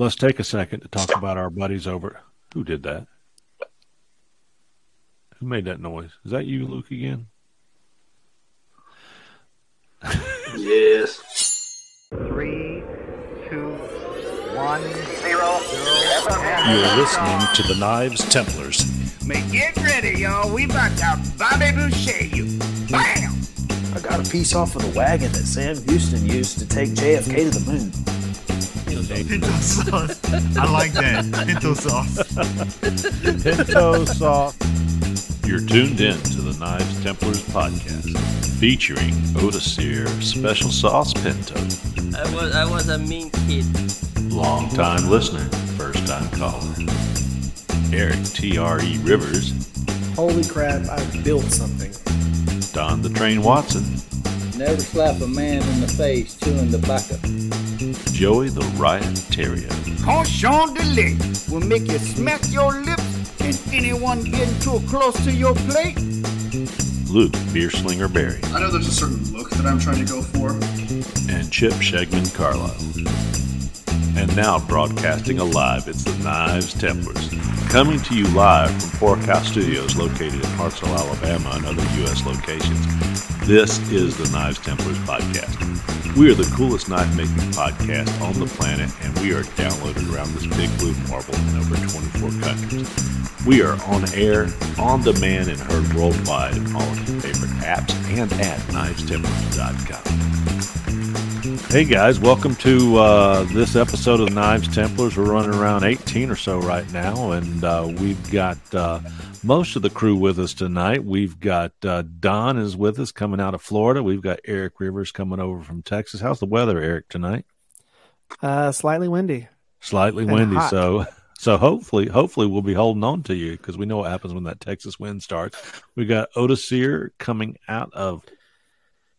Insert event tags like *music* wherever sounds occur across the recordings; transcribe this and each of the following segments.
let's take a second to talk about our buddies over. Who did that? Who made that noise? Is that you, Luke, again? yes. Three, two, one, zero, You're listening to the Knives Templars. Man, get ready, y'all. We about to Bobby Boucher you. Bam! I got a piece off of the wagon that Sam Houston used to take JFK to the moon. Pinto sauce. I like that. Pinto sauce. Pinto sauce. You're tuned in to the Knives Templars podcast, featuring Odisir Special Sauce Pinto. I was I was a mean kid. Long time listener, first time caller. Eric T.R.E. Rivers, Holy crap, I built something. Don the Train Watson, Never slap a man in the face chewing tobacco. Joey the Riot Terrier, Cochon de lait will make you smack your lips and anyone getting too close to your plate. Luke Beer Slinger Berry, I know there's a certain look that I'm trying to go for. and Chip Skjeggmenn Carlisle. And now broadcasting alive, it's the Knives Templars. Coming to you live from Forecast Studios located in Hartselle, Alabama and other U.S. locations. This is the Knives Templars podcast. We are the coolest knife making podcast on the planet, and we are downloaded around this big blue marble in over 24 countries. We are on air, on demand, and heard worldwide in all of your favorite apps and at knivestemplars.com. Hey guys, welcome to uh, this episode of Knives Templars. We're running around 18 or so right now, and uh, we've got uh, most of the crew with us tonight. We've got uh, Don is with us coming out of Florida. We've got Eric Rivers coming over from Texas. How's the weather, Eric, tonight? Uh, slightly windy. Slightly And windy, hot. so so hopefully hopefully we'll be holding on to you because we know what happens when that Texas wind starts. We got Otis Sear coming out of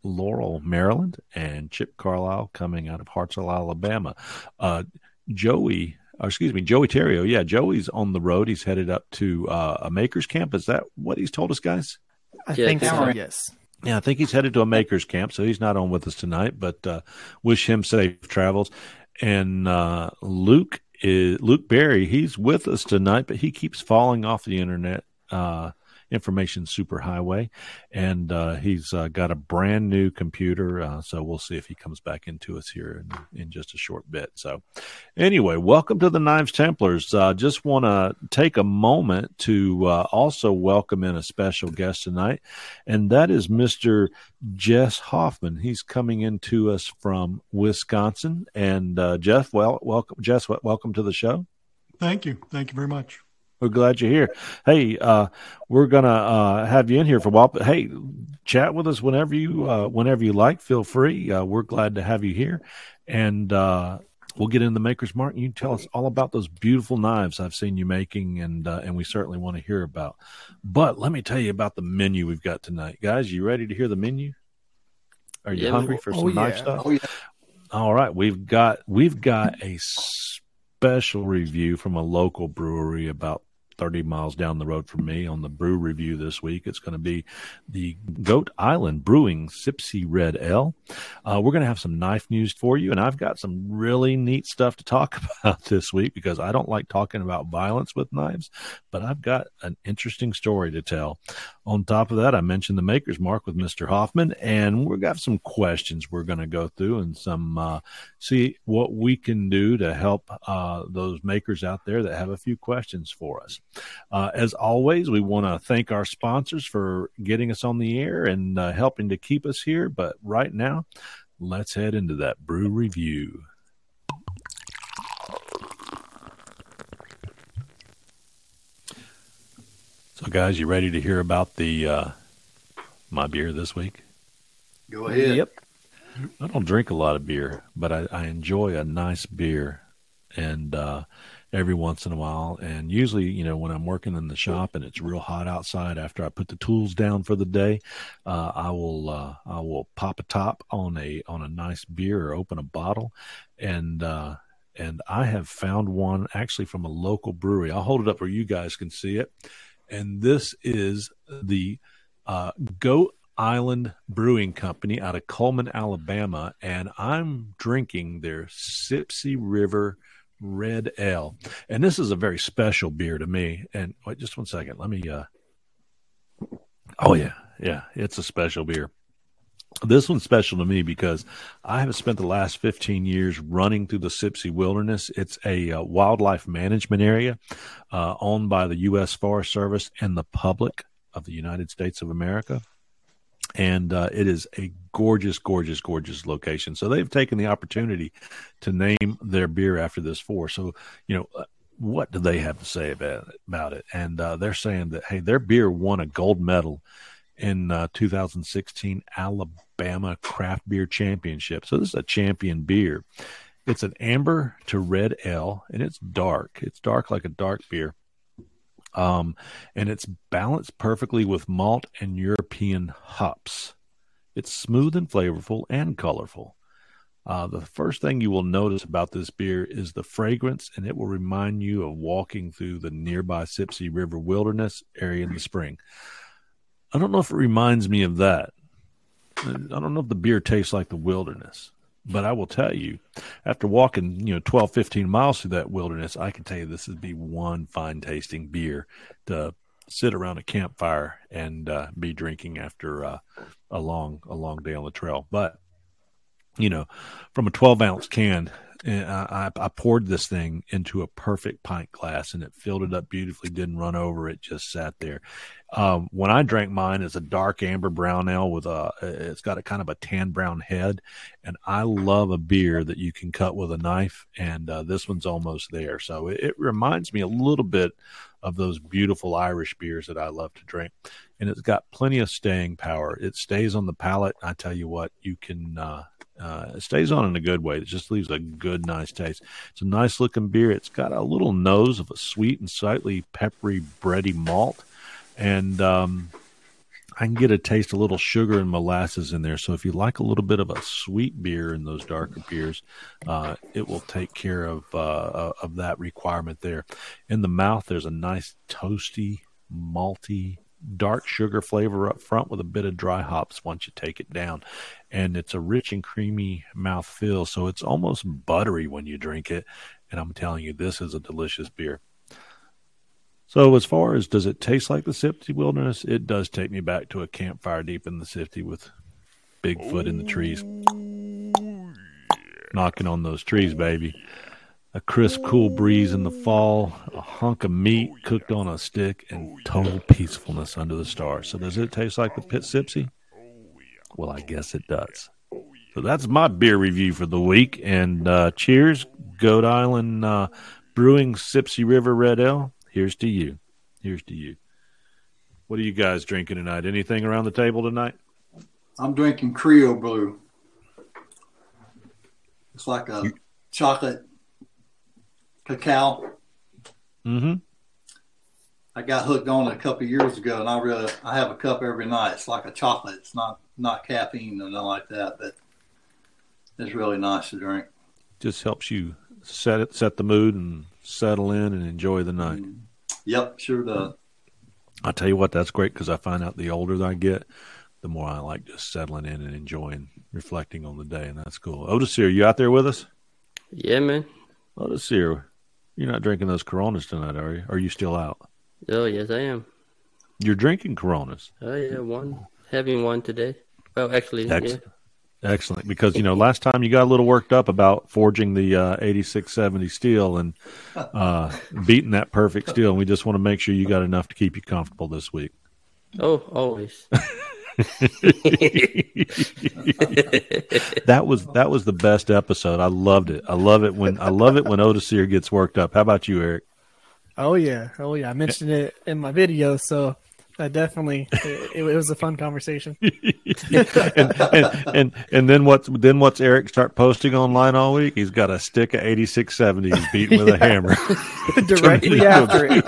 Laurel, Maryland, and Chip Carlisle coming out of Hartselle, Alabama. Uh, Joey, or excuse me, Joey Terrio. Yeah, Joey's on the road. He's headed up to uh, a makers camp. Is that what he's told us, guys? I Yeah, think so. Yes. Yeah, I think he's headed to a makers camp, so he's not on with us tonight. But uh, wish him safe travels. And uh, Luke is Luke Barry. He's with us tonight, but he keeps falling off the internet. Uh, information superhighway, and uh, he's uh, got a brand new computer. Uh, so we'll see if he comes back into us here in, in just a short bit. So, anyway, welcome to the Knives Templars. Uh, just want to take a moment to uh, also welcome in a special guest tonight, and that is Mr. Jess Hoffman. He's coming into us from Wisconsin. And uh, Jeff, well, welcome, Jess, welcome to the show. Thank you. Thank you very much. We're glad you're here. Hey, uh, we're gonna uh, have you in here for a while, but hey, chat with us whenever you uh, whenever you like. Feel free. Uh, we're glad to have you here, and uh, we'll get in the maker's mark. And you tell us all about those beautiful knives I've seen you making, and uh, and we certainly want to hear about. But let me tell you about the menu we've got tonight, guys. You ready to hear the menu? Are you Yeah, hungry for oh, some knife yeah. stuff? Oh, yeah. All right, we've got we've got a special review from a local brewery about 30 miles down the road from me on the brew review this week. It's going to be the Goat Island Brewing Sipsey Red Ale. Uh, we're going to have some knife news for you, and I've got some really neat stuff to talk *laughs* about this week because I don't like talking about violence with knives, but I've got an interesting story to tell. On top of that, I mentioned the Maker's Mark with Mr. Hoffman, and we've got some questions we're going to go through and some uh, see what we can do to help uh, those makers out there that have a few questions for us. Uh, as always, we want to thank our sponsors for getting us on the air and uh, helping to keep us here. But right now, let's head into that brew review. So, guys, you ready to hear about the uh, my beer this week? Go ahead. Yep. I don't drink a lot of beer, but I, I enjoy a nice beer, and uh, every once in a while, and usually, you know, when I'm working in the shop and it's real hot outside, after I put the tools down for the day, uh, I will uh, I will pop a top on a on a nice beer or open a bottle, and uh, and I have found one actually from a local brewery. I'll hold it up where you guys can see it, and this is the uh, Goat Island Brewing Company out of Cullman, Alabama, and I'm drinking their Sipsey River Red Ale. And this is a very special beer to me. And wait just one second. Let me uh Oh yeah. Yeah, it's a special beer. This one's special to me because I have spent the last 15 years running through the Sipsey Wilderness. It's a uh, wildlife management area uh, owned by the U.S. Forest Service and the public of the United States of America. And uh, it is a gorgeous, gorgeous, gorgeous location. So they've taken the opportunity to name their beer after this forest. So, you know, uh, what do they have to say about it? About it? And uh, they're saying that, hey, their beer won a gold medal in uh, 2016 Alabama Craft Beer Championship. So this is a champion beer. It's an amber to red ale, and it's dark. It's dark like a dark beer. Um, and it's balanced perfectly with malt and European hops. It's smooth and flavorful and colorful. Uh, the first thing you will notice about this beer is the fragrance, and it will remind you of walking through the nearby Sipsey River Wilderness area in the spring. I don't know if it reminds me of that. I don't know if the beer tastes like the wilderness, but I will tell you, after walking, you know, 12, 15 miles through that wilderness, I can tell you this would be one fine tasting beer to sit around a campfire and uh, be drinking after uh, a long, a long day on the trail. But, you know, from a 12 ounce can, eh, I, I, poured this thing into a perfect pint glass and it filled it up beautifully, didn't run over, it just sat there. Um, when I drank mine, it's a dark amber brown ale with a, it's got a kind of a tan brown head, and I love a beer that you can cut with a knife, and uh, this one's almost there. So it, it, reminds me a little bit of those beautiful Irish beers that I love to drink, and it's got plenty of staying power. It stays on the palate. I tell you what, you can. Uh, uh, it stays on in a good way. It just leaves a good, nice taste. It's a nice looking beer. It's got a little nose of a sweet and slightly peppery, bready malt and um, I can get a taste a little sugar and molasses in there. So if you like a little bit of a sweet beer in those darker beers, uh, it will take care of uh, uh, of that requirement there. In the mouth, there's a nice toasty, malty, dark sugar flavor up front with a bit of dry hops once you take it down, and it's a rich and creamy mouth feel. So it's almost buttery when you drink it. And I'm telling you, this is a delicious beer. So, as far as does it taste like the Sipsey Wilderness, it does take me back to a campfire deep in the Sipsey with Bigfoot in the trees, knocking on those trees, baby. A crisp, cool breeze in the fall, a hunk of meat cooked on a stick, and total peacefulness under the stars. So, does it taste like the Pit Sipsey? Well, I guess it does. So, that's my beer review for the week. And uh, cheers, Goat Island uh, Brewing Sipsey River Red Ale here's to you. Here's to you. What are you guys drinking tonight? Anything around the table tonight? I'm drinking Crio Bru. It's like a you... chocolate cacao. Mm-hmm. I got hooked on it a couple years ago, and I really I have a cup every night. It's like a chocolate. It's not not caffeine or nothing like that, but it's really nice to drink. Just helps you set it, set the mood, and settle in and enjoy the night. Mm-hmm. Yep, sure does. I tell you what, that's great because I find out the older I get, the more I like just settling in and enjoying reflecting on the day, and that's cool. Otis, are you out there with us? Yeah, man. Otis, here, you're not drinking those Coronas tonight, are you? Are you still out? Oh, yes, I am. You're drinking Coronas. Oh yeah, one having one today. Well, actually, Excellent. yeah. Excellent, because you know last time you got a little worked up about forging the uh, 8670 steel and uh, *laughs* beating that perfect steel, and we just want to make sure you got enough to keep you comfortable this week. Oh, always. *laughs* that was that was the best episode. I loved it. I love it when I love it when Otis here gets worked up. How about you, Eric? Oh yeah, oh yeah. I mentioned it in my video, so I definitely it, it, was a fun conversation. *laughs* and, and, and and then what's then what's Eric start posting online all week? He's got a stick of eighty six seventy. He's beaten with a *laughs* hammer *laughs* directly after it.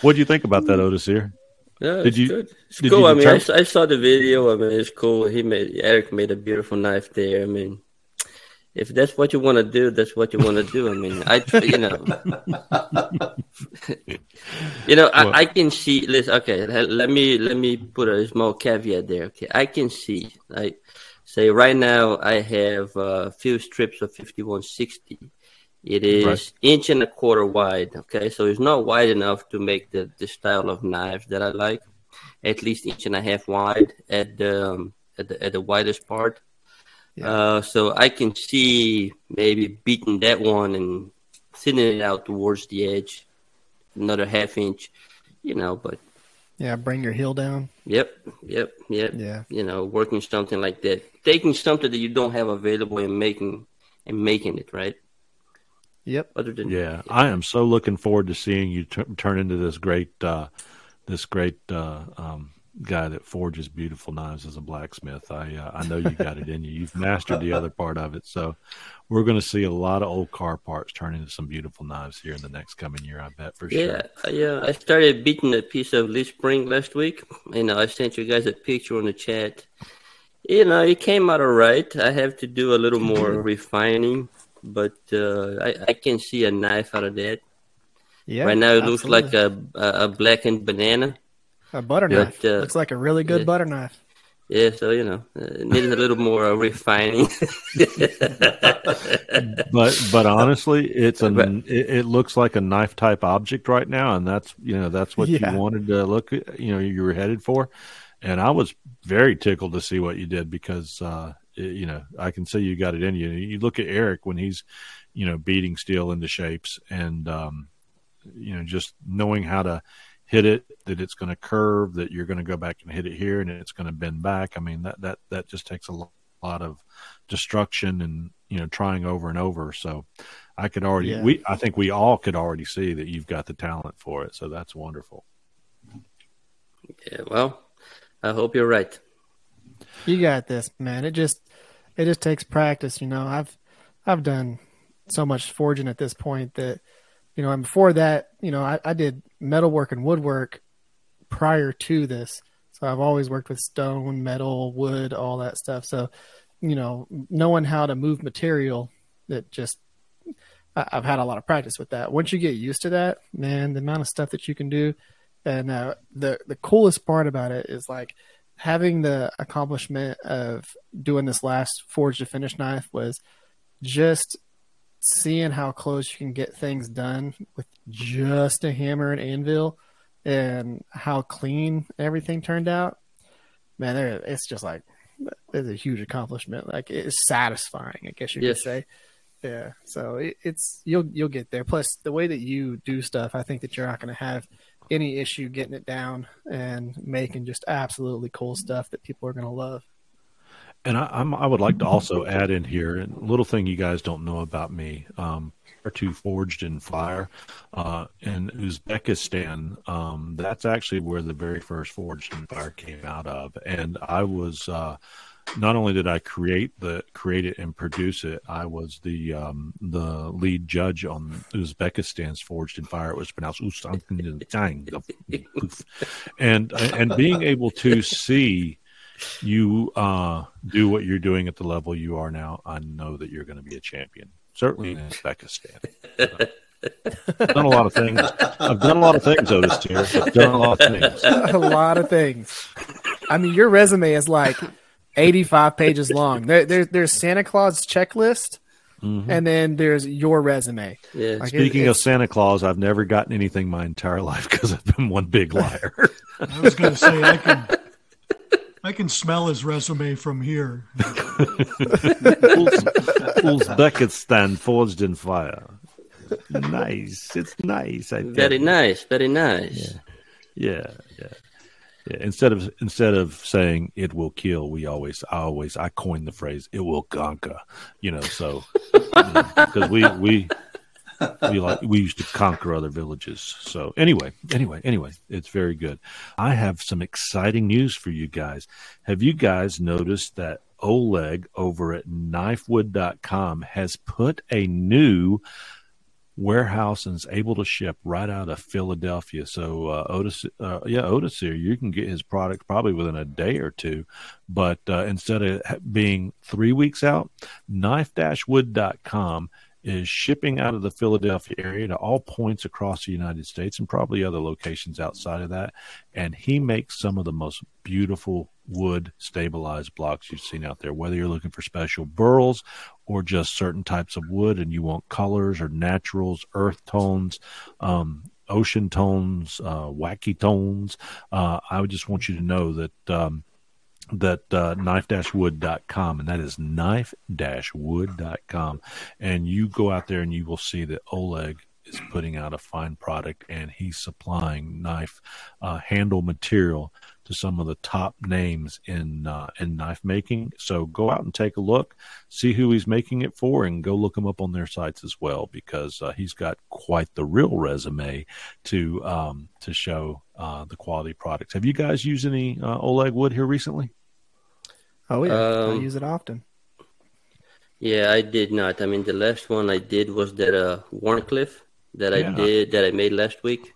what do you think about that, Otis? Here, yeah, did you? Good. It's cool. I mean, I, I, saw the video. I mean, it's cool. He made Eric made a beautiful knife there. I mean, if that's what you want to do, that's what you want to do. I mean, I, you know, *laughs* you know, I, I, can see. Listen, okay, let me let me put a small caveat there. Okay, I can see like say right now I have a few strips of 5160. It is right. inch and a quarter wide. Okay, so it's not wide enough to make the, the style of knives that I like. At least inch and a half wide at the um, at the, at the widest part. Yeah. Uh, so I can see maybe beating that one and thinning it out towards the edge, another half inch, you know. But yeah, bring your heel down. Yep, yep, yep. Yeah, you know, working something like that, taking something that you don't have available and making and making it right. Yep. Other than yeah, yeah. I am so looking forward to seeing you t- turn into this great, uh, this great uh, um, guy that forges beautiful knives as a blacksmith. I uh, I know you got it in you. You've mastered the other part of it. So we're going to see a lot of old car parts turn into some beautiful knives here in the next coming year. I bet for yeah, sure. Yeah, I started beating a piece of leaf spring last week, and I sent you guys a picture on the chat. You know, it came out all right. I have to do a little more refining, but uh, I, I can see a knife out of that. Yeah, right now it absolutely. looks like a, a blackened banana. A butter knife. But, uh, Looks like a really good yeah. butter knife. Yeah, so you know, uh, it needs a little more uh, refining. *laughs* but but honestly, it's a it, it, looks like a knife type object right now, and that's you know that's what yeah. you wanted to look. You know, you were headed for, and I was very tickled to see what you did because uh, it, you know I can see you got it in you. You look at Eric when he's you know beating steel into shapes, and um, you know just knowing how to hit it, that it's going to curve, that you're going to go back and hit it here, and it's going to bend back. I mean, that that that just takes a lot of destruction and you know trying over and over. So I could already yeah. we I think we all could already see that you've got the talent for it. So that's wonderful. Yeah, well, I hope you're right. You got this, man. It just it just takes practice, you know. I've I've done so much forging at this point that you know, and before that, you know, I, I did metalwork and woodwork prior to this. So I've always worked with stone, metal, wood, all that stuff. So, you know, knowing how to move material that just I, have had a lot of practice with that. Once you get used to that, man, the amount of stuff that you can do, and uh, the the coolest part about it is like having the accomplishment of doing this last forge to finish knife was just seeing how close you can get things done with just a hammer and anvil and how clean everything turned out, man, there it's just like it's a huge accomplishment. Like it's satisfying, I guess you yes. could say. Yeah. So it, it's you'll you'll get there. Plus the way that you do stuff, I think that you're not going to have any issue getting it down and making just absolutely cool stuff that people are going to love. And I, I'm, i would like to also add in here a little thing you guys don't know about me. Um, to Forged in Fire uh, in Uzbekistan. Um, that's actually where the very first Forged in Fire came out of, and I was. Uh, not only did I create the create it and produce it, I was the um, the lead judge on Uzbekistan's Forged in Fire. It was pronounced *laughs* and and being able to see you uh, do what you're doing at the level you are now, I know that you're going to be a champion. Certainly in Uzbekistan. I've done a lot of things. I've done a lot of things, Otis. Here, I've done a lot of things. a lot of things. I mean, your resume is like 85 pages long. There, there there's Santa Claus checklist, mm-hmm. and then there's your resume. Yeah. Like Speaking it, of Santa Claus, I've never gotten anything my entire life because I've been one big liar. I was going to say I can I can smell his resume from here. Uzbekistan forged in fire. Nice. It's nice. I very nice. Very nice. Yeah. yeah. Yeah. Yeah. Instead of instead of saying it will kill, we always I always I coined the phrase it will conquer. You know, so because you know, we we we like we used to conquer other villages. So anyway, anyway, anyway, it's very good. I have some exciting news for you guys. Have you guys noticed that Oleg over at knifewood.com has put a new warehouse and is able to ship right out of Philadelphia. So uh, Otis, uh, yeah, Otis here, you can get his product probably within a day or two. But uh, instead of being three weeks out, knife-wood.com is shipping out of the Philadelphia area to all points across the United States and probably other locations outside of that. And he makes some of the most beautiful wood stabilized blocks you've seen out there, whether you're looking for special burls or just certain types of wood and you want colors or naturals, earth tones, um, ocean tones, uh, wacky tones. Uh, I would just want you to know that, um, that uh, knife-wood.com and that is knife-wood.com and you go out there and you will see that oleg is putting out a fine product and he's supplying knife uh, handle material to some of the top names in uh, in knife making. So go out and take a look, see who he's making it for, and go look him up on their sites as well because uh, he's got quite the real resume to um, to show uh, the quality products. Have you guys used any uh, Oleg wood here recently? Oh yeah, Um, I use it often. Yeah, I did not. I mean, the last one I did was that uh, Wharncliffe that I did that I made last week.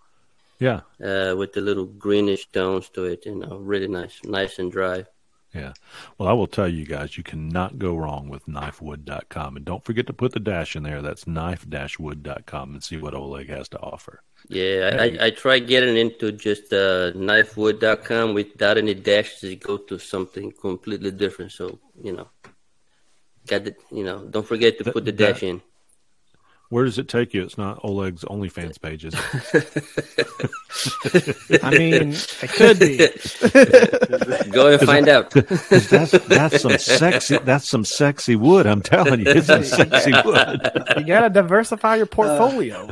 Yeah. Uh, with the little greenish tones to it, you know, really nice, nice and dry. Yeah. Well, I will tell you guys, you cannot go wrong with knifewood.com. And don't forget to put the dash in there. That's knife-wood.com and see what Oleg has to offer. Yeah, I, I, tried getting into just uh, knifewood.com without any dashes. It go to something completely different. So you know, got the you know, don't forget to That- put the that- dash in. Where does it take you? It's not Oleg's OnlyFans page, is it? *laughs* I mean, it could be. *laughs* Go and find out. that's, that's some sexy. That's some sexy wood. I'm telling you, it's some *laughs* sexy wood. you got to diversify your portfolio.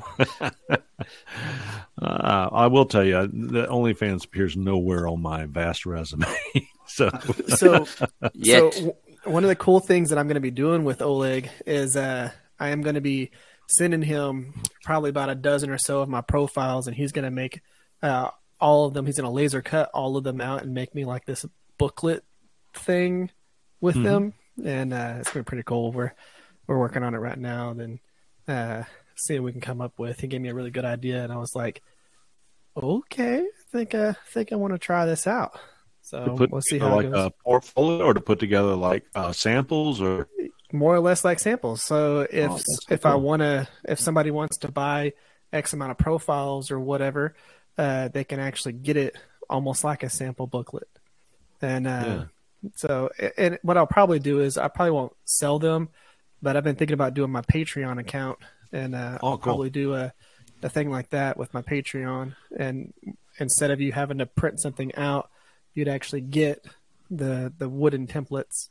Uh, I will tell you, the OnlyFans appears nowhere on my vast resume. so, so, Yet. so one of the cool things that I'm going to be doing with Oleg is uh, I am going to be sending him probably about a dozen or so of my profiles, and he's going to make uh, all of them. He's going to laser cut all of them out and make me like this booklet thing with Mhm. them, and uh, it's going to be pretty cool. We're we're working on it right now, and uh, see what we can come up with. He gave me a really good idea, and I was like, okay, I think uh, I think I want to try this out. So we'll see how like it goes. a portfolio, or to put together like uh, samples, or more or less like samples. So if Oh, if I want to, if somebody wants to buy X amount of profiles or whatever, uh, they can actually get it almost like a sample booklet. And uh, Yeah. so, and what I'll probably do is I probably won't sell them, but I've been thinking about doing my Patreon account, and uh, Oh, I'll cool. probably do a a thing like that with my Patreon. And instead of you having to print something out, you'd actually get the the wooden templates.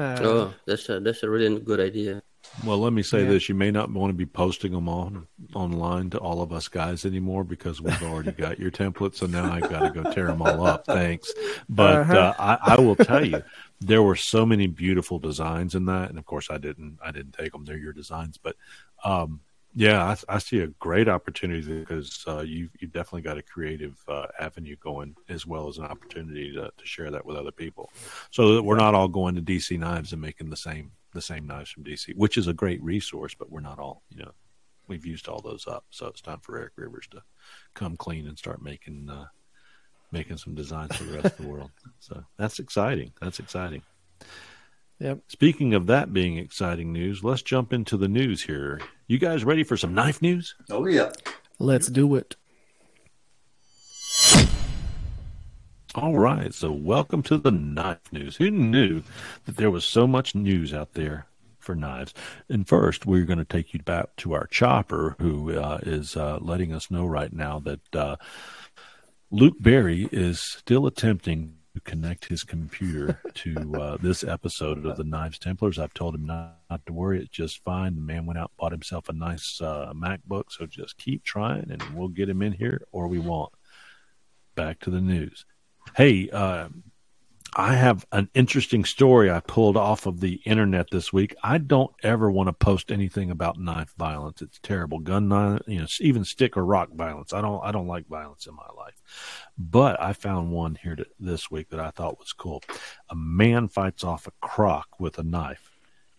Uh, oh, that's a that's a really good idea. Well, let me say Yeah. this: you may not want to be posting them on online to all of us guys anymore because we've already got your templates. So now I've got to go tear them all up. Thanks, but Uh-huh. uh, I, I will tell you, there were so many beautiful designs in that, and of course, I didn't. I didn't take them; they're your designs, but. Um, yeah, I, I see a great opportunity because uh, you you definitely got a creative uh, avenue going as well as an opportunity to, to share that with other people, so that we're not all going to DC Knives and making the same the same knives from DC, which is a great resource, but we're not all you know we've used all those up, so it's time for Eric Rivers to come clean and start making uh, making some designs for the rest of the world. *laughs* So that's exciting. That's exciting. Yep. Speaking of that being exciting news, let's jump into the news here. You guys ready for some knife news? Oh yeah. Let's do it. All right, so welcome to the knife news. Who knew that there was so much news out there for knives? And first, we're going to take you back to our chopper, who uh, is uh, letting us know right now that uh, Luke Berry is still attempting to connect his computer to uh, this episode of the Knives Templars. I've told him not, not to worry; it's just fine. The man went out bought himself a nice uh, MacBook, so just keep trying, and we'll get him in here, or we won't. Back to the news. Hey, uh, I have an interesting story I pulled off of the internet this week. I don't ever want to post anything about knife violence. It's terrible. Gun you know, even stick or rock violence. I don't, I don't like violence in my life. But I found one here to, this week that I thought was cool. A man fights off a croc with a knife,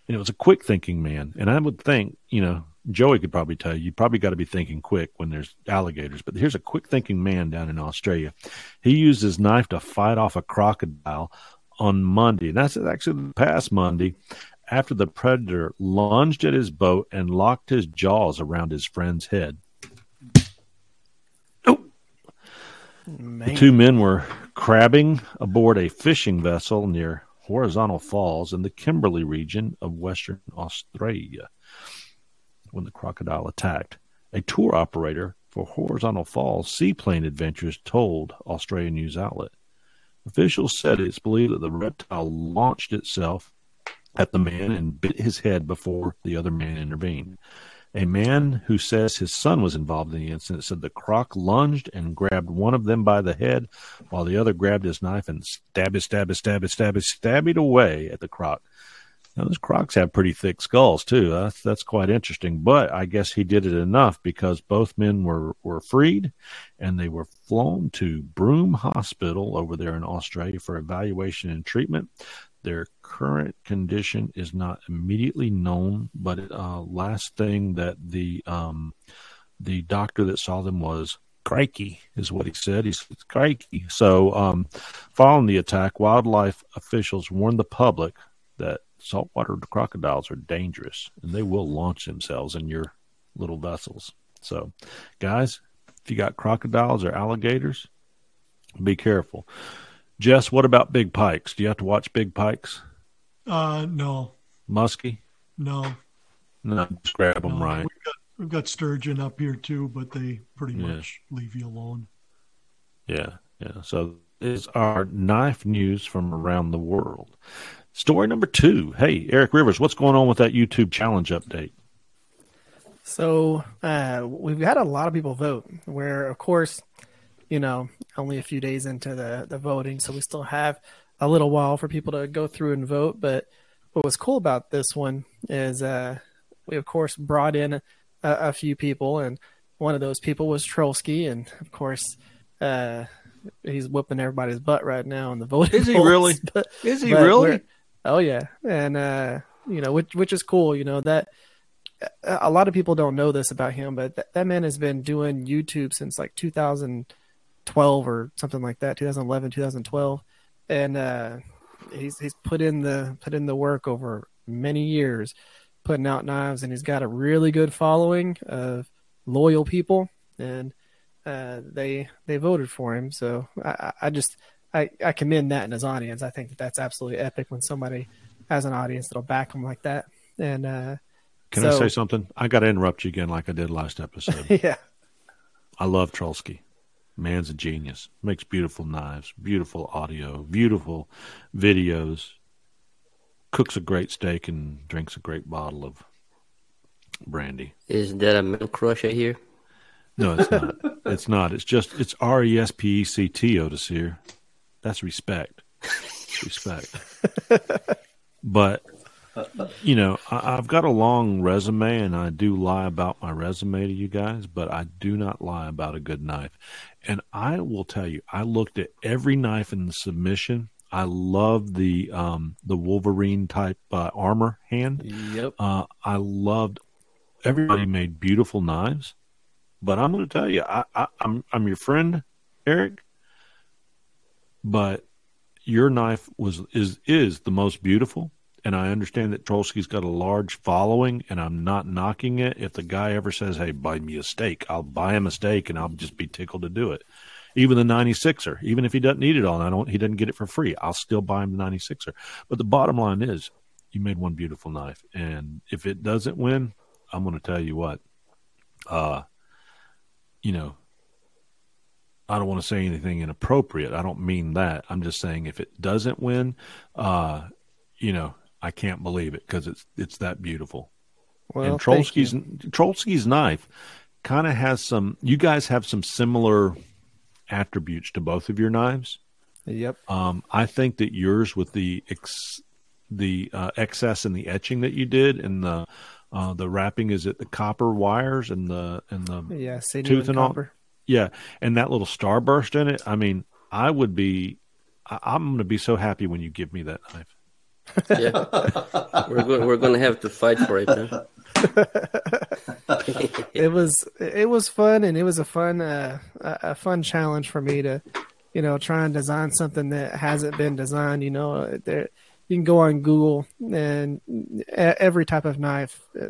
and it was a quick thinking man. And I would think, you know, Joey could probably tell you, you probably got to be thinking quick when there's alligators. But here's a quick thinking man down in Australia. He used his knife to fight off a crocodile on Monday. And that's actually the past Monday after the predator lunged at his boat and locked his jaws around his friend's head. The two men were crabbing aboard a fishing vessel near Horizontal Falls in the Kimberley region of Western Australia when the crocodile attacked. A tour operator for Horizontal Falls Seaplane Adventures told Australian news outlet. Officials said it's believed that the reptile launched itself at the man and bit his head before the other man intervened. A man who says his son was involved in the incident said the croc lunged and grabbed one of them by the head while the other grabbed his knife and stabbed it, stabbed it, stabbed it, stabbed it, stabbed it away at the croc. Now, those crocs have pretty thick skulls too. That's, that's quite interesting. But I guess he did it enough because both men were, were freed and they were flown to Broome Hospital over there in Australia for evaluation and treatment. Their current condition is not immediately known, but uh, last thing that the um, the doctor that saw them was crikey, is what he said. He's crikey. So, um, following the attack, wildlife officials warned the public that saltwater crocodiles are dangerous and they will launch themselves in your little vessels. So, guys, if you got crocodiles or alligators, be careful. Jess, what about big pikes? Do you have to watch big pikes? Uh, no. Muskie? No. No, just grab them no. right. We've got, we've got sturgeon up here too, but they pretty Yeah. much leave you alone. Yeah, yeah. So is our knife news from around the world. Story number two. Hey, Eric Rivers, what's going on with that YouTube challenge update? So uh, we've had a lot of people vote. Where, of course, you know, only a few days into the the voting, so we still have a little while for people to go through and vote. But what was cool about this one is uh, we, of course, brought in a, a few people, and one of those people was Trolsky, and of course. Uh, he's whooping everybody's butt right now in the voting. Is he polls, really? *laughs* But, Is he really? Oh yeah, and uh, you know, which which is cool. You know that a lot of people don't know this about him, but that, that man has been doing YouTube since like 2012 or something like that, 2011, 2012, and uh, he's he's put in the put in the work over many years, putting out knives, and he's got a really good following of loyal people, and uh, they they voted for him. So I, I- just I, I commend that in his audience. I think that that's absolutely epic when somebody has an audience that'll back him like that. And uh, Can I say something? I got to interrupt you again, like I did last episode. *laughs* yeah, I love Trolsky. Man's a genius. Makes beautiful knives, beautiful audio, beautiful videos. Cooks a great steak and drinks a great bottle of brandy. Is there a man crusher here? No, it's not. *laughs* it's not. It's just it's R E S P E C T Otis here. That's respect. respect. *laughs* but you know, I, I've got a long resume, and I do lie about my resume to you guys, but I do not lie about a good knife. And I will tell you, I looked at every knife in the submission. I love the um, the Wolverine type uh, armor hand. Yep. Uh, I loved. Everybody made beautiful knives, but I'm going to tell you, I, I, I'm I'm your friend, Eric. But your knife was is is the most beautiful, and I understand that Trolsky's got a large following, and I'm not knocking it. If the guy ever says, "Hey, buy me a steak," I'll buy him a steak, and I'll just be tickled to do it. Even the 96er, even if he doesn't need it all, and I don't, he doesn't get it for free. I'll still buy him the 96er. But the bottom line is, you made one beautiful knife, and if it doesn't win, I'm going to tell you what. Uh, you know, I don't want to say anything inappropriate. I don't mean that. I'm just saying if it doesn't win, uh, you know, I can't believe it because it's it's that beautiful. Well, and Trolsky's knife kind of has some. You guys have some similar attributes to both of your knives. Yep. Um, I think that yours with the ex, the uh, excess and the etching that you did and the uh, the wrapping is it the copper wires and the and the Yeah, tooth and and all copper. yeah and that little starburst in it. I mean, I would be. I, I'm going to be so happy when you give me that knife. Yeah, we're go- we're gonna have to fight for it. Huh? *laughs* it was it was fun and it was a fun uh, a fun challenge for me to you know try and design something that hasn't been designed you know there you can go on Google and every type of knife uh,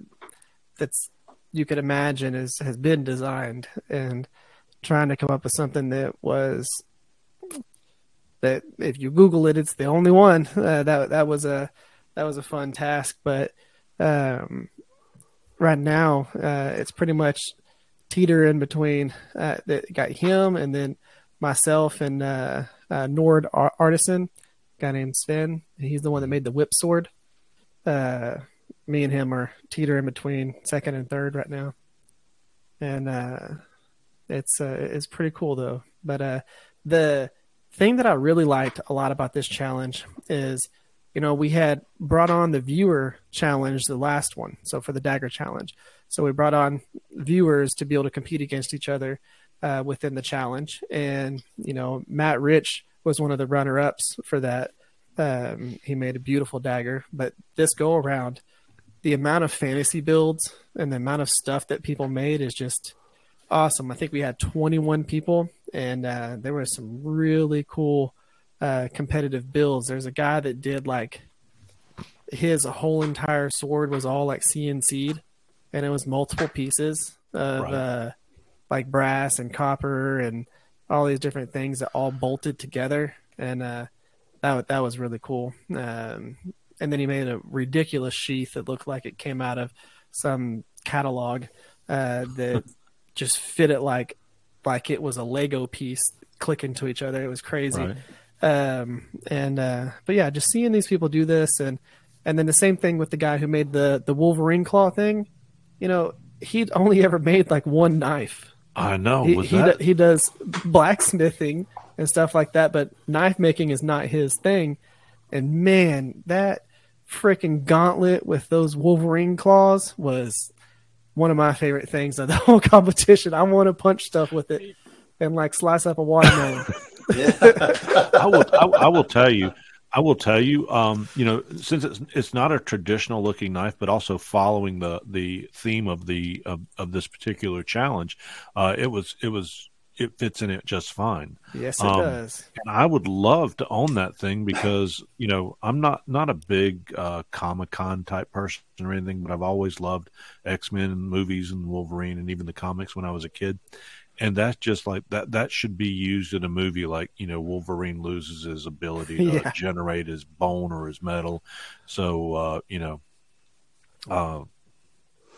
that's you could imagine is has been designed and trying to come up with something that was that if you Google it, it's the only one. Uh, that that was a that was a fun task, but um, right now uh, it's pretty much teeter in between. Uh, that got him and then myself and uh, uh, Nord Ar- Artisan, guy named Sven. He's the one that made the whip sword. Uh, me and him are teeter in between second and third right now, and uh, it's it's pretty cool though. But the thing that I really liked a lot about this challenge is, you know, we had brought on the viewer challenge, the last one, so for the dagger challenge. So we brought on viewers to be able to compete against each other uh, within the challenge, and you know, Matt Rich was one of the runner-ups for that. Um, he made a beautiful dagger, but this go around, the amount of fantasy builds and the amount of stuff that people made is just awesome. I think we had 21 people, and uh, there were some really cool uh, competitive builds. There's a guy that did like his whole entire sword was all like CNC'd, and it was multiple pieces of Right. uh, like brass and copper and all these different things that all bolted together, and uh, that that was really cool. Um, and then he made a ridiculous sheath that looked like it came out of some catalog uh, that *laughs* just fit it like like it was a Lego piece clicking to each other. It was crazy. Right. Um, and uh, but yeah, just seeing these people do this, and and then the same thing with the guy who made the the Wolverine claw thing. You know, he'd only ever made like one knife. I know. He Was he, that? do- he does blacksmithing and stuff like that, but knife making is not his thing. And man, that freaking gauntlet with those Wolverine claws was one of my favorite things of the *laughs* whole competition. I want to punch stuff with it and like slice up a watermelon. *laughs* I will. I, I will tell you. I will tell you. Um, you know, since it's it's not a traditional looking knife, but also following the the theme of the of, of this particular challenge, uh, it was it was it fits in it just fine. Yes, it Um, does. And I would love to own that thing because you know I'm not not a big uh, Comic Con type person or anything, but I've always loved X Men movies and Wolverine and even the comics when I was a kid. And that's just like that. That should be used in a movie, like you know, Wolverine loses his ability to *laughs* Yeah. generate his bone or his metal. So uh, you know, uh,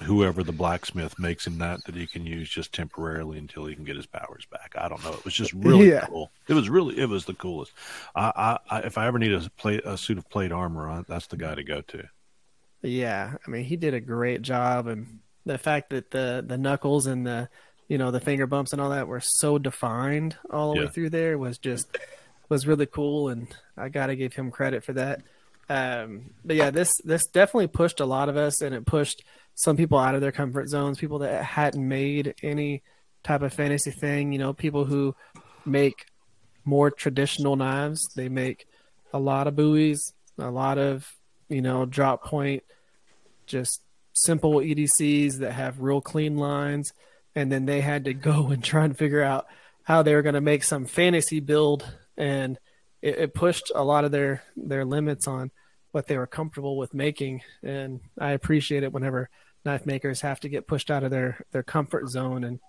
whoever the blacksmith makes him that that he can use just temporarily until he can get his powers back. I don't know. It was just *laughs* really Yeah. cool. It was really it was the coolest. I, I, I if I ever need a plate a suit of plate armor on, that's the guy to go to. Yeah, I mean, he did a great job, and the fact that the the knuckles and the you know the finger bumps and all that were so defined all the way through there was just was really cool, and I got to give him credit for that. Um, but yeah, this this definitely pushed a lot of us, and it pushed some people out of their comfort zones. People that hadn't made any type of fantasy thing, you know, people who make more traditional knives. They make a lot of bowies, a lot of you know drop point, just simple EDCs that have real clean lines, and then they had to *laughs* go and try and figure out how they were going to make some fantasy build, and it, it pushed a lot of their their limits on what they were comfortable with making. And I appreciate it whenever knife makers have to get pushed out of their their comfort zone and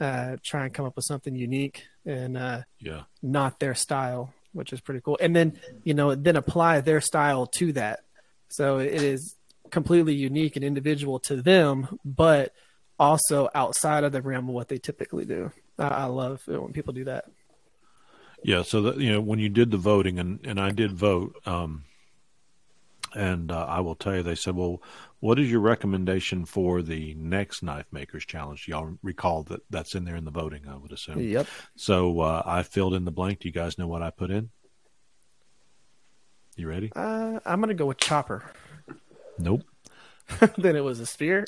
uh, try and come up with something unique and uh, Yeah. not their style, which is pretty cool. And then you know then apply their style to that, so it is completely unique and individual to them, but also outside of the realm of what they typically do. I, I love it when people do that. Yeah, so that you know when you did the voting, and and I did vote, um, and uh, I will tell you, they said, "Well, what is your recommendation for the next knife makers challenge?" Y'all recall that that's in there in the voting, I would assume. Yep. So uh, I filled in the blank. Do you guys know what I put in? You ready? Uh, I'm gonna go with chopper. Nope. *laughs* then it was a spear.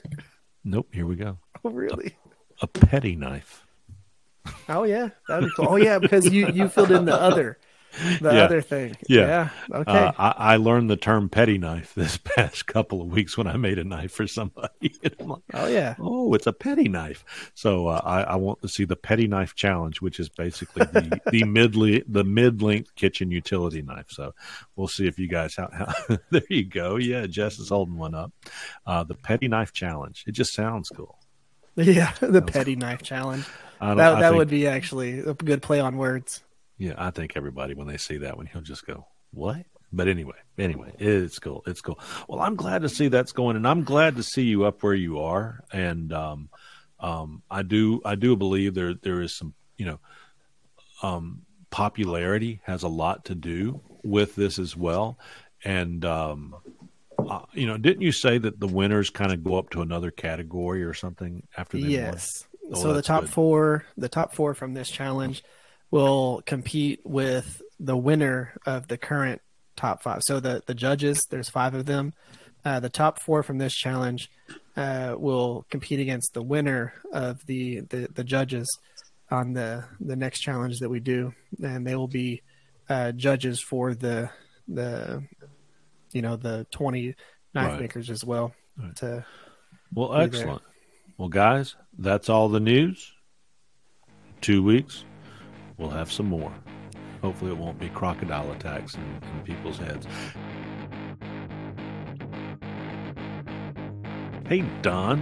Nope. Here we go. Oh, really? A petty knife. Oh yeah, that'd be cool. Oh yeah, because you you filled in the other. *laughs* the Yeah. other thing. Yeah. Yeah. Okay. Uh, I, I learned the term petty knife *laughs* this past couple of weeks when I made a knife for somebody. *laughs* Like, oh yeah. oh, it's a petty knife. So uh, I, I want to see the petty knife challenge, which is basically the the mid the mid length kitchen utility knife. So we'll see if you guys how, how there you go. Yeah, Jess is holding one up. Uh, the petty knife challenge. It just sounds cool. Yeah. The petty knife challenge. I don't- That that think- would be actually a good play on words. Yeah, I think everybody when they see that one, he'll just go, "What?" But anyway, anyway, it's cool. It's cool. Well, I'm glad to see that's going, and I'm glad to see you up where you are. And um, um, I do, I do believe there there is some, you know, um, popularity has a lot to do with this as well. And um, uh, you know, didn't you say that the winners kind of go up to another category or something after they won? Yes. Oh, so the top good. four, the top four from this challenge will compete with the winner of the current top five. So the, the judges, there's five of them. Uh, the top four from this challenge uh, will compete against the winner of the, the, the judges on the, the next challenge that we do. And they will be uh, judges for the, the, you know, the 20 knife Right. makers as well. To Well, be there. excellent. Well, guys, that's all the news. Two weeks, we'll have some more. Hopefully, it won't be crocodile attacks in, in people's heads. Hey, Don,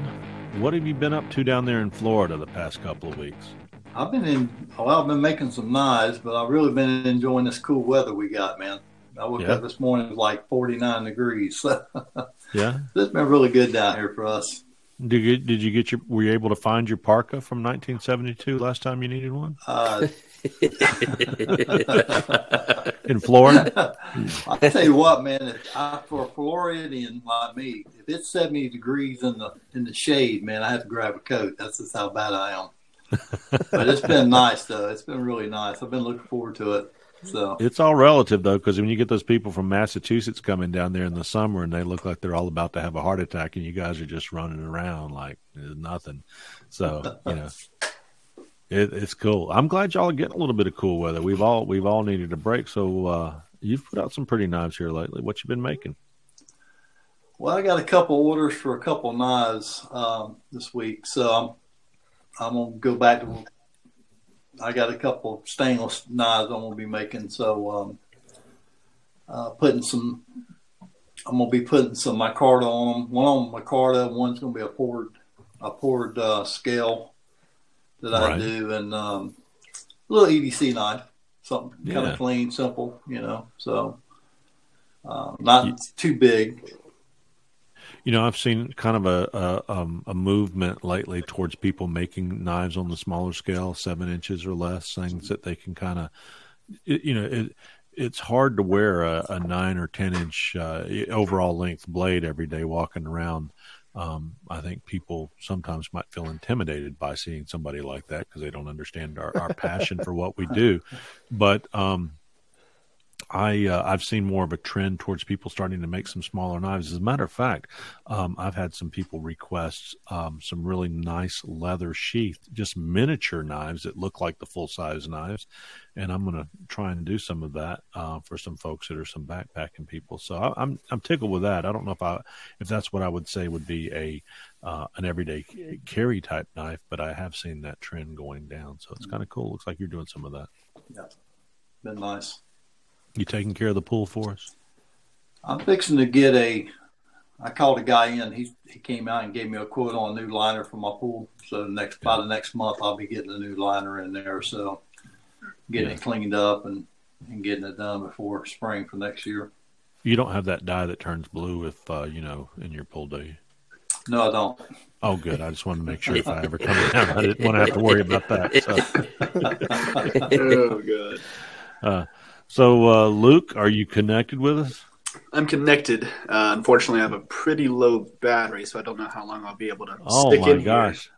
what have you been up to down there in Florida the past couple of weeks? I've been in. Well, I've been making some knives, but I've really been enjoying this cool weather we got, man. I woke Yeah. up this morning like 49 degrees. So *laughs* Yeah. it's been really good down here for us. Did you did you get your? Were you able to find your parka from 1972 last time you needed one Uh, *laughs* in Florida? I tell you what, man, if I, for a Floridian like me, if it's 70 degrees in the in the shade, man, I have to grab a coat. That's just how bad I am. but it's been *laughs* nice though. It's been really nice. I've been looking forward to it. So It's all relative though, because when you get those people from Massachusetts coming down there in the summer and they look like they're all about to have a heart attack, and you guys are just running around like nothing. So you know, *laughs* it, it's cool. I'm glad y'all are getting a little bit of cool weather. We've all we've all needed a break. So uh, you've put out some pretty knives here lately. What you been making? Well, I got a couple orders for a couple knives um, this week, so I'm I'm gonna go back to. I got a couple stainless knives I'm gonna be making, so um, uh, putting some. I'm gonna be putting some micarta on them. One on micarta, one's gonna be a poured a poured uh, scale that I do, and um, a little EDC knife, something kind of clean, simple, you know. So uh, not too big. You know, I've seen kind of a a, um, a movement lately towards people making knives on the smaller scale, seven inches or less, things that they can kind of, you know, it, it's hard to wear a, a nine or ten inch uh, overall length blade every day walking around. Um, I think people sometimes might feel intimidated by seeing somebody like that because they don't understand our, our passion for what we do. But um, I uh, I've seen more of a trend towards people starting to make some smaller knives. As a matter of fact, um, I've had some people request um, some really nice leather sheath, just miniature knives that look like the full size knives, and I'm going to try and do some of that uh, for some folks that are some backpacking people. So I, I'm I'm tickled with that. I don't know if I if that's what I would say would be a uh, an everyday carry type knife, but I have seen that trend going down. So it's kind of cool. Looks like you're doing some of that. Yeah, been nice. You taking care of the pool for us? I'm fixing to get a. I called a guy in. He he came out and gave me a quote on a new liner for my pool. So the next by the next month, I'll be getting a new liner in there. So getting Yeah. it cleaned up and and getting it done before spring for next year. You don't have that dye that turns blue if uh, you know in your pool, do you? No, I don't. Oh, good. I just wanted to make sure if I ever come down, I didn't want to have to worry about that. So. *laughs* oh, God. Uh, so, uh, Luke, are you connected with us? I'm connected. Uh, unfortunately, I have a pretty low battery, so I don't know how long I'll be able to stick in. Oh my gosh!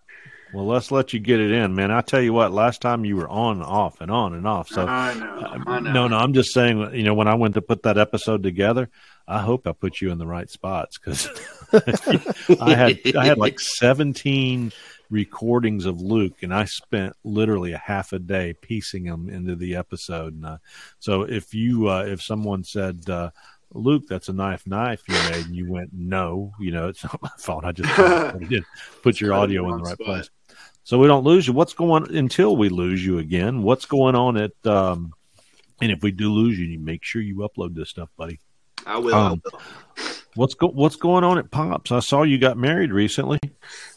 Well, let's let you get it in, man. I tell you what, last time you were on, off, and on and off. So, I know, I know. no, no, I'm just saying. You know, when I went to put that episode together, I hope I put you in the right spots because *laughs* I had I had like 17 recordings of Luke, and I spent literally a half a day piecing them into the episode. And uh, so, if you uh, if someone said, uh, "Luke, that's a knife knife you made," and you went, "No," you know, it's *laughs* not my fault. I just did put your *laughs* audio in the right place, so we don't lose you. What's going until we lose you again? What's going on at? Um, and if we do lose you, you make sure you upload this stuff, buddy. I will. Um, I will. What's go, What's going on at Pops? I saw you got married recently.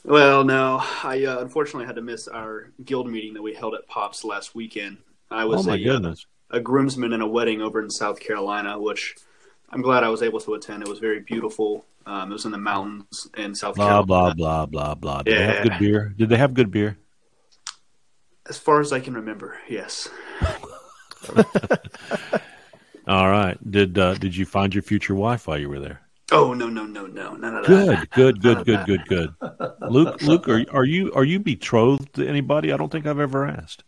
Well, no, I uh, unfortunately had to miss our guild meeting that we held at Pops last weekend. I was oh my a, goodness! Uh, a groomsman in a wedding over in South Carolina, which I'm glad I was able to attend. It was very beautiful. Um, it was in the mountains in South blah, Carolina. Blah blah blah blah. Blah. Did they have good beer? Did they have good beer? As far as I can remember, yes. *laughs* All right. Did uh, Did you find your future wife while you were there? Oh no no no no no no. Good, good, good, good, good, good. Luke, *laughs* Luke, are are you are you betrothed to anybody? I don't think I've ever asked.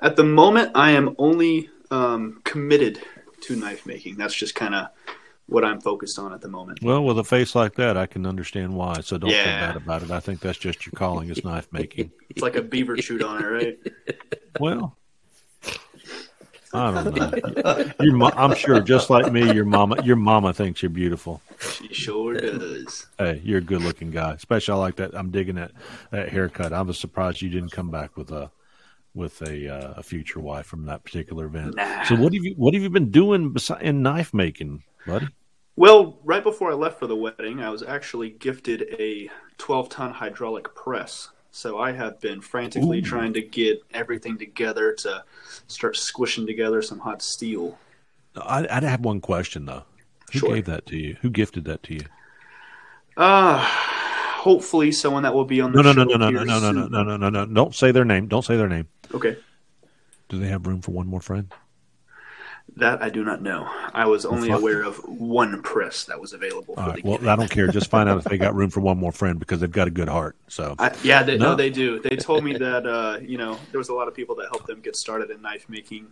At the moment, I am only um, committed to knife making. That's just kind of what I'm focused on at the moment. Well, with a face like that, I can understand why. So don't feel Yeah. bad about it. I think that's just your calling is knife making. It's like a beaver chewed on it, right? Well, I don't know. *laughs* Your mo- I'm sure, just like me, your mama, your mama thinks you're beautiful. She sure does. Hey, you're a good looking guy. Especially I like that. I'm digging that that haircut. I was surprised you didn't come back with a with a uh, a future wife from that particular event. Nah. So what have you what have you been doing besi- in knife making, buddy? Well, right before I left for the wedding, I was actually gifted a 12 ton hydraulic press. So I have been frantically Ooh. trying to get everything together to start squishing together some hot steel. I, I have one question though. Who Sure. gave that to you? Who gifted that to you? Uh, hopefully someone that will be on the no, show no, no, no, no, no, no, soon. no, no, no, no. Don't say their name. Don't say their name. Okay. Do they have room for one more friend? That I do not know. I was only fuck. aware of one press that was available All for right. the Well, I don't care. Just find out if they got room for one more friend because they've got a good heart. So I, yeah, they, no. No. they do. They told me *laughs* that uh, you know there was a lot of people that helped them get started in knife making,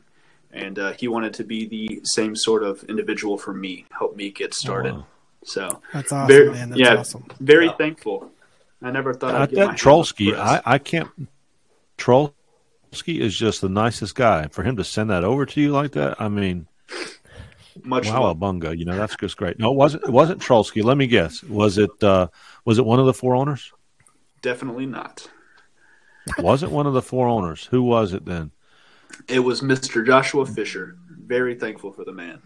and uh, he wanted to be the same sort of individual for me, help me get started. wow. So That's awesome, very, man. That's yeah, awesome. very thankful. I never thought I I'd get my that hands Trollsky. I, I can't. Trollsky is just the nicest guy. For him to send that over to you like that, I mean, Much wow, bunga. You know, that's just great. No, it wasn't. It wasn't Trollsky. Let me guess. Was it? uh Was it one of the four owners? Definitely not. Was it one of the four owners? Who was it then? It was Mr. Joshua Fisher. Very thankful for the man.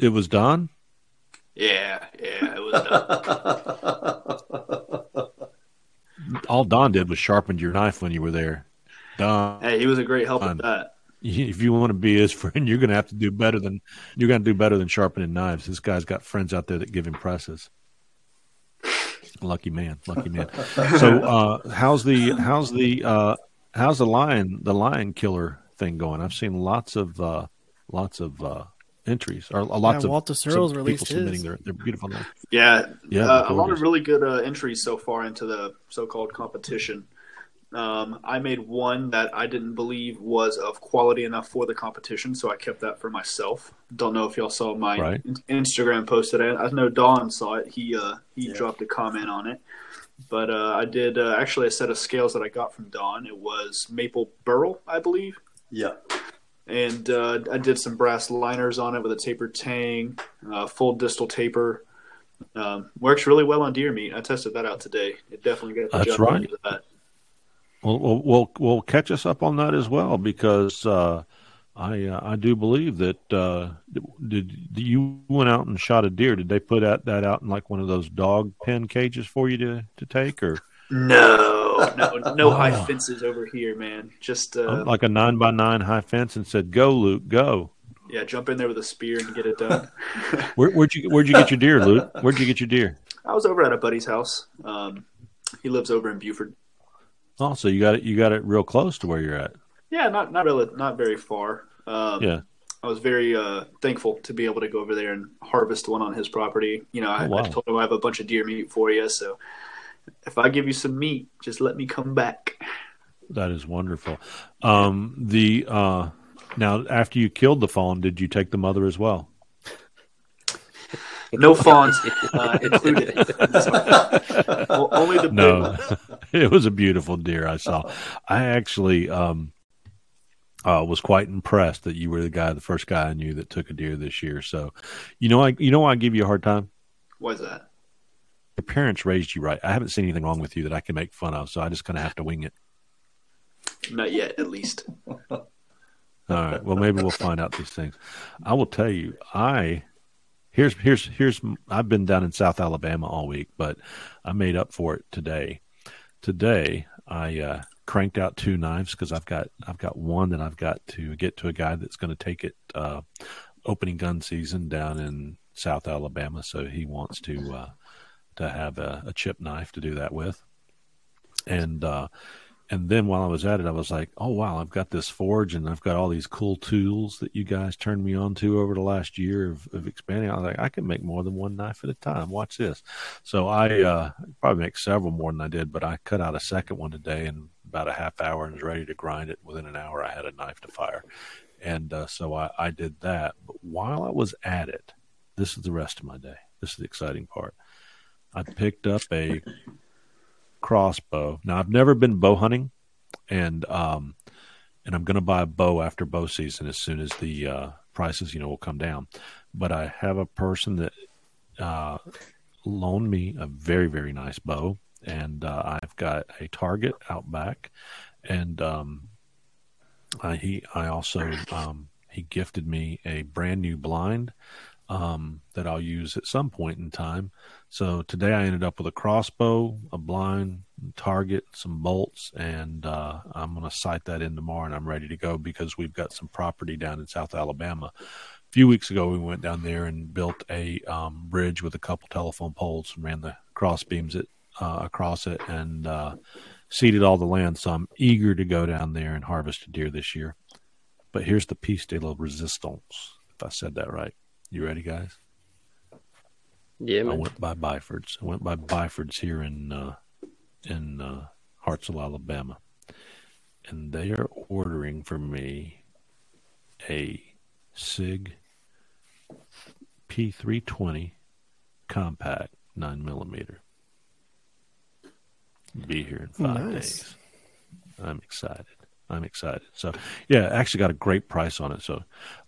It was Don. Yeah, yeah, it was done. *laughs* All Don did was sharpened your knife when you were there. Don. hey, he was a great help Fun. with that. *laughs* if you want to be his friend, you're going to have to do better than you're going to do better than sharpening knives. This guy's got friends out there that give him presses. Lucky man, lucky man. *laughs* So, uh, how's the how's the uh, how's the lion the lion killer thing going? I've seen lots of uh, lots of uh, entries or lots Yeah, of Walter some Searles people released submitting their their beautiful knives. Yeah, Yeah, uh, a lot of really good uh, entries so far into the so-called competition. Um, I made one that I didn't believe was of quality enough for the competition, so I kept that for myself. Don't know if y'all saw my Right. in- Instagram post today. I know Don saw it. He uh, he dropped a comment on it. But uh, I did uh, actually a set of scales that I got from Don. It was maple burl, I believe. Yeah. And uh, I did some brass liners on it with a tapered tang, uh, full distal taper. Um, works really well on deer meat. I tested that out today. It definitely got the That's job done right. that. Well, well, we'll we'll catch us up on that as well because uh, I uh, I do believe that uh, did, did you went out and shot a deer? Did they put that, that out in like one of those dog pen cages for you to, to take or No, no, no high Oh. fences over here, man. Just uh, like a nine by nine high fence and said, "Go, Luke, go." yeah, jump in there with a spear and get it done. *laughs* Where, where'd you where'd you get your deer, Luke? Where'd you get your deer? I was over at a buddy's house. Um, he lives over in Buford. Oh, so you got it you got it real close to where you're at. Yeah, not not really, not very far. Um, Yeah. I was very uh, thankful to be able to go over there and harvest one on his property. You know, I, Oh, wow. I told him I have a bunch of deer meat for you, so if I give you some meat, just let me come back. That is wonderful. Um, the uh, now after you killed the fawn, did you take the mother as well? *laughs* No fawns uh, included. *laughs* O- Only the big No. *laughs* it was a beautiful deer I saw. I actually um, uh, was quite impressed that you were the guy, the first guy I knew that took a deer this year. So, you know, I you know why I give you a hard time. Why is that? Your parents raised you right. I haven't seen anything wrong with you that I can make fun of, so I just kind of have to wing it. Not yet, at least. All right. Well, maybe we'll find out these things. I will tell you. I here's here's here's. I've been down in South Alabama all week, but I made up for it today. Today, I uh, cranked out two knives because I've got I've got one that I've got to get to a guy that's going to take it uh, opening gun season down in South Alabama. So he wants to uh, to have a, a chip knife to do that with, and uh, and then while I was at it, I was like, oh wow, I've got this forge and I've got all these cool tools that you guys turned me on to over the last year of, of expanding. I was like, I can make more than one knife at a time. Watch this. So I uh, probably make several more than I did, but I cut out a second one today in about a half hour and was ready to grind it. Within an hour, I had a knife to fire, and uh, so I, I did that. But while I was at it, this is the rest of my day. This is the exciting part. I picked up a crossbow. Now I've never been bow hunting, and um, and I'm going to buy a bow after bow season as soon as the uh, prices, you know, will come down. But I have a person that uh, loaned me a very very nice bow, and uh, I've got a target out back, and um, I, he I also um, he gifted me a brand new blind um, that I'll use at some point in time. So today I ended up with a crossbow, a blind, target, some bolts, and uh, I'm going to sight that in tomorrow, and I'm ready to go because we've got some property down in South Alabama. A few weeks ago, we went down there and built a um, bridge with a couple telephone poles and ran the cross beams it, uh, across it and uh, seeded all the land. So I'm eager to go down there and harvest a deer this year. But here's the piece de la resistance, if I said that right. You ready, guys? Yeah, man. I went by Byford's. I went by Byford's here in uh, in uh, Hartselle, Alabama, and they are ordering for me a Sig P320 compact nine millimeter. Be here in five Nice. days. I'm excited. I'm excited. So yeah, actually got a great price on it. So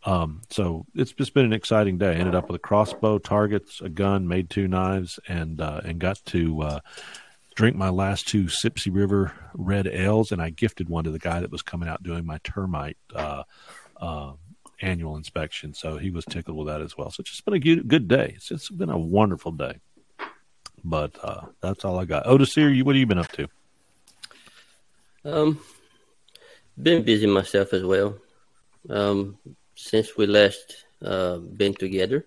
um so it's just been an exciting day. ended up with a crossbow, targets, a gun, made two knives and uh and got to uh drink my last two Sipsey River red ales and I gifted one to the guy that was coming out doing my termite uh uh annual inspection. So he was tickled with that as well. So it's just been a good, good day. It's just been a wonderful day. But uh that's all I got. Otis you what have you been up to? Um, been busy myself as well. Um, since we last uh, been together,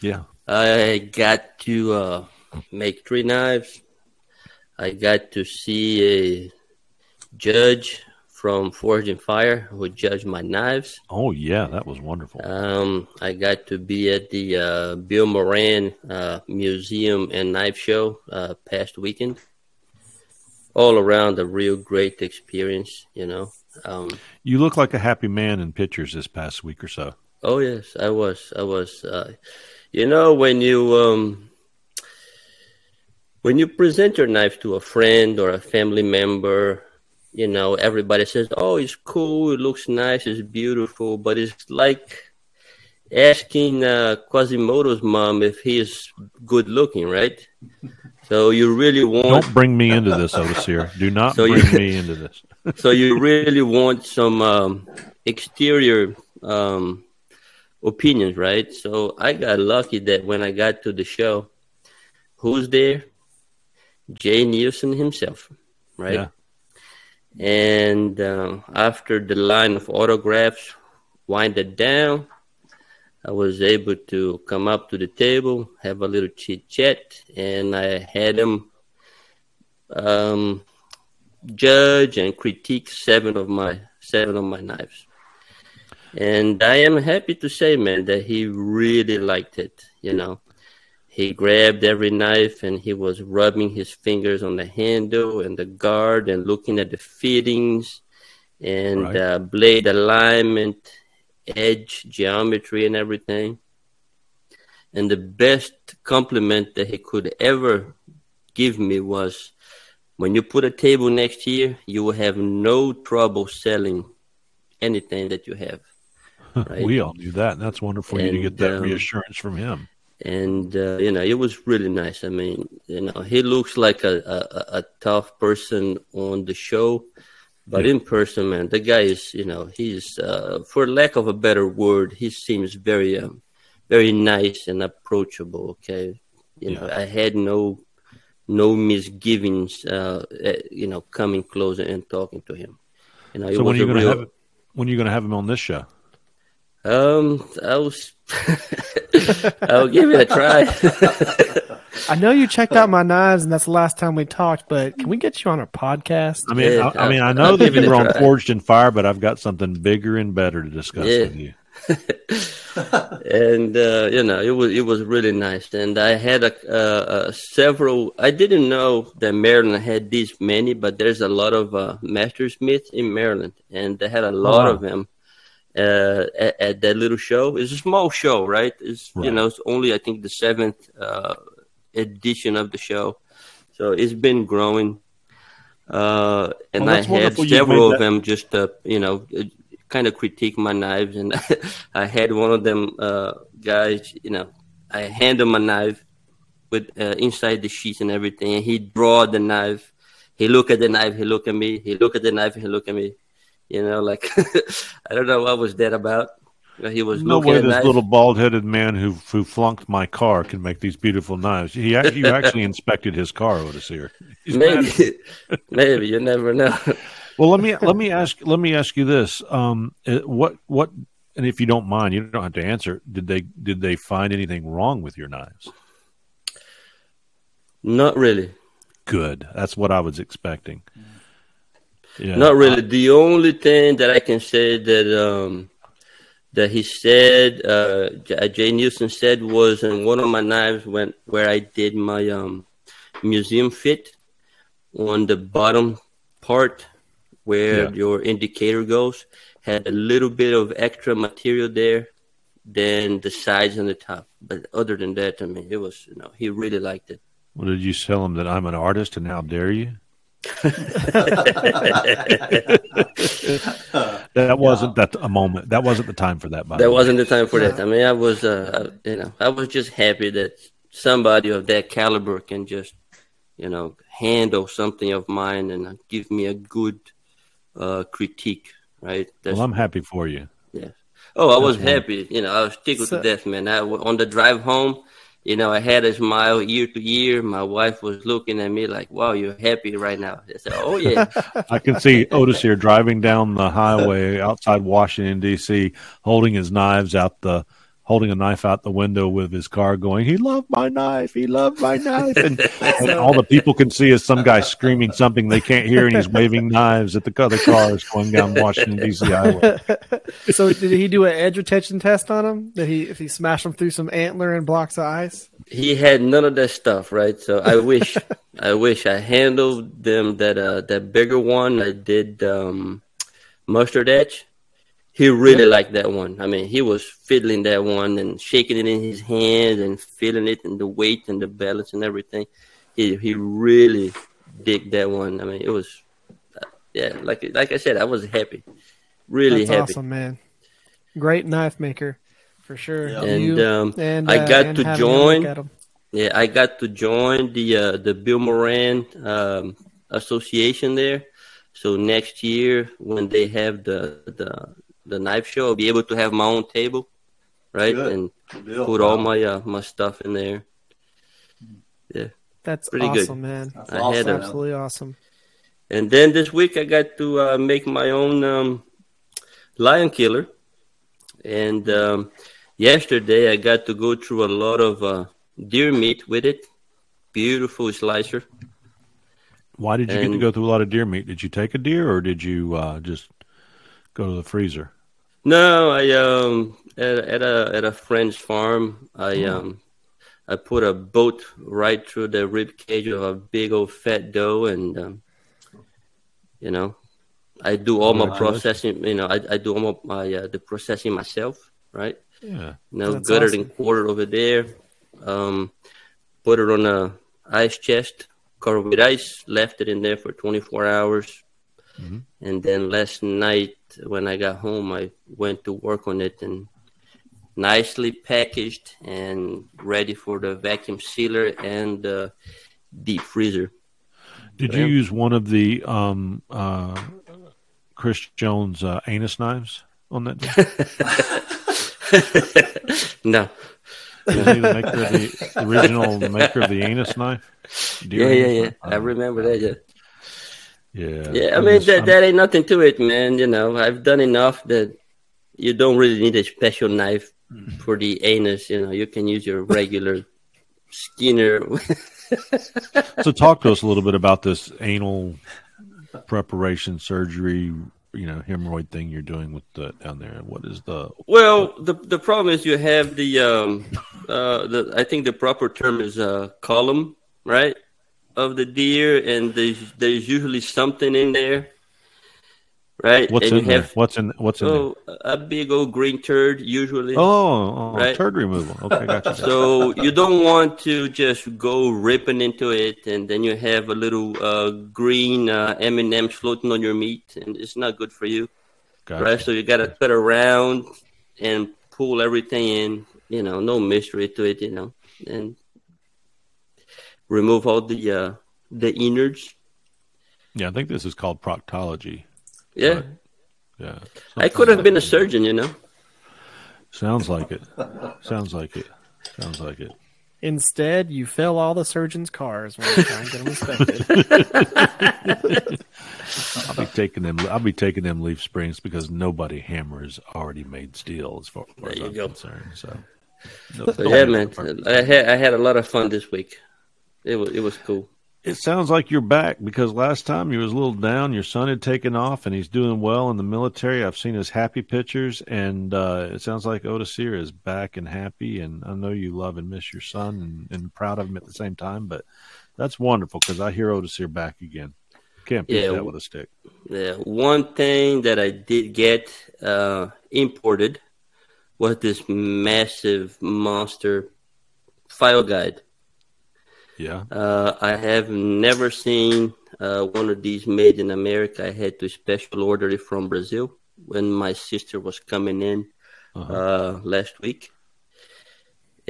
Yeah. I got to uh, make three knives. I got to see a judge from Forged in Fire who judged my knives. Oh yeah, that was wonderful. Um, I got to be at the uh, Bill Moran uh, Museum and Knife Show uh, past weekend. All around a real great experience, you know. Um, You look like a happy man in pictures this past week or so. Oh yes, I was. I was. Uh, you know, when you um, when you present your knife to a friend or a family member, you know, everybody says, "Oh, it's cool. It looks nice. It's beautiful." But it's like asking uh, Quasimodo's mom if he is good looking, right? So you really want Don't bring me into this, Otis here. Do not So bring you- me into this. *laughs* so you really want some um, exterior um, opinions, right? So I got lucky that when I got to the show, who's there? Jay Neilson himself, right? Yeah. And um, after the line of autographs winded down, I was able to come up to the table, have a little chit chat, and I had him um, judge and critique seven of my seven of my knives. And I am happy to say, man, that he really liked it. You know, he grabbed every knife and he was rubbing his fingers on the handle and the guard and looking at the fittings and Right. uh, blade alignment, edge geometry, and everything. And the best compliment that he could ever give me was when you put a table next here, you will have no trouble selling anything that you have. *laughs* Right? we all knew that. And that's wonderful for you to get that um, reassurance from him. and uh, you know it was really nice. I mean, you know, he looks like a, a- a tough person on the show, but in person, man, the guy is you know he's uh, for lack of a better word, he seems very um, very nice and approachable. Okay, you know, I had no no misgivings, uh, eh, you know, coming closer and talking to him. You know, So when are you going to real- have when are you going to have him on this show? Um, I was. *laughs* I'll give it a try. *laughs* I know you checked out my knives, and that's the last time we talked. But can we get you on our podcast? I mean, I, I mean, I know that you were on Forged in Fire, but I've got something bigger and better to discuss Yeah. with you. *laughs* and uh, you know it was it was really nice and i had a, uh, uh, several i didn't know that maryland had this many but there's a lot of uh, master smiths in maryland and they had a lot wow. of them uh, at, at that little show it's a small show right it's you know it's only i think the seventh uh, edition of the show. So it's been growing. Uh, and Well, I had several of them just uh, you know kind of critique my knives, and *laughs* I had one of them uh, guys, you know, I hand him a knife with uh, inside the sheets and everything, and he draw the knife. He look at the knife, he look at me, he look at the knife, he look at me. You know, like *laughs* I don't know what was that about. He was No way this knife. little bald-headed man who who flunked my car can make these beautiful knives. He actually, you actually *laughs* inspected his car, Otis here. *laughs* He's Maybe, *laughs* maybe you never know. Well, let me let me ask let me ask you this: um, uh, what what, and if you don't mind, you don't have to answer. Did they did they find anything wrong with your knives? Not really. Good. That's what I was expecting. Yeah. Not really. The only thing that I can say that um, that he said, uh, Jay Neilson said, was in one of my knives when where I did my um, museum fit on the bottom part where Yeah. your indicator goes had a little bit of extra material there than the sides and the top. But other than that, I mean, it was you know he really liked it. Well, did you tell him that I'm an artist and how dare you? That wasn't that a moment. That wasn't the time for that. By That way. wasn't the time for that. I mean, I was, uh, you know, I was just happy that somebody of that caliber can just, you know, handle something of mine and give me a good uh, critique, right? That's, Well, I'm happy for you. yeah. Oh, I was That's happy. You know, I was tickled So- to death, man. I, on the drive home, you know, I had a smile year to year. My wife was looking at me like, "Wow, you're happy right now." I said, "Oh yeah." *laughs* I can see Otis here driving down the highway outside Washington D.C., holding his knives out the, holding a knife out the window with his car, going, "He loved my knife. He loved my knife." And, and *laughs* all the people can see is some guy screaming something they can't hear, and he's waving knives at the other cars going down Washington D.C. highway. *laughs* so did he do an edge retention test on him? Did he if he smashed him through some antler and blocks of ice? he had none of that stuff, right? So I wish, I wish I handled them that uh that bigger one. I did um mustard edge. He really liked that one. I mean, he was fiddling that one and shaking it in his hands and feeling it and the weight and the balance and everything. He he really dig that one. I mean, it was yeah, like like I said, I was happy, really That's happy. awesome, man. Great knife maker, for sure. and You um, and, I uh, got and to having him look join. Yeah, I got to join the uh, the Bill Moran um, association there. So next year, when they have the the the knife show, I'll be able to have my own table, right, Good. and Good put all my uh, my stuff in there. Yeah, That's pretty good. awesome, man. That's I awesome. had a, Absolutely awesome. and then this week I got to uh, make my own um, lion killer, and um, yesterday I got to go through a lot of uh, deer meat with it. Beautiful slicer. Why did you get to go through a lot of deer meat? Did you take a deer, or did you uh, just go to the freezer? No, I um at, at a at a French farm. I um I put a boat right through the rib cage of a big old fat doe, and um, you know, I do all my processing. You know, I, I do all my, my uh, the processing myself, right? Yeah. You know, That's gutted awesome. and quartered over there. Um, put it on a ice chest, covered with ice, left it in there for 24 hours. Mm-hmm. And then last night when I got home, I went to work on it and nicely packaged and ready for the vacuum sealer and the deep freezer. Did you use one of the um, uh, Chris Jones uh, anus knives on that? *laughs* no. Is he the maker of the, the original maker of the anus knife? Yeah, yeah, yeah. I remember that. Yeah. Yeah. Yeah, I mean that I'm- that ain't nothing to it, man. You know, I've done enough that you don't really need a special knife for the anus. You know, you can use your regular Skinner. so talk to us a little bit about this anal preparation surgery you know hemorrhoid thing you're doing with the down there what is the Well, the the problem is you have the um uh the I think the proper term is uh colon, right? Of the deer and there's there's usually something in there. Right? what's and in there have what's in what's in there oh, a big old green turd usually. oh, oh right? turd removal okay gotcha So you don't want to just go ripping into it, and then you have a little uh, green uh, M and M's floating on your meat, and it's not good for you, Gotcha. right? So you got to cut around and pull everything in. You know, no mystery to it. You know, and remove all the uh, the innards. yeah i think this is called proctology Yeah, yeah I could have been a surgeon. You know. sounds like it sounds like it sounds like it Instead, you fill all the surgeons' cars when you try and get them inspected. *laughs* I'll be taking them. I'll be taking them leaf springs because nobody hammers already made steel, as far, as you I'm go. concerned. So, no- *laughs* So yeah, man, I had I had a lot of fun this week. It was it was cool. It sounds like you're back because last time you was a little down. Your son had taken off, and he's doing well in the military. I've seen his happy pictures, and uh, it sounds like Otis Sear is back and happy. And I know you love and miss your son, and, and proud of him at the same time. But that's wonderful because I hear Otis Sear back again. Can't beat Yeah, that with a stick. Yeah, one thing that I did get uh, imported was this massive monster file guide. Yeah. Uh, I have never seen uh, one of these made in America. I had to special order it from Brazil when my sister was coming in Uh-huh. uh, last week.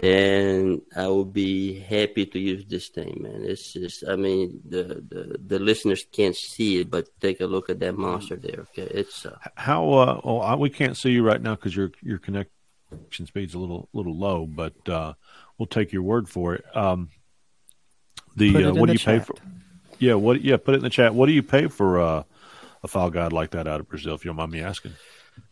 And I will be happy to use this thing, man. It's just, I mean, the, the, the listeners can't see it, but take a look at that monster there. Okay, it's uh, How? Uh, oh, I, we can't see you right now because your your connection speed's a little little low, but uh, we'll take your word for it. Um, the uh, what do the you pay for? Yeah, what? Yeah, put it in the chat. What do you pay for uh, a file guide like that out of Brazil? If you don't mind me asking.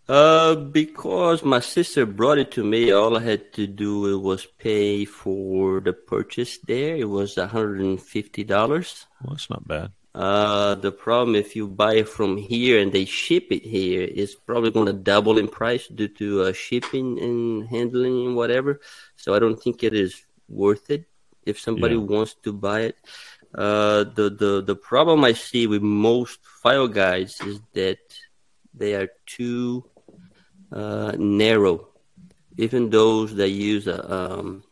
Uh, because my sister brought it to me, all I had to do was pay for the purchase there. It was hundred and fifty dollars. Well, that's not bad. Uh, the problem if you buy it from here and they ship it here, it's probably going to double in price due to uh, shipping and handling and whatever. So I don't think it is worth it if somebody Yeah. wants to buy it. Uh, the the the problem I see with most file guides is that they are too uh, narrow. Even those that use a um,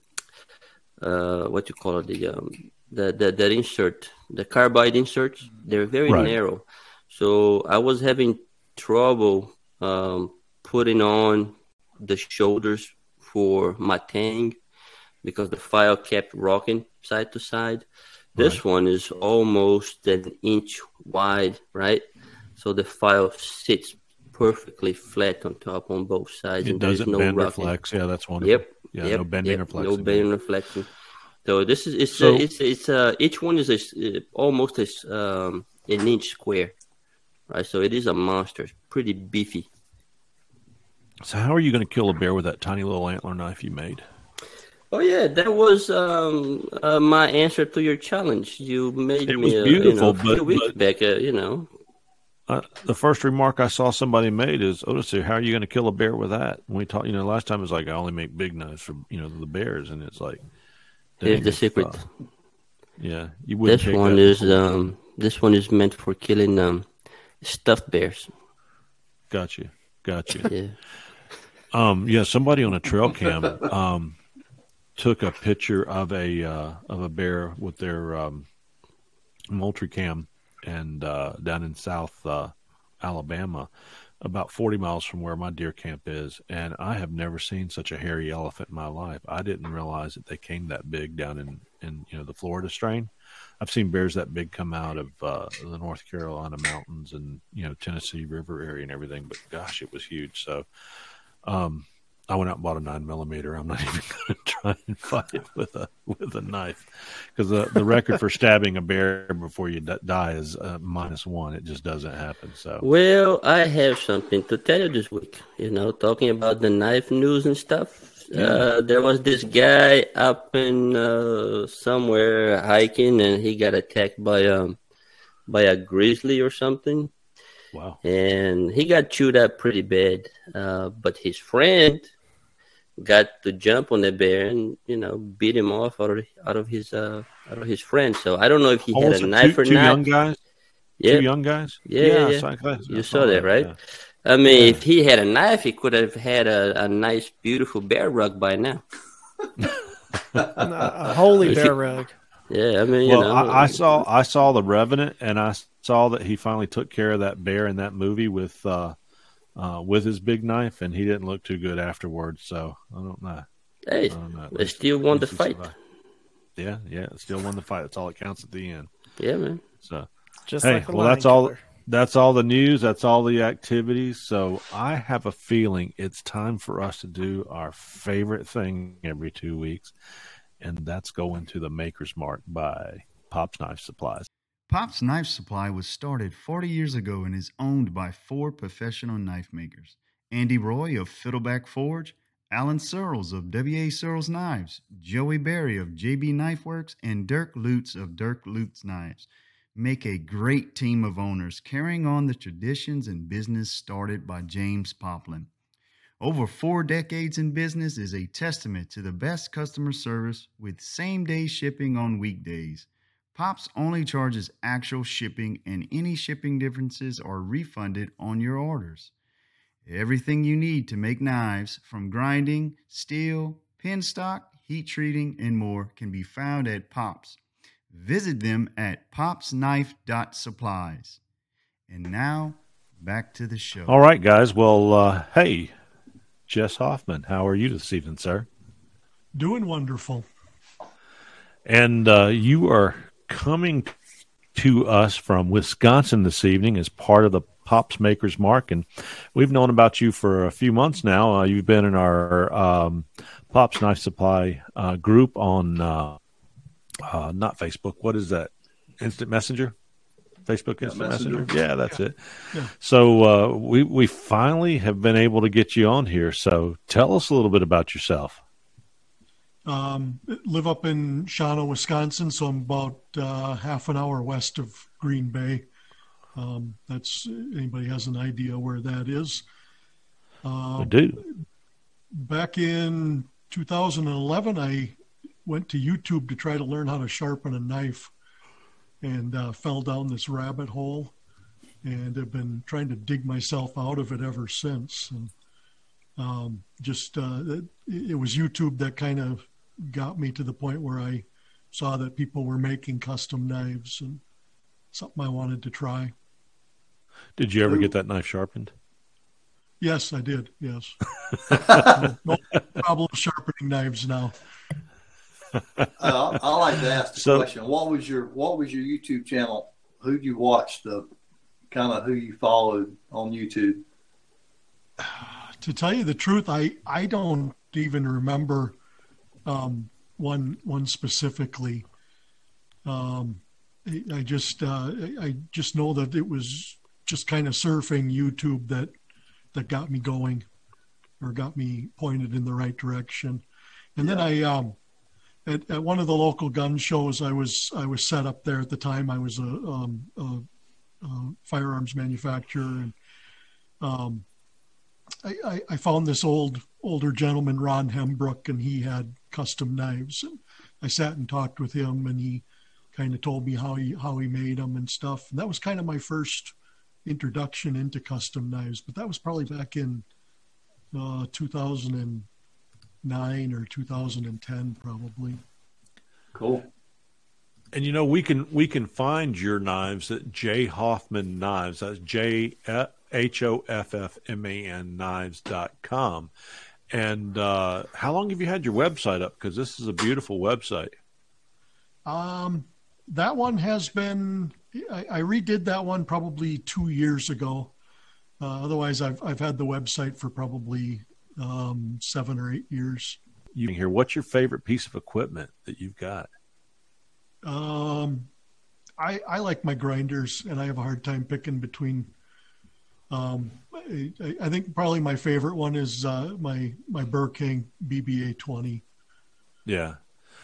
uh, what you call it, the um, the, the that insert, the carbide inserts, they're very Right. narrow. So I was having trouble um, putting on the shoulders for my tang because the file kept rocking side to side. This one is almost an inch wide, right? So the file sits perfectly flat on top on both sides. It and there's doesn't no bend or flex. Yeah, that's wonderful. Yep. Yeah, yep, no bending yep, or flexing. No bending or flexing. So this is it's So- uh, it's it's uh each one is a, uh, almost a, s- um an inch square, right? So it is a monster. It's pretty beefy. So how are you going to kill a bear with that tiny little antler knife you made? Oh yeah, that was um uh, my answer to your challenge. You made It me was uh, beautiful, you know, a but- few weeks but- back. Uh, you know, Uh, the first remark I saw somebody made is, "Otis, how are you going to kill a bear with that?" When we talked, you know, last time it was like I only make big knives for you know the bears, and it's like here's the secret. yeah, you wouldn't This one that is um this one is meant for killing um stuffed bears. Got you, got you. Yeah. Um, yeah, somebody on a trail cam um, took a picture of a uh, of a bear with their um, Moultrie and uh, down in South uh, Alabama, about 40 miles from where my deer camp is, and I have never seen such a hairy elephant in my life. I didn't realize that they came that big down in in you know the Florida strain. I've seen bears that big come out of uh, the North Carolina mountains and you know Tennessee River area and everything, but gosh, it was huge. So, um, I went out and bought a nine millimeter. I'm not *laughs* even going to try and fight it with a with a knife because the the record for stabbing a bear before you d- die is uh, minus one. It just doesn't happen. So well, I have something to tell you this week. You know, talking about the knife news and stuff. Yeah. Uh, there was this guy up in uh, somewhere hiking, and he got attacked by um by a grizzly or something. Wow! And he got chewed up pretty bad. Uh, but his friend got to jump on the bear and you know beat him off out of out of his uh out of his friend. So I don't know if he had a knife two, or two not. young guys. Yeah. Two young guys. Yeah, yeah. yeah. I, you saw that, right? Yeah. I mean, yeah. if he had a knife, he could have had a, a nice, beautiful bear rug by now. *laughs* *laughs* a holy bear rug. Yeah, I mean, well, you know, I, I, saw I saw the Revenant, and I saw that he finally took care of that bear in that movie with uh, uh, with his big knife, and he didn't look too good afterwards. So I don't know. Hey, don't know. they still won the fight. Survived. Yeah, yeah, still won the fight. That's all that counts at the end. Yeah, man. So, just hey, like well, that's killer. all. That's all the news. That's all the activities. So I have a feeling it's time for us to do our favorite thing every two weeks, and that's going to the Maker's Mark by Pops Knife Supplies. Pop's Knife Supply was started 40 years ago and is owned by four professional knife makers Andy Roy of Fiddleback Forge, Alan Searles of W.A. Searles Knives, Joey Berry of JB Knife Works, and Dirk Lutz of Dirk Lutz Knives. Make a great team of owners carrying on the traditions and business started by James Poplin. Over four decades in business is a testament to the best customer service with same day shipping on weekdays. Pops only charges actual shipping, and any shipping differences are refunded on your orders. Everything you need to make knives, from grinding, steel, pin stock, heat treating, and more, can be found at Pops. Visit them at popsknife.supplies. And now, back to the show. All right, guys. Well, uh, hey, Jess Hoffman, how are you this evening, sir? Doing wonderful. And uh, you are coming to us from Wisconsin this evening as part of the Pops Makers Mark, and we've known about you for a few months now. Uh, you've been in our um, Pops Knife Supply uh, group on uh, uh not Facebook. What is that? Instant Messenger. Facebook Instant Messenger. Messenger. Yeah, that's yeah. it. Yeah. So uh, we we finally have been able to get you on here. So tell us a little bit about yourself. Um, live up in Shawano, Wisconsin, so I'm about uh, half an hour west of Green Bay. Um, that's anybody has an idea where that is. Uh, I do. Back in 2011, I went to YouTube to try to learn how to sharpen a knife, and uh, fell down this rabbit hole, and have been trying to dig myself out of it ever since. And um, just uh, it, it was YouTube that kind of got me to the point where I saw that people were making custom knives and something I wanted to try. Did you ever get that knife sharpened? Yes, I did. Yes. no, *laughs* no problem sharpening knives now. uh, I like to ask the so, question. What was your What was your YouTube channel? Who did you watch? The kind of who you followed on YouTube. *sighs* To tell you the truth, I I don't even remember um, one one specifically. Um, I just uh, I just know that it was just kind of surfing YouTube that that got me going, or got me pointed in the right direction. And yeah. then I um, at, at one of the local gun shows, I was I was set up there at the time. I was a, um, a, a firearms manufacturer, and um, I, I, I found this old older gentleman, Ron Hembrook, and he had custom knives. And I sat and talked with him, and he kind of told me how he how he made them and stuff. And that was kind of my first introduction into custom knives. But that was probably back in uh, 2009 or 2010, probably. Cool. And you know we can we can find your knives at J Hoffman Knives. That's J H O F F M A N Knives dot com. And uh, how long have you had your website up? Because this is a beautiful website. Um, that one has been. I, I redid that one probably two years ago. Uh, otherwise, I've I've had the website for probably um, seven or eight years. You here? What's your favorite piece of equipment that you've got? Um, I I like my grinders, and I have a hard time picking between. Um, I, I think probably my favorite one is uh, my my Burr King BBA twenty. Yeah,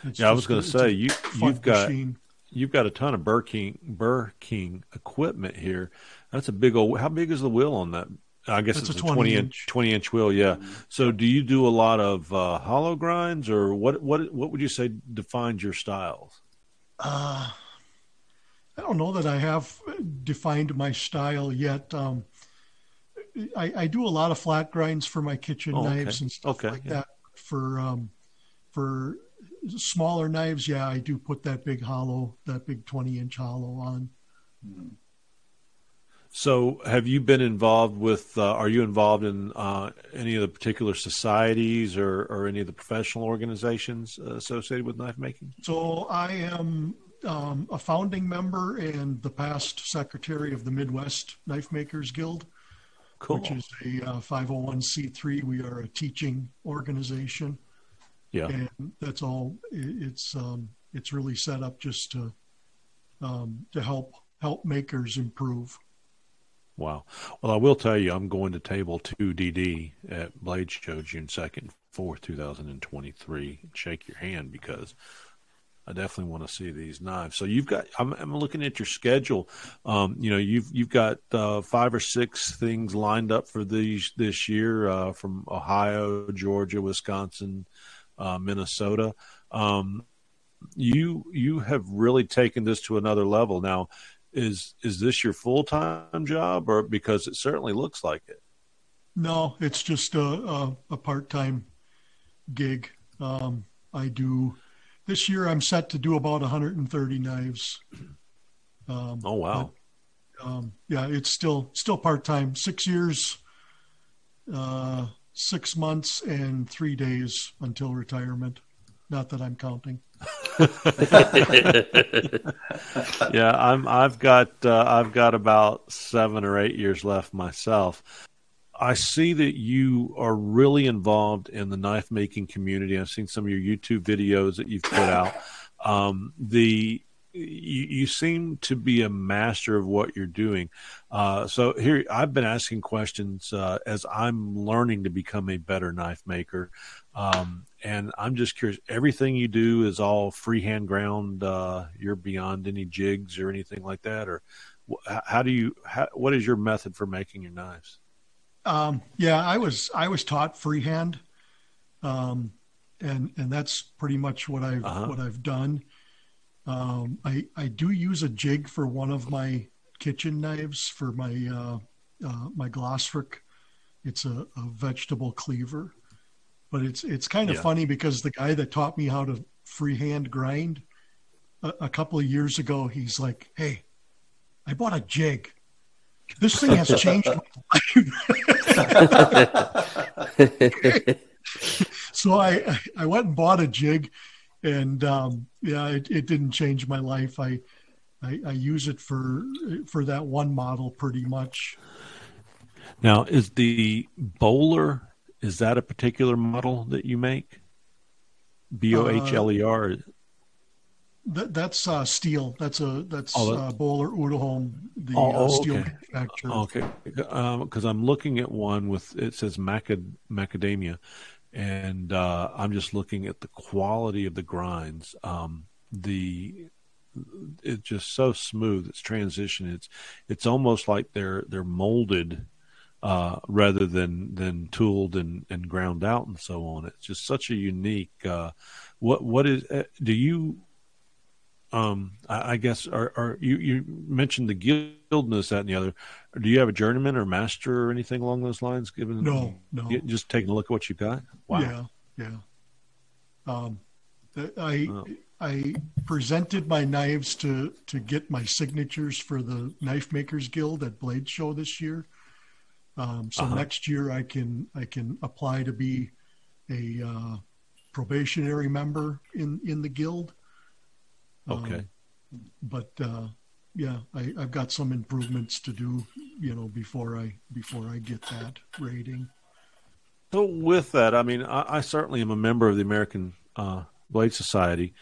it's yeah. I was going to say you you've got machine. you've got a ton of Burr King Burr King equipment here. That's a big old. How big is the wheel on that? I guess That's it's a 20, 20 inch 20 inch wheel. Yeah. So do you do a lot of uh, hollow grinds or what, what, what would you say defines your styles? Uh, I don't know that I have defined my style yet. Um, I, I, do a lot of flat grinds for my kitchen oh, knives and stuff okay, like yeah. that. For um, for smaller knives, yeah, I do put that big hollow, that big twenty inch hollow on. Mm-hmm. So, have you been involved with? Uh, are you involved in uh, any of the particular societies or, or any of the professional organizations uh, associated with knife making? So, I am um, a founding member and the past secretary of the Midwest Knife Makers Guild, cool. which is a 501c3. Uh, we are a teaching organization. Yeah, and that's all. It's um, it's really set up just to um, to help help makers improve. Wow. Well, I will tell you, I'm going to table 2DD at Blade Show June 2nd, 4th, 2023. Shake your hand because I definitely want to see these knives. So you've got, I'm, I'm looking at your schedule. Um, you know, you've, you've got uh, five or six things lined up for these this year uh, from Ohio, Georgia, Wisconsin, uh, Minnesota. Um, you, you have really taken this to another level. Now, is is this your full time job, or because it certainly looks like it? No, it's just a a, a part time gig. Um, I do this year. I'm set to do about 130 knives. Um, oh wow! But, um, yeah, it's still still part time. Six years, uh, six months, and three days until retirement. Not that I'm counting. *laughs* yeah, I'm. I've got. Uh, I've got about seven or eight years left myself. I see that you are really involved in the knife making community. I've seen some of your YouTube videos that you've put out. *laughs* Um, the you, you, seem to be a master of what you're doing. Uh, so here, I've been asking questions uh, as I'm learning to become a better knife maker. Um, and I'm just curious. Everything you do is all freehand ground. Uh, you're beyond any jigs or anything like that, or how do you? How, what is your method for making your knives? Um, yeah, I was I was taught freehand, um, and and that's pretty much what I've uh-huh. what I've done. Um, I I do use a jig for one of my kitchen knives for my uh, uh, my Glosric. It's a, a vegetable cleaver but it's it's kind of yeah. funny because the guy that taught me how to freehand grind a, a couple of years ago, he's like, "Hey, I bought a jig. This thing has changed *laughs* *laughs* *laughs* so I I went and bought a jig, and um, yeah, it, it didn't change my life. I, I I use it for for that one model pretty much. Now, is the Bohler is that a particular model that you make? B O H L E R. Uh, that, that's uh, steel. That's a that's oh, that, uh, Bohler Uddeholm, the oh, uh, oh, steel okay. manufacturer. Okay, because um, I'm looking at one with it says macad- macadamia, and uh, I'm just looking at the quality of the grinds. Um, the it's just so smooth. It's transition. It's it's almost like they're they're molded uh, rather than than tooled and, and ground out and so on. It's just such a unique. Uh, what what is? Uh, do you? Um, I, I, guess are, are you you mentioned the guildness that and the other. Do you have a journeyman or master or anything along those lines? Given no, no, just taking a look at what you got. Wow. Yeah, yeah. Um, I I presented my knives to to get my signatures for the Knife Makers Guild at Blade Show this year. Um, so Uh-huh. next year I can I can apply to be a uh, probationary member in in the guild. Okay. Um, but uh, yeah, I, I've got some improvements to do, you know, before I before I get that rating. So with that, I mean, I, I certainly am a member of the American uh, Blade Society,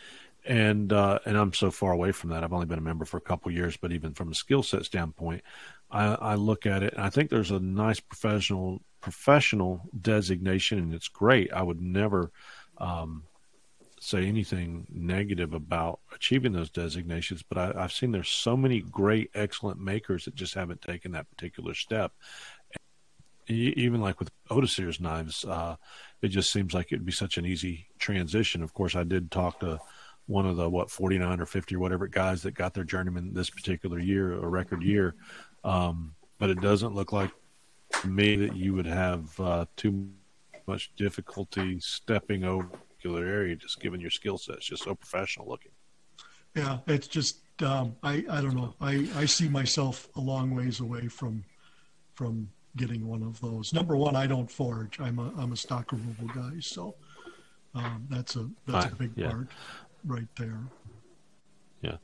and uh, and I'm so far away from that. I've only been a member for a couple years, but even from a skill set standpoint, I, I look at it and I think there's a nice professional professional designation, and it's great. I would never um, say anything negative about achieving those designations, but I, I've seen there's so many great, excellent makers that just haven't taken that particular step E- even like with Otisir's knives, uh, it just seems like it'd be such an easy transition. Of course, I did talk to one of the what 49 or 50 or whatever guys that got their journeyman this particular year, a record year. Um, but it doesn't look like to me that you would have uh, too much difficulty stepping over particular area, just given your skill set. It's just so professional looking. Yeah, it's just um, I I don't know. I I see myself a long ways away from from getting one of those. Number one, I don't forge. I'm a I'm a stock removal guy, so um, that's a that's a big yeah. part right there. Yeah.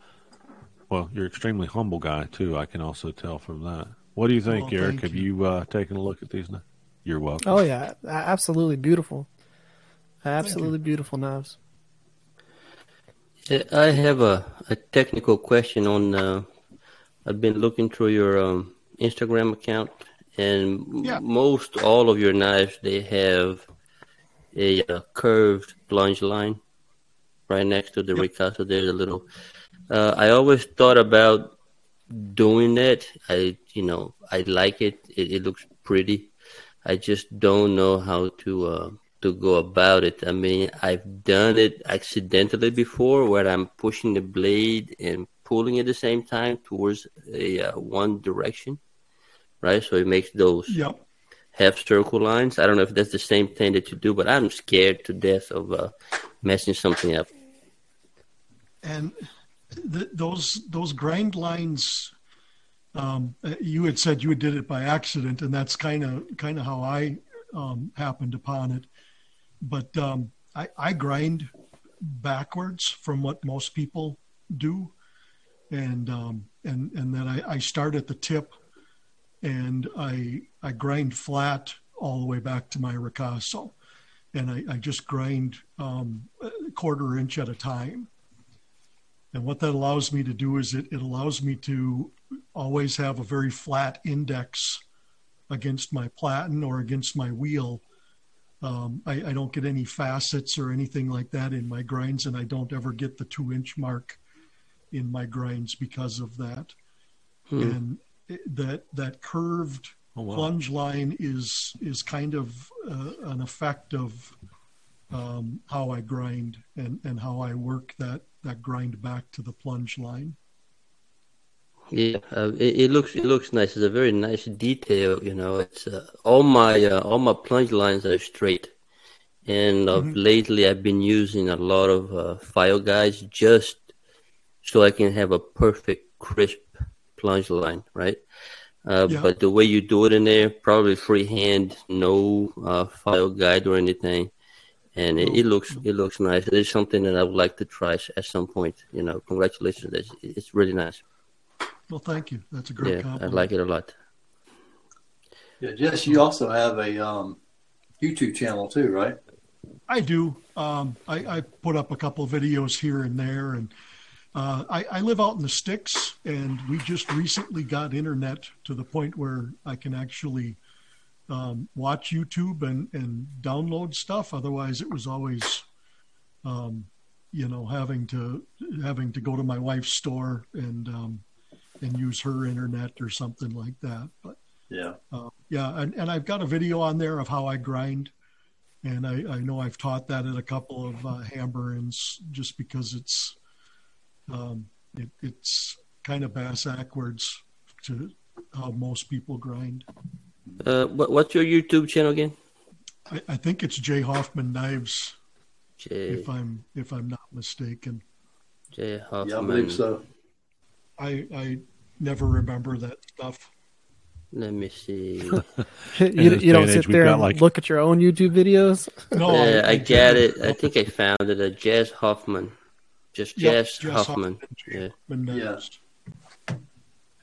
Well, you're an extremely humble guy too. I can also tell from that. What do you think, Well, Eric? thank Have you, uh, taken a look at these? now? You're welcome. Oh yeah, absolutely beautiful, absolutely beautiful knives. Uh, I have a, a technical question on. Uh, I've been looking through your um, Instagram account, and Yeah. most all of your knives they have a, uh curved plunge line right next to the ricasso. There's a little. Uh, I always thought about doing that. I, you know, I like it. It, it looks pretty. I just don't know how to uh, to go about it. I mean, I've done it accidentally before, where I'm pushing the blade and pulling at the same time towards a uh, one direction, right? So it makes those Yep. half circle lines. I don't know if that's the same thing that you do, but I'm scared to death of uh, messing something up. And th- those those grind lines, um, you had said you did it by accident, and that's kind of kind of how I um, happened upon it. But um, I, I grind backwards from what most people do, and um, and and then I, I start at the tip, and I I grind flat all the way back to my ricasso, and I, I just grind um, a quarter inch at a time. And what that allows me to do is it, it allows me to always have a very flat index against my platen or against my wheel. Um, I, I don't get any facets or anything like that in my grinds, and I don't ever get the two inch mark in my grinds because of that. Hmm. And that that curved Oh, wow. plunge line is is kind of uh, an effect of um, how I grind and, and how I work that, that grind back to the plunge line. Yeah, uh, it, it looks it looks nice. It's a very nice detail. You know, it's uh, all my uh, all my plunge lines are straight, and of Mhm. lately I've been using a lot of uh, file guides just so I can have a perfect crisp plunge line, right? Uh, Yeah. But the way you do it in there, probably freehand, no uh, file guide or anything, and it, it looks it looks nice. It is something that I would like to try at some point. You know, congratulations! It's, it's really nice. Well, thank you. That's a great Yeah, I like it a lot. Yeah, Jess, you also have a um, YouTube channel too, right? I do. Um, I, I put up a couple of videos here and there, and uh, I, I live out in the sticks, and we just recently got internet to the point where I can actually um, watch YouTube and, and download stuff. Otherwise, it was always, um, you know, having to having to go to my wife's store and um, and use her internet or something like that. But Yeah. uh, yeah, and, and I've got a video on there of how I grind, and I, I know I've taught that at a couple of uh, hammer-ins just because it's um, it, it's kind of bass backwards to how most people grind. Uh, what, what's your YouTube channel again? I, I think it's Jay Hoffman Knives, Jay. if I'm if I'm not mistaken. Jay Hoffman. Yeah, I believe so. I I never remember that stuff. Let me see. *laughs* you, you don't sit age, there and like- look at your own YouTube videos. No, yeah, I, I get it. I think I found it. Uh, Jazz Hoffman. Just Yep, Jazz Jess Hoffman. Hoffman. Yeah. But no, Yes. All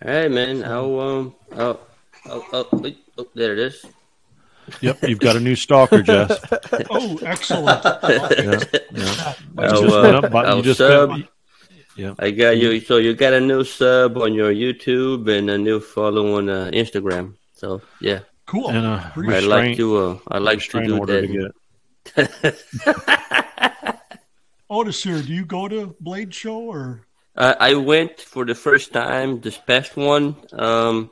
right, man. I'll um. Oh, oh, oh, wait, oh, there it is. Yep, you've got a new stalker, Jess. *laughs* Oh, excellent. *laughs* Yeah, yeah. You I'll, just uh, went up, you just sub. Went- yeah. I got you. So you got a new sub on your YouTube and a new follow on uh, Instagram. So yeah, Cool. And a I restraint, like to. Uh, I like to do order that. to get. *laughs* Otis here, do you go to Blade Show or? Uh, I went for the first time this past one. Um,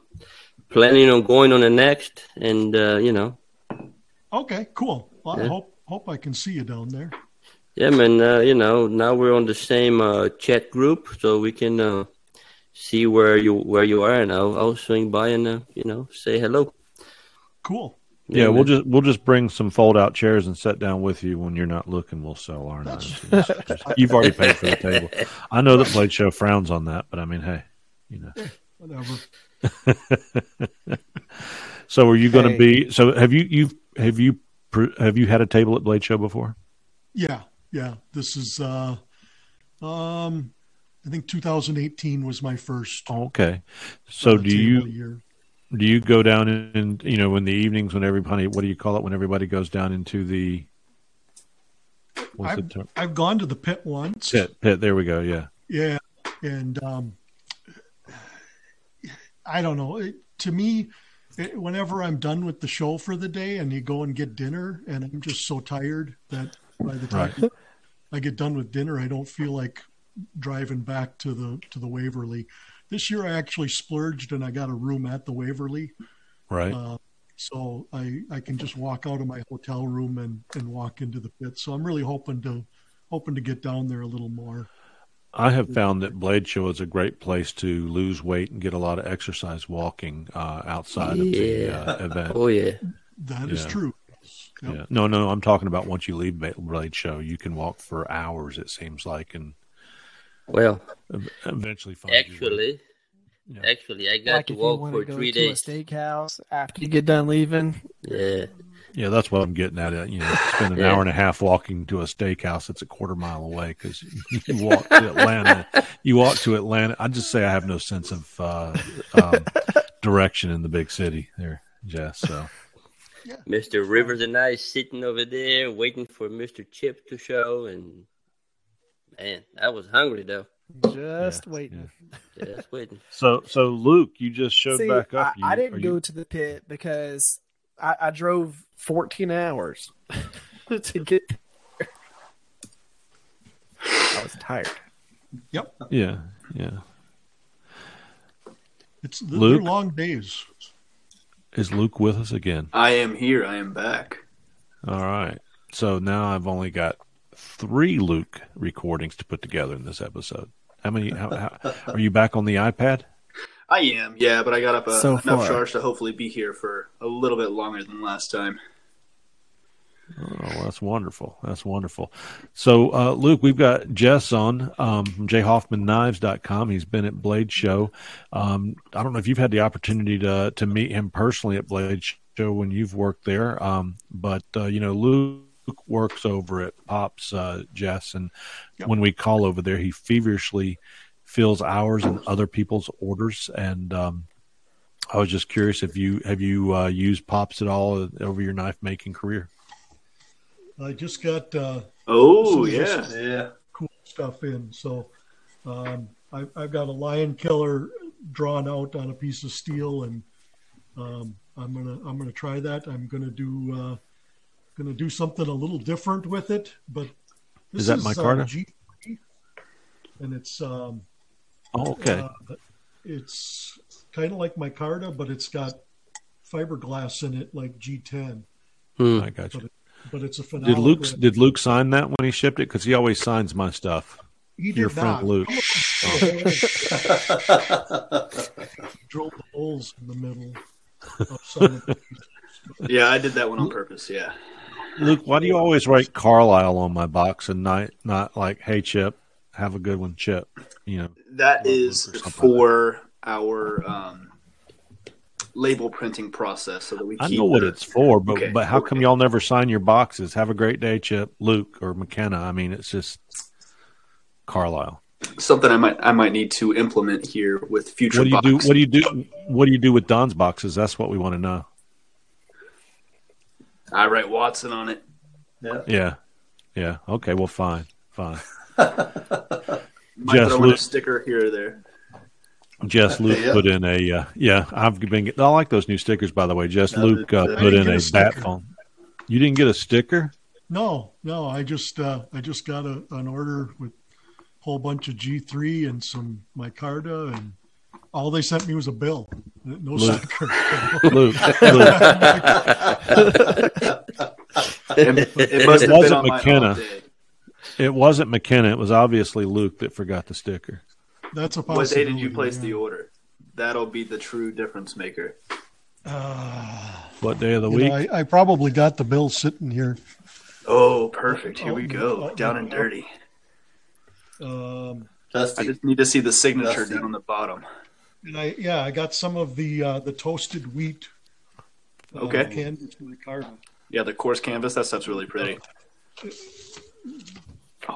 planning on going on the next, and uh, you know, Okay, cool. Well, I hope hope I can see you down there. Yeah, man. Uh, you know, now we're on the same uh, chat group, so we can uh, see where you where you are, and I'll, I'll swing by and uh, you know say hello. Cool. Yeah, we'll just we'll just bring some fold out chairs and sit down with you when you're not looking. We'll sell our knives. Just- just- You've already paid for the table. I know that Blade Show frowns on that, but I mean, hey, you know. Whatever. *laughs* so, are you going to Hey. be? So, have you you've have you have you had a table at Blade Show before? Yeah, yeah. This is uh um I think 2018 was my first. Oh, okay. So, uh, do you do you go down in you know in the evenings when everybody what do you call it when everybody goes down into the what's I've, term? I've gone to the pit once. Pit pit. There we go. Yeah. Yeah, and um, I don't know. It, to me, it, whenever I'm done with the show for the day, and you go and get dinner, and I'm just so tired that by the time Right. I get done with dinner, I don't feel like driving back to the to the Waverly. This year, I actually splurged, and I got a room at the Waverly. Right. Uh, so I, I can just walk out of my hotel room and, and walk into the pit. So I'm really hoping to hoping to get down there a little more. I have found that Blade Show is a great place to lose weight and get a lot of exercise walking uh, outside of the uh, event. Oh yeah. That is Yeah. true. Yep. Yeah. No, no, I'm talking about once you leave Blade Show, you can walk for hours. It seems like, and Well, eventually find actually, Yeah. actually, I got Like to walk for to go three to days. a steakhouse after you get done leaving. Yeah. Yeah, that's what I'm getting at. uh, You know, spend an Yeah. hour and a half walking to a steakhouse that's a quarter mile away because *laughs* you walk to Atlanta. You walk to Atlanta. I just say I have no sense of uh, um, direction in the big city there, Jess. So Mr. Rivers and I sitting over there waiting for Mr. Chip to show, and man, I was hungry though. Just Yeah, waiting. Just waiting. *laughs* So, so Luke, you just showed See, back up. I, You- I are didn't you- go to the pit because I, I drove 14 hours *laughs* to get there. I was tired. Yep. Yeah, yeah. It's they're Luke? long days. Is Luke with us again? I am here. I am back. All right. So now I've only got three Luke recordings to put together in this episode. How many? How, how, are you back on the iPad? I am, yeah, but I got up uh, So enough far. charge to hopefully be here for a little bit longer than last time. Oh, that's wonderful. That's wonderful. So, uh, Luke, we've got Jess on um, from jhoffmanknives.com. He's been at Blade Show. Um, I don't know if you've had the opportunity to to meet him personally at Blade Show when you've worked there, um, but uh, you know, Luke works over at Pops uh, Jess, and Yep. when we call over there, he feverishly fills ours and other people's orders. And um, I was just curious if you have you uh, used Pops at all over your knife making career. I just got uh, Oh, Some yeah. just- Yeah. cool stuff in. So um, I, I've got a lion killer drawn out on a piece of steel, and um, I'm gonna I'm gonna try that. I'm gonna do uh, gonna do something a little different with it. But this Is that my micarta? G3, and it's um, Oh, okay. uh, it's kind of like my micarta, but it's got fiberglass in it, like G10. Hmm. I got you. But it's a Did phenomenal. Luke did Luke sign that when he shipped it? Because he always signs my stuff. He did Your friend. Luke. *laughs* drilled the holes in the middle of some of the Yeah, I did that one on purpose. Yeah. Luke, why do you always write Carlisle on my box and not not like Hey Chip? Have a good one, Chip. You know That is something like for our um, label printing process, so that we. I know what the- it's for, but Okay, but how okay. come y'all never sign your boxes? Have a great day, Chip, Luke, or McKenna. I mean, it's just Carlisle. something I might I might need to implement here with future. What do you do? What do you do? What do you do with Don's boxes? That's what we want to know. I write Watson on it. Yeah. Yeah, yeah. Okay, well, fine, fine. *laughs* Might Jess throw in a Luke, sticker here or there. Jess Luke Yeah. put in a uh, yeah. I've been. I like those new stickers, by the way. Jess No, Luke uh, put in a a bat phone. You didn't get a sticker? No, no, I just uh, I just got a, an order with a whole bunch of G three and some micarta, and all they sent me was a bill. No Luke. sticker. Luke, It, it must It wasn't on McKenna. off. It wasn't McKenna. It was obviously Luke that forgot the sticker. That's a What day possibility. did you place yeah. the order? That'll be the true difference maker. Uh, What day of the week? know, I, I probably got the bill sitting here. Oh, perfect. Here we Oh, go. oh, Down oh, and dirty. Um, I just need to see the signature Dusty. down on the bottom. and I yeah, I got some of the uh, the toasted wheat. uh, Okay. Canvas micarta. Yeah, the coarse canvas. That stuff's really pretty.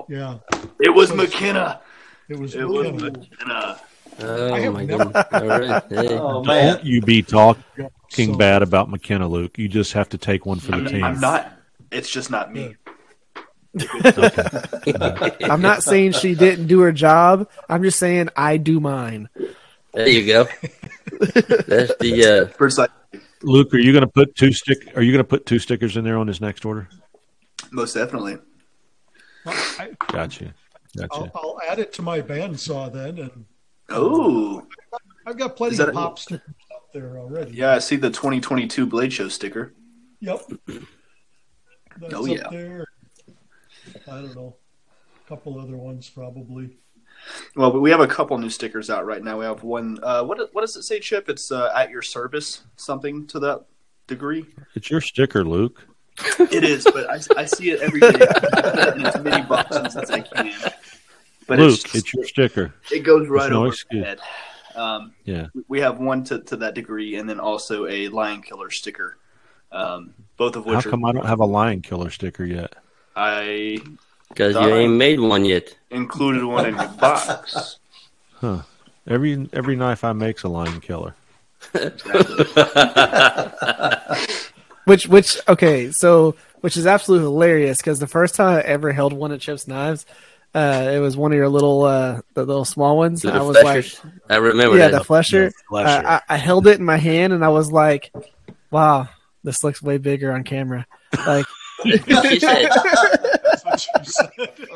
Yeah, It was McKenna. It was. It was McKenna. McKenna. Oh my never- goodness! All right, *laughs* hey. Oh. Don't you be talking So- bad about McKenna, Luke. You just have to take one for the team. I'm not. It's just not me. *laughs* I'm not saying she didn't do her job. I'm just saying I do mine. There you go. That's the uh, First, like, Luke, are you going to put two stick? Are you going to put two stickers in there on this next order? most definitely. Well, I, Gotcha, gotcha. I'll, I'll add it to my bandsaw then, and Oh, I've got plenty Is that of a- stickers out there already. yeah. I see the 2022 Blade Show sticker. Yep. *clears throat* That's Oh, up yeah. there. I don't know. A couple other ones probably. Well, but we have a couple new stickers out right now. We have one. Uh, what what does it say, Chip? It's uh, at your service, something to that degree. It's your sticker, Luke. It is, but I, I see it every day. I put it in as many boxes as I can. But Luke, it's, it's your sticker. it goes right no over excuse. my head. Um, Yeah. we have one to, to that degree, and then also a lion killer sticker. Um, both of which How are come I don't have a lion killer sticker yet? I because you ain't made one yet. included one in your box. Huh? Every every knife I make's a lion killer. *laughs* *laughs* Which, which, okay, so which is absolutely hilarious because the first time I ever held one of Chip's knives, uh, it was one of your little, uh, the little small ones. The I was fleshers? like, I remember yeah, that. the flesher. The flesher. Uh, I, I held it in my hand and I was like, wow, this looks way bigger on camera. Like, *laughs* she said. That's what said.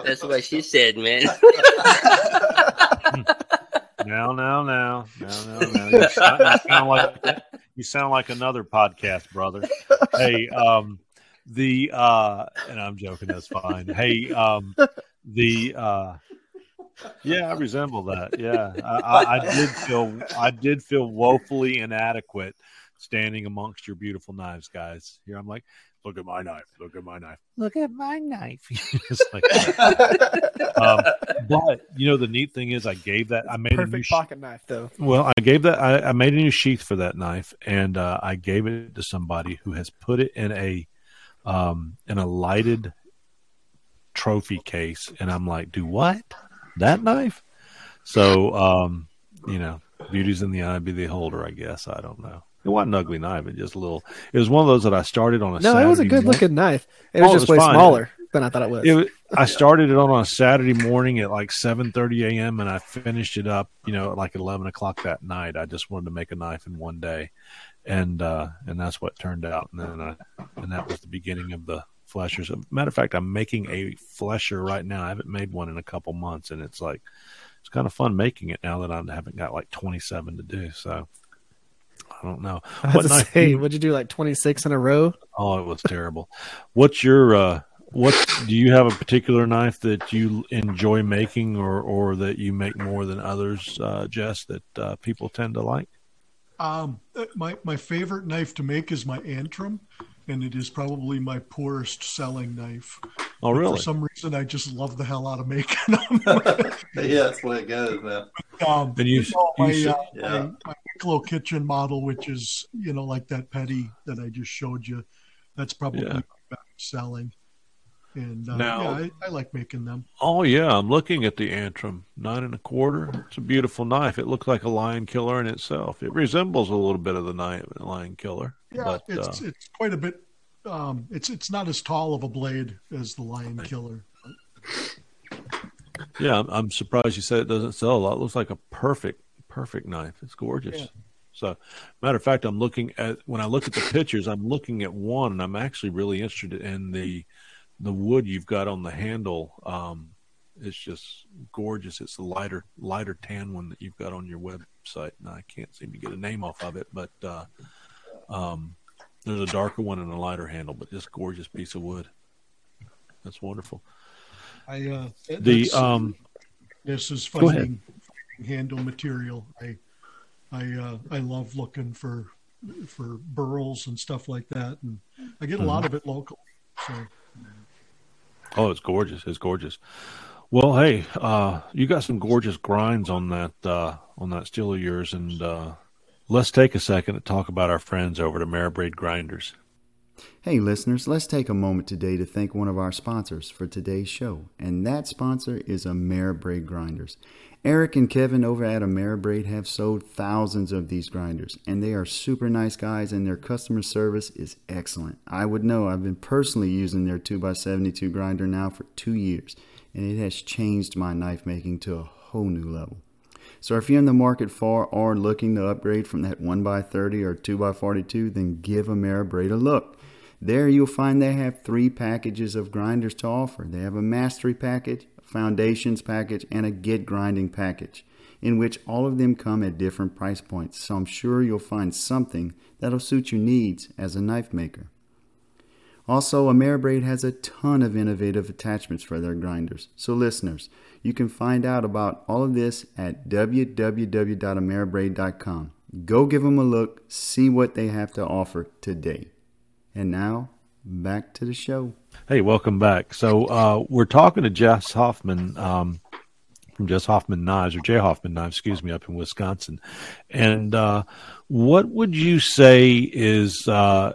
That's what she said, man. *laughs* *laughs* Now, now, now, now, now, now. You sound, you sound like you sound like another podcast, brother. Hey, um, the uh, and I'm joking. That's fine. Hey, um, the uh, yeah, I resemble that. Yeah, I, I, I did feel I did feel woefully inadequate standing amongst your beautiful knives, guys. Here, I'm like, look at my knife. Look at my knife. Look at my knife. *laughs* It's like, *laughs* um, but you know, the neat thing is, I gave that. I made a new perfect sheath. pocket knife, though. Well, I gave that. I, I made a new sheath for that knife, and uh, I gave it to somebody who has put it in a um, in a lighted trophy case, and I'm like, "Do what? That knife?" So, um, you know, beauty's in the eye be the holder. I guess I don't know. It wasn't an ugly knife. It just a little. It was one of those that I started on a. No, it was a good morning. looking knife. It was Oh, it just was way fine. smaller than I thought it was. It, I started it on a Saturday morning at like seven thirty a.m. and I finished it up, you know, at like eleven o'clock that night. I just wanted to make a knife in one day, and uh, and that's what turned out. And then I, and that was the beginning of the fleshers. Matter of fact, I'm making a flesher right now. I haven't made one in a couple months, and it's like it's kind of fun making it now that I haven't got like twenty seven to do. So I don't know. I was to knife do say, what'd you do, like 26 in a row? Oh, it was terrible. What's your uh what do you have a particular knife that you enjoy making or or that you make more than others, uh Jess, that uh, people tend to like? Um, uh, my my favorite knife to make is my Antrim, and it is probably my poorest selling knife. Oh, really? For some reason, I just love the hell out of making *laughs* them. *laughs* yeah, that's the way it goes, man. um, And you- you know, my, should- uh, Yeah. my, my Wicklow kitchen model, which is you know like that petty that I just showed you, that's probably Yeah. my best selling. And uh, Now- yeah, I, I like making them. Oh yeah, I'm looking at the Antrim nine and a quarter. It's a beautiful knife. It looks like a lion killer in itself. It resembles a little bit of the knife lion killer, Yeah, but it's uh, it's quite a bit. Um, it's it's not as tall of a blade as the Lion Killer. yeah, I'm, I'm surprised you said it doesn't sell a lot. It looks like a perfect, perfect knife. It's gorgeous. Yeah. So, matter of fact, I'm looking at when I look at the pictures, I'm looking at one, and I'm actually really interested in the the wood you've got on the handle. Um, it's just gorgeous. It's the lighter lighter tan one that you've got on your website, and I can't seem to get a name off of it, but uh, um, there's a darker one and a lighter handle, but just gorgeous piece of wood. That's wonderful. I uh, The um, this is finding, finding handle material. I I uh, I love looking for for burls and stuff like that, and I get a lot Mhm. of it local. So Oh, it's gorgeous. It's gorgeous. Well, hey, uh, you got some gorgeous grinds on that uh, on that steel of yours, and uh, let's take a second to talk about our friends over at Ameribrade Grinders. Hey, listeners, let's take a moment today to thank one of our sponsors for today's show, and that sponsor is Ameribrade Grinders. Eric and Kevin over at Ameribrade have sold thousands of these grinders, and they are super nice guys, and their customer service is excellent. I would know I've been personally using their 2x72 grinder now for two years, and it has changed my knife making to a whole new level. So if you're in the market for or looking to upgrade from that 1x30 or 2x42, then give Ameribrade a look. There you'll find they have three packages of grinders to offer. They have a mastery package, a foundations package, and a get grinding package, in which all of them come at different price points. So I'm sure you'll find something that'll suit your needs as a knife maker. Also, Ameribrade has a ton of innovative attachments for their grinders. So, listeners, you can find out about all of this at www.ameribrade.com. Go give them a look, see what they have to offer today. And now, back to the show. Hey, welcome back. So uh, we're talking to Jess Hoffman um, from Jess Hoffman Knives, or Jay Hoffman Knives, excuse me, up in Wisconsin. And uh, what would you say is, uh,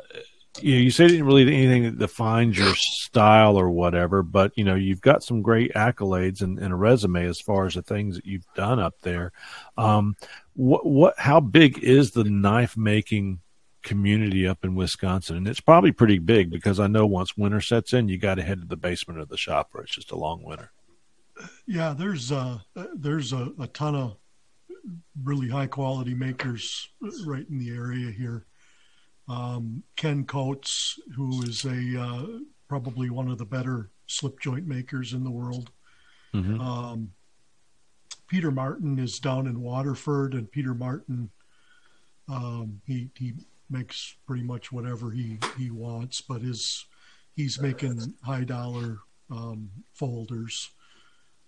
you know, you say it didn't really anything that defines your style or whatever, but you know, you've got some great accolades and, and a resume as far as the things that you've done up there. Um, what, what, how big is the knife making community up in Wisconsin, and it's probably pretty big because I know once winter sets in, you got to head to the basement of the shop, or it's just a long winter. yeah, there's uh there's a, a ton of really high quality makers right in the area here. Um, Ken Coates, who is a uh, probably one of the better slip joint makers in the world. Mhm. Um, Peter Martin is down in Waterford, and Peter Martin, um, he he makes pretty much whatever he he wants, but his he's making high dollar um, folders,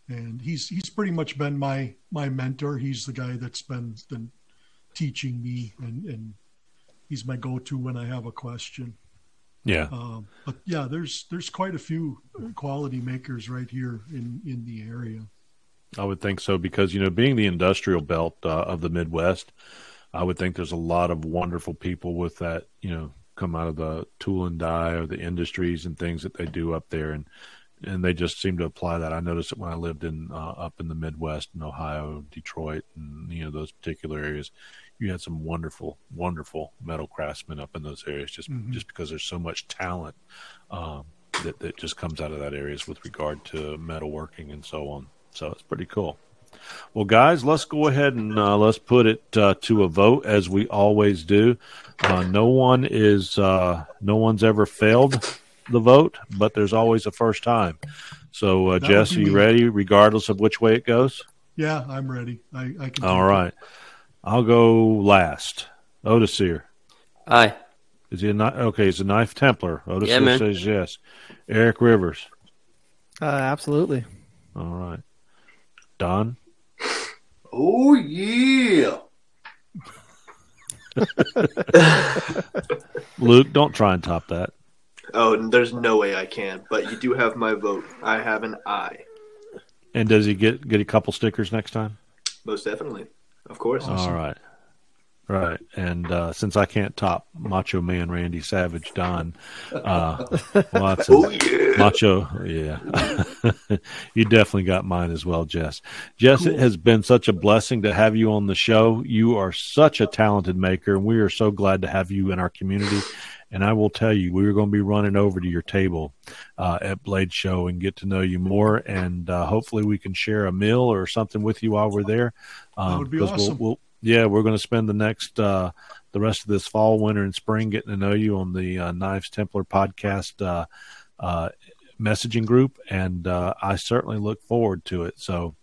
and he's he's pretty much been my my mentor. He's the guy that's been been teaching me, and and he's my go to when I have a question. Yeah. Um, but yeah, there's there's quite a few quality makers right here in in the area. I would think so because you know, being the industrial belt uh, of the Midwest, I would think there's a lot of wonderful people with that. You know, come out of the tool and die or the industries and things that they do up there, and and they just seem to apply that. I noticed it when I lived in uh, up in the Midwest in Ohio, Detroit, and you know those particular areas. You had some wonderful, wonderful metal craftsmen up in those areas, just Mhm. just because there's so much talent um, that that just comes out of that areas with regard to metalworking and so on. So it's pretty cool. Well, guys, let's go ahead and uh, let's put it uh, to a vote as we always do. Uh, no one is uh, no one's ever failed the vote, but there's always a first time. So, uh, Jess, are you ready, regardless of which way it goes? Yeah, I'm ready. I, I can. All it. Right, I'll go last. Otisir. Aye. Is he a knife? Okay, he's a knife Templar. Otisir Yeah, says yes. Eric Rivers. Uh, absolutely. All right. Don. Oh yeah. *laughs* Luke, don't try and top that. Oh, there's no way I can. But you do have my vote. I have an I. And does he get get a couple stickers next time? Most definitely, of course. All right. Right, and uh, since I can't top Macho Man Randy Savage Don uh, *laughs* Watson, Oh, yeah. Macho, yeah, *laughs* you definitely got mine as well, Jess. Jess, it has been such a blessing to have you on the show. You are such a talented maker, and we are so glad to have you in our community. And I will tell you, we are going to be running over to your table uh, at Blade Show and get to know you more, and uh, hopefully we can share a meal or something with you while we're there. Um, would be awesome. We'll, we'll, yeah, we're going to spend the next uh, the rest of this fall, winter, and spring getting to know you on the uh, Knives Templar podcast uh, uh, messaging group, and uh, I certainly look forward to it. So,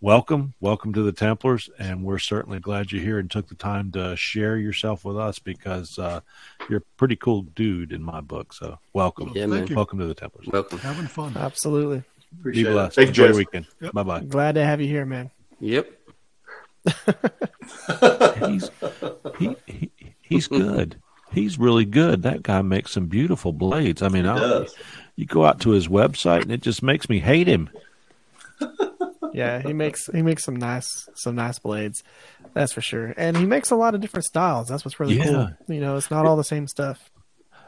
welcome, welcome to the Templars, and we're certainly glad you're here and took the time to share yourself with us because uh, you're a pretty cool dude in my book. So, welcome, Yeah, man. welcome to the Templars. Welcome. Having fun. Absolutely. Be Appreciate it. blessed. Thank you, Enjoy your weekend. Yep. Bye bye. Glad to have you here, man. Yep. *laughs* he's he, he he's good. He's really good. That guy makes some beautiful blades. I mean, I, does. you go out to his website and it just makes me hate him. *laughs* Yeah, he makes he makes some nice some nice blades. That's for sure. And he makes a lot of different styles. That's what's really Yeah. cool. You know, it's not all the same stuff.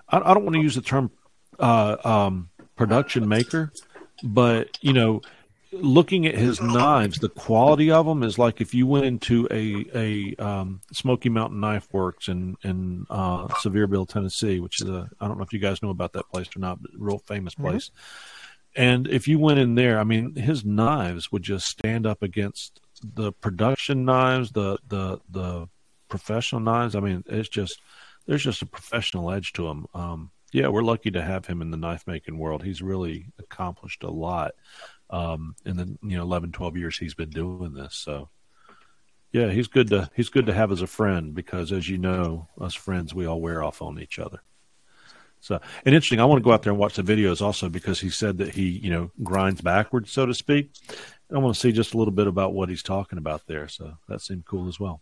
I, I don't want to use the term uh, um, production maker, but you know, looking at his knives, the quality of them is like if you went into a a um, Smoky Mountain Knife Works in in uh, Sevierville, Tennessee, which is a I don't know if you guys know about that place or not, but a real famous place. And if you went in there, I mean, his knives would just stand up against the production knives, the the the professional knives. I mean, it's just there's just a professional edge to him. Um, yeah, we're lucky to have him in the knife making world. He's really accomplished a lot um, in the you know 11, 12 years he's been doing this. So yeah, he's good to he's good to have as a friend because as you know, us friends we all wear off on each other. So and interesting, I want to go out there and watch the videos also because he said that he you know grinds backwards, so to speak. And I want to see just a little bit about what he's talking about there. So that seemed cool as well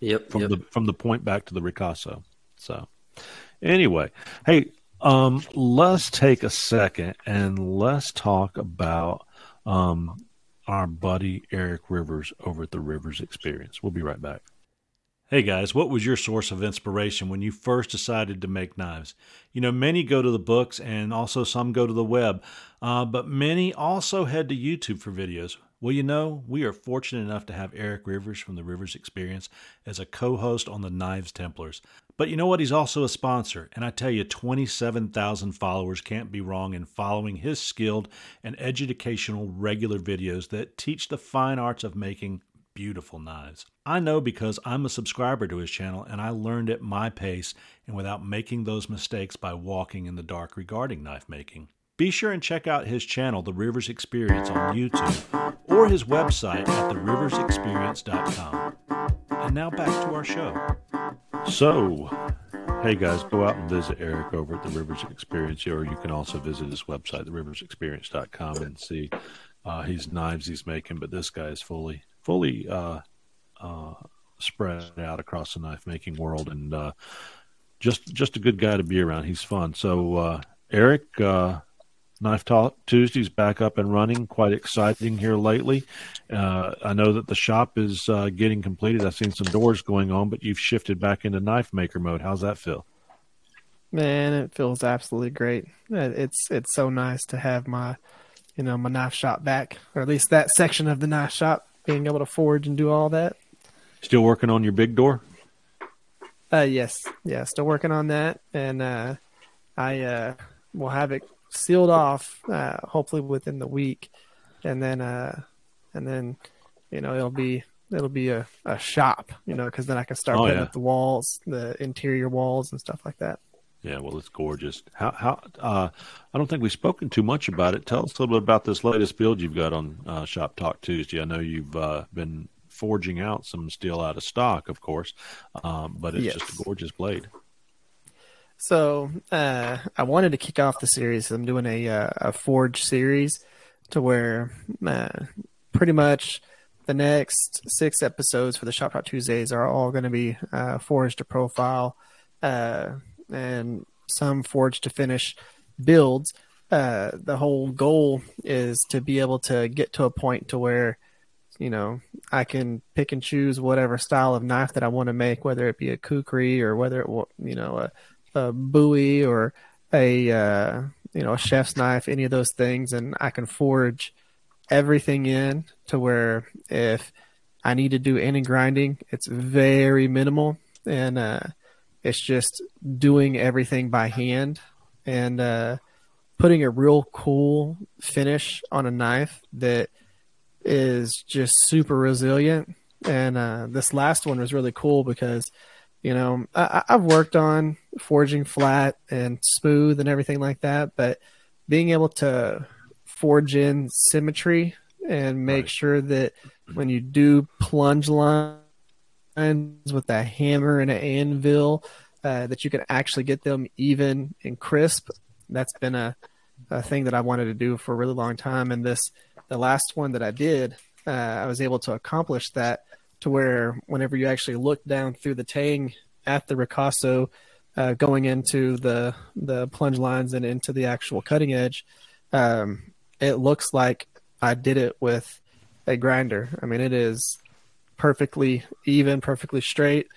Yep. from yep. the from the point back to the Ricasso. So anyway, hey, um, let's take a second and let's talk about um, our buddy Eric Rivers over at the Rivers Experience. We'll be right back. Hey guys, what was your source of inspiration when you first decided to make knives? You know, many go to the books and also some go to the web, uh, but many also head to YouTube for videos. Well, you know, we are fortunate enough to have Eric Rivers from the Rivers Experience as a co host on the Knives Templars. But you know what? He's also a sponsor. And I tell you, 27,000 followers can't be wrong in following his skilled and educational regular videos that teach the fine arts of making beautiful knives. I know because I'm a subscriber to his channel and I learned at my pace and without making those mistakes by walking in the dark regarding knife making. Be sure and check out his channel, The Rivers Experience, on YouTube or his website at theriversexperience.com. And now back to our show. So, hey guys, go out and visit Eric over at the Rivers Experience, or you can also visit his website, theriversexperience.com, and see uh, his knives he's making. But this guy is fully, fully uh, uh, spread out across the knife making world, and uh, just just a good guy to be around. He's fun. So, uh, Eric, uh, Knife Talk Tuesday's back up and running. Quite exciting here lately. Uh, I know that the shop is getting completed. I've seen some doors going on, but you've shifted back into knife maker mode. How's that feel? Man, it feels absolutely great. It's it's so nice to have my, you know, my knife shop back, or at least that section of the knife shop, being able to forge and do all that. Still working on your big door? Uh, yes, yeah, still working on that, and uh, I uh, will have it sealed off, uh, hopefully within the week, and then uh, and then, you know, it'll be it'll be a, a shop, you know, because then I can start Oh, putting yeah. up the walls, the interior walls, and stuff like that. Yeah, well, it's gorgeous. How how uh, I don't think we've spoken too much about it. Tell us a little bit about this latest build you've got on uh, Shop Talk Tuesday. I know you've uh, been forging out some steel out of stock, of course, um, but it's Yes. just a gorgeous blade. So uh, I wanted to kick off the series. I'm doing a uh, a Forge series to where uh, pretty much the next six episodes for the Shop Talk Tuesdays are all going to be uh, forged to profile, uh, and some forge to finish builds, uh, the whole goal is to be able to get to a point to where, you know, I can pick and choose whatever style of knife that I want to make, whether it be a kukri or whether it, you know, a, a bowie or a, uh, you know, a chef's knife, any of those things, and I can forge everything in to where if I need to do any grinding, it's very minimal, and uh, it's just doing everything by hand and uh, putting a real cool finish on a knife that is just super resilient. And uh, this last one was really cool because, you know, I, I've worked on forging flat and smooth and everything like that, but being able to forge in symmetry and make right. sure that when you do plunge with a hammer and an anvil, uh, that you can actually get them even and crisp. That's been a a thing that I wanted to do for a really long time. And this, the last one that I did, uh, I was able to accomplish that to where whenever you actually look down through the tang at the ricasso, uh, going into the the plunge lines and into the actual cutting edge, um, it looks like I did it with a grinder. I mean, it is perfectly even, perfectly straight.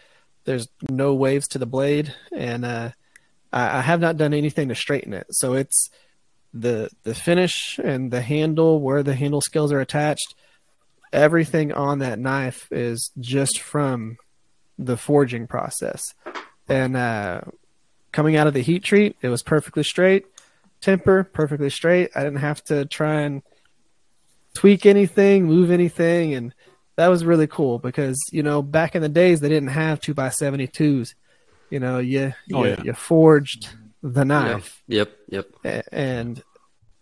There's no waves to the blade, and uh, I, I have not done anything to straighten it. So it's the the finish and the handle where the handle scales are attached everything on that knife is just from the forging process and uh, coming out of the heat treat it was perfectly straight temper perfectly straight i didn't have to try and tweak anything move anything and that was really cool because you know back in the days they didn't have 2 by 72s you know you oh, you, yeah. you forged the knife. Yep, yep. And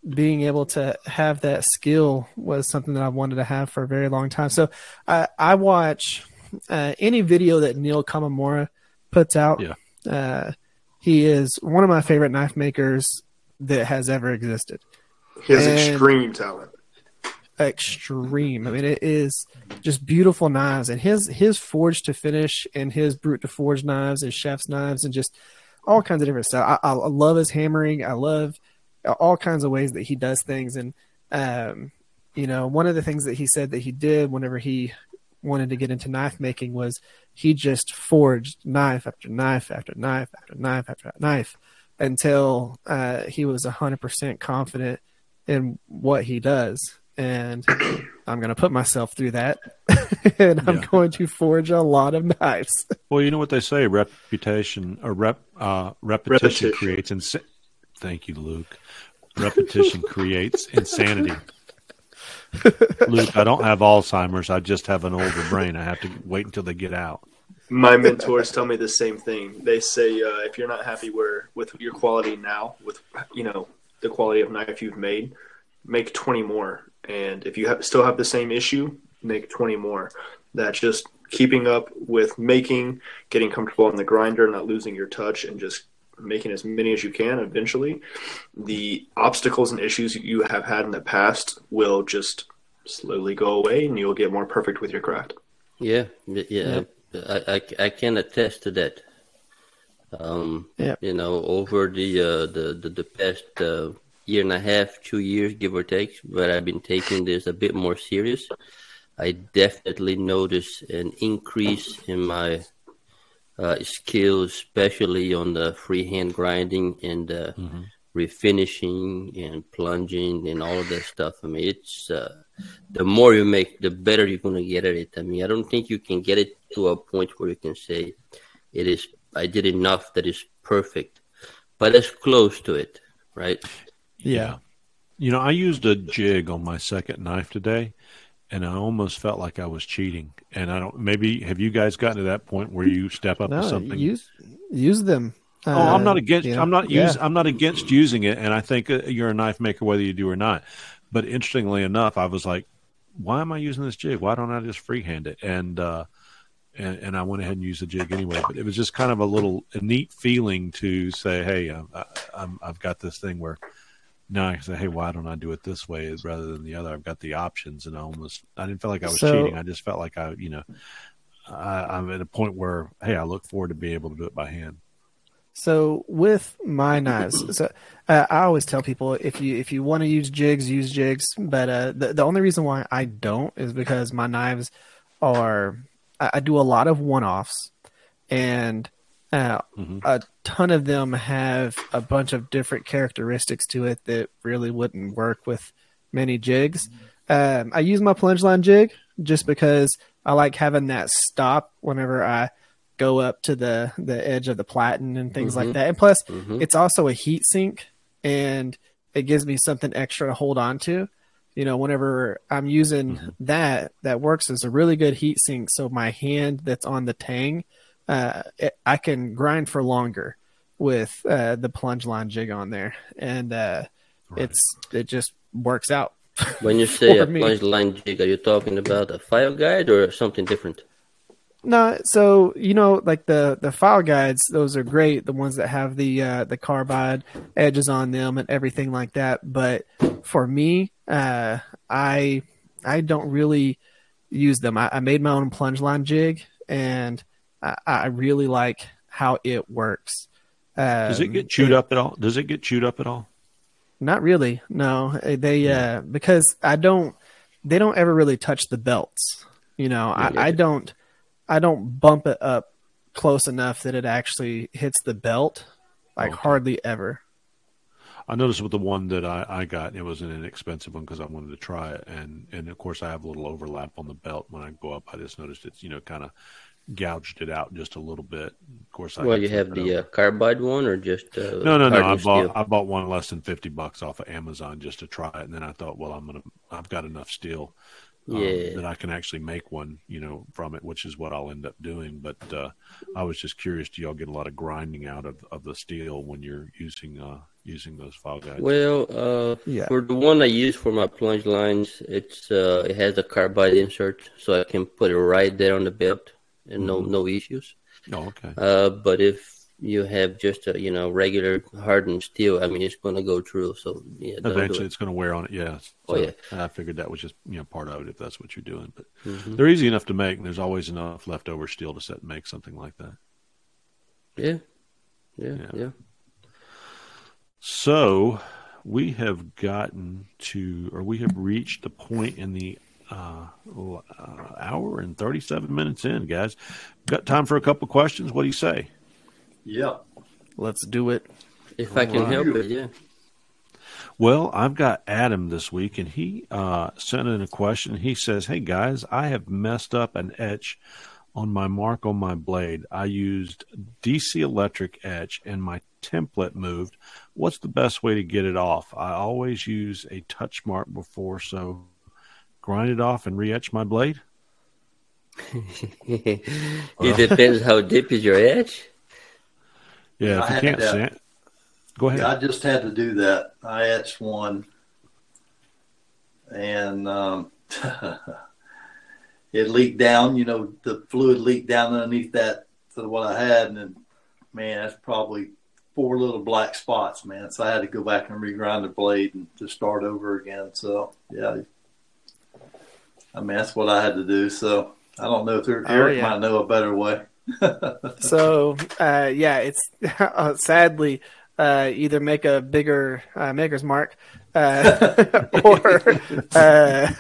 being able to have that skill was something that I wanted to have for a very long time. So I, I watch uh, any video that Neil Kamimura puts out. Yeah. Uh, he is one of my favorite knife makers that has ever existed. He has and extreme talent. Extreme. I mean, it is just beautiful knives, and his his forge to finish and his brut de forge knives and chef's knives and just all kinds of different stuff. I, I love his hammering. I love all kinds of ways that he does things. And, um, you know, one of the things that he said that he did whenever he wanted to get into knife making was he just forged knife after knife after knife after knife after knife until uh, he was 100% confident in what he does. And I'm going to put myself through that. *laughs* and I'm yeah. going to forge a lot of knives. Well, you know what they say: reputation or rep uh, repetition, repetition. creates insanity. Thank you, Luke. Repetition creates insanity. *laughs* Luke, I don't have Alzheimer's. I just have an older brain. I have to wait until they get out. My mentors tell me the same thing. They say uh, if you're not happy where with your quality now, with you know the quality of knife you've made, make 20 more. And if you have, still have the same issue, make 20 more. That's just keeping up with making, getting comfortable on the grinder, not losing your touch, and just making as many as you can eventually the obstacles and issues you have had in the past will just slowly go away and you'll get more perfect with your craft yeah yeah, yeah. I, I, I can attest to that um yeah. you know over the uh the the, the past uh, year and a half two years give or take but i've been taking this a bit more serious i definitely notice an increase in my uh, skills, especially on the freehand grinding and uh, mm-hmm. refinishing and plunging and all of that stuff. I mean, it's uh, the more you make, the better you're going to get at it. I mean, I don't think you can get it to a point where you can say it is. I did enough that is perfect, but it's close to it, right? Yeah. You know, I used a jig on my second knife today, and I almost felt like I was cheating. And I don't. Maybe have you guys gotten to that point where you step up no, to something? Use use them. Oh, uh, I'm not against. You know, I'm not use. Yeah. I'm not against using it, and I think uh, you're a knife maker whether you do or not. But interestingly enough, I was like, "Why am I using this jig? Why don't I just freehand it?" And uh, and, and I went ahead and used the jig anyway. But it was just kind of a little a neat feeling to say, "Hey, uh, I, I'm, I've got this thing where." Now I can say, hey, why don't I do it this way rather than the other? I've got the options, and I almost I didn't feel like I was so, cheating. I just felt like I, you know, I, I'm at a point where, hey, I look forward to being able to do it by hand. So with my knives, *clears throat* so uh, I always tell people if you if you want to use jigs, use jigs. But uh, the the only reason why I don't is because my knives are I, I do a lot of one offs, and uh, Mm-hmm. a ton of them have a bunch of different characteristics to it that really wouldn't work with many jigs. Um, I use my plunge line jig just because I like having that stop whenever I go up to the the edge of the platen and things like Mhm. that. And plus, Mhm. it's also a heat sink, and it gives me something extra to hold on to. You know, whenever I'm using that, that works as a really good heat sink. So my hand that's on the tang, uh, it, I can grind for longer with uh, the plunge line jig on there, and uh, it's it just works out. *laughs* When you say a me. plunge line jig, are you talking about a file guide or something different? No, so you know, like the the file guides, those are great. The ones that have the uh, the carbide edges on them and everything like that. But for me, uh, I I don't really use them. I, I made my own plunge line jig, and I, I really like how it works. Does it Um, get chewed up at all? Does it get chewed up at all? Not really. No, Uh, they uh because I don't they don't ever really touch the belts. You know, Yeah, yeah. I, I don't I don't bump it up close enough that it actually hits the belt. Like hardly ever. I noticed with the one that I, I got, it was an inexpensive one because I wanted to try it, and and of course I have a little overlap on the belt when I go up. I just noticed it's you know kind of gouged it out just a little bit. Of course, I well, you have the uh, carbide one or just uh, no, no, no. I bought steel? I bought one less than fifty bucks off of Amazon just to try it, and then I thought, well, I'm gonna I've got enough steel um, Yeah. that I can actually make one, you know, from it, which is what I'll end up doing. But uh, I was just curious, do y'all get a lot of grinding out of, of the steel when you're using uh, using those file guides? Well, uh, Yeah. for the one I use for my plunge lines, it's uh, it has a carbide insert, so I can put it right there on the belt, and no Mhm. no issues. Oh, okay. Uh, but if you have just a you know regular hardened steel, I mean it's gonna go through. So yeah, Eventually, it. it's going to wear on it. Yeah. Oh, yeah. I figured that was just you know part of it if that's what you're doing. But Mhm. they're easy enough to make, and there's always enough leftover steel to set and make something like that. Yeah, yeah, Yeah. yeah. So we have gotten to, or we have reached the point in the uh, uh, hour and 37 minutes in, guys. Got time for a couple questions. What do you say? Yeah. Let's do it. If I can Alright. help it, yeah. Well, I've got Adam this week, and he uh, sent in a question. He says, Hey, guys, I have messed up an etch on my mark on my blade. I used DC electric etch, and my template moved. What's the best way to get it off? I always use a touch mark before, so grind it off and re etch my blade. *laughs* it depends how deep is your edge. Yeah, I if you can't that. sand, go ahead. I just had to do that. I etched one, and um, *laughs* it leaked down. You know, the fluid leaked down underneath that to what I had, and then, man, that's probably four little black spots, man. So I had to go back and regrind the blade and just start over again. So yeah, I mean that's what I had to do. So I don't know if there, Oh, Eric yeah. might know a better way. *laughs* So uh, yeah, it's *laughs* uh, sadly uh, either make a bigger uh, maker's mark, uh, *laughs* or uh,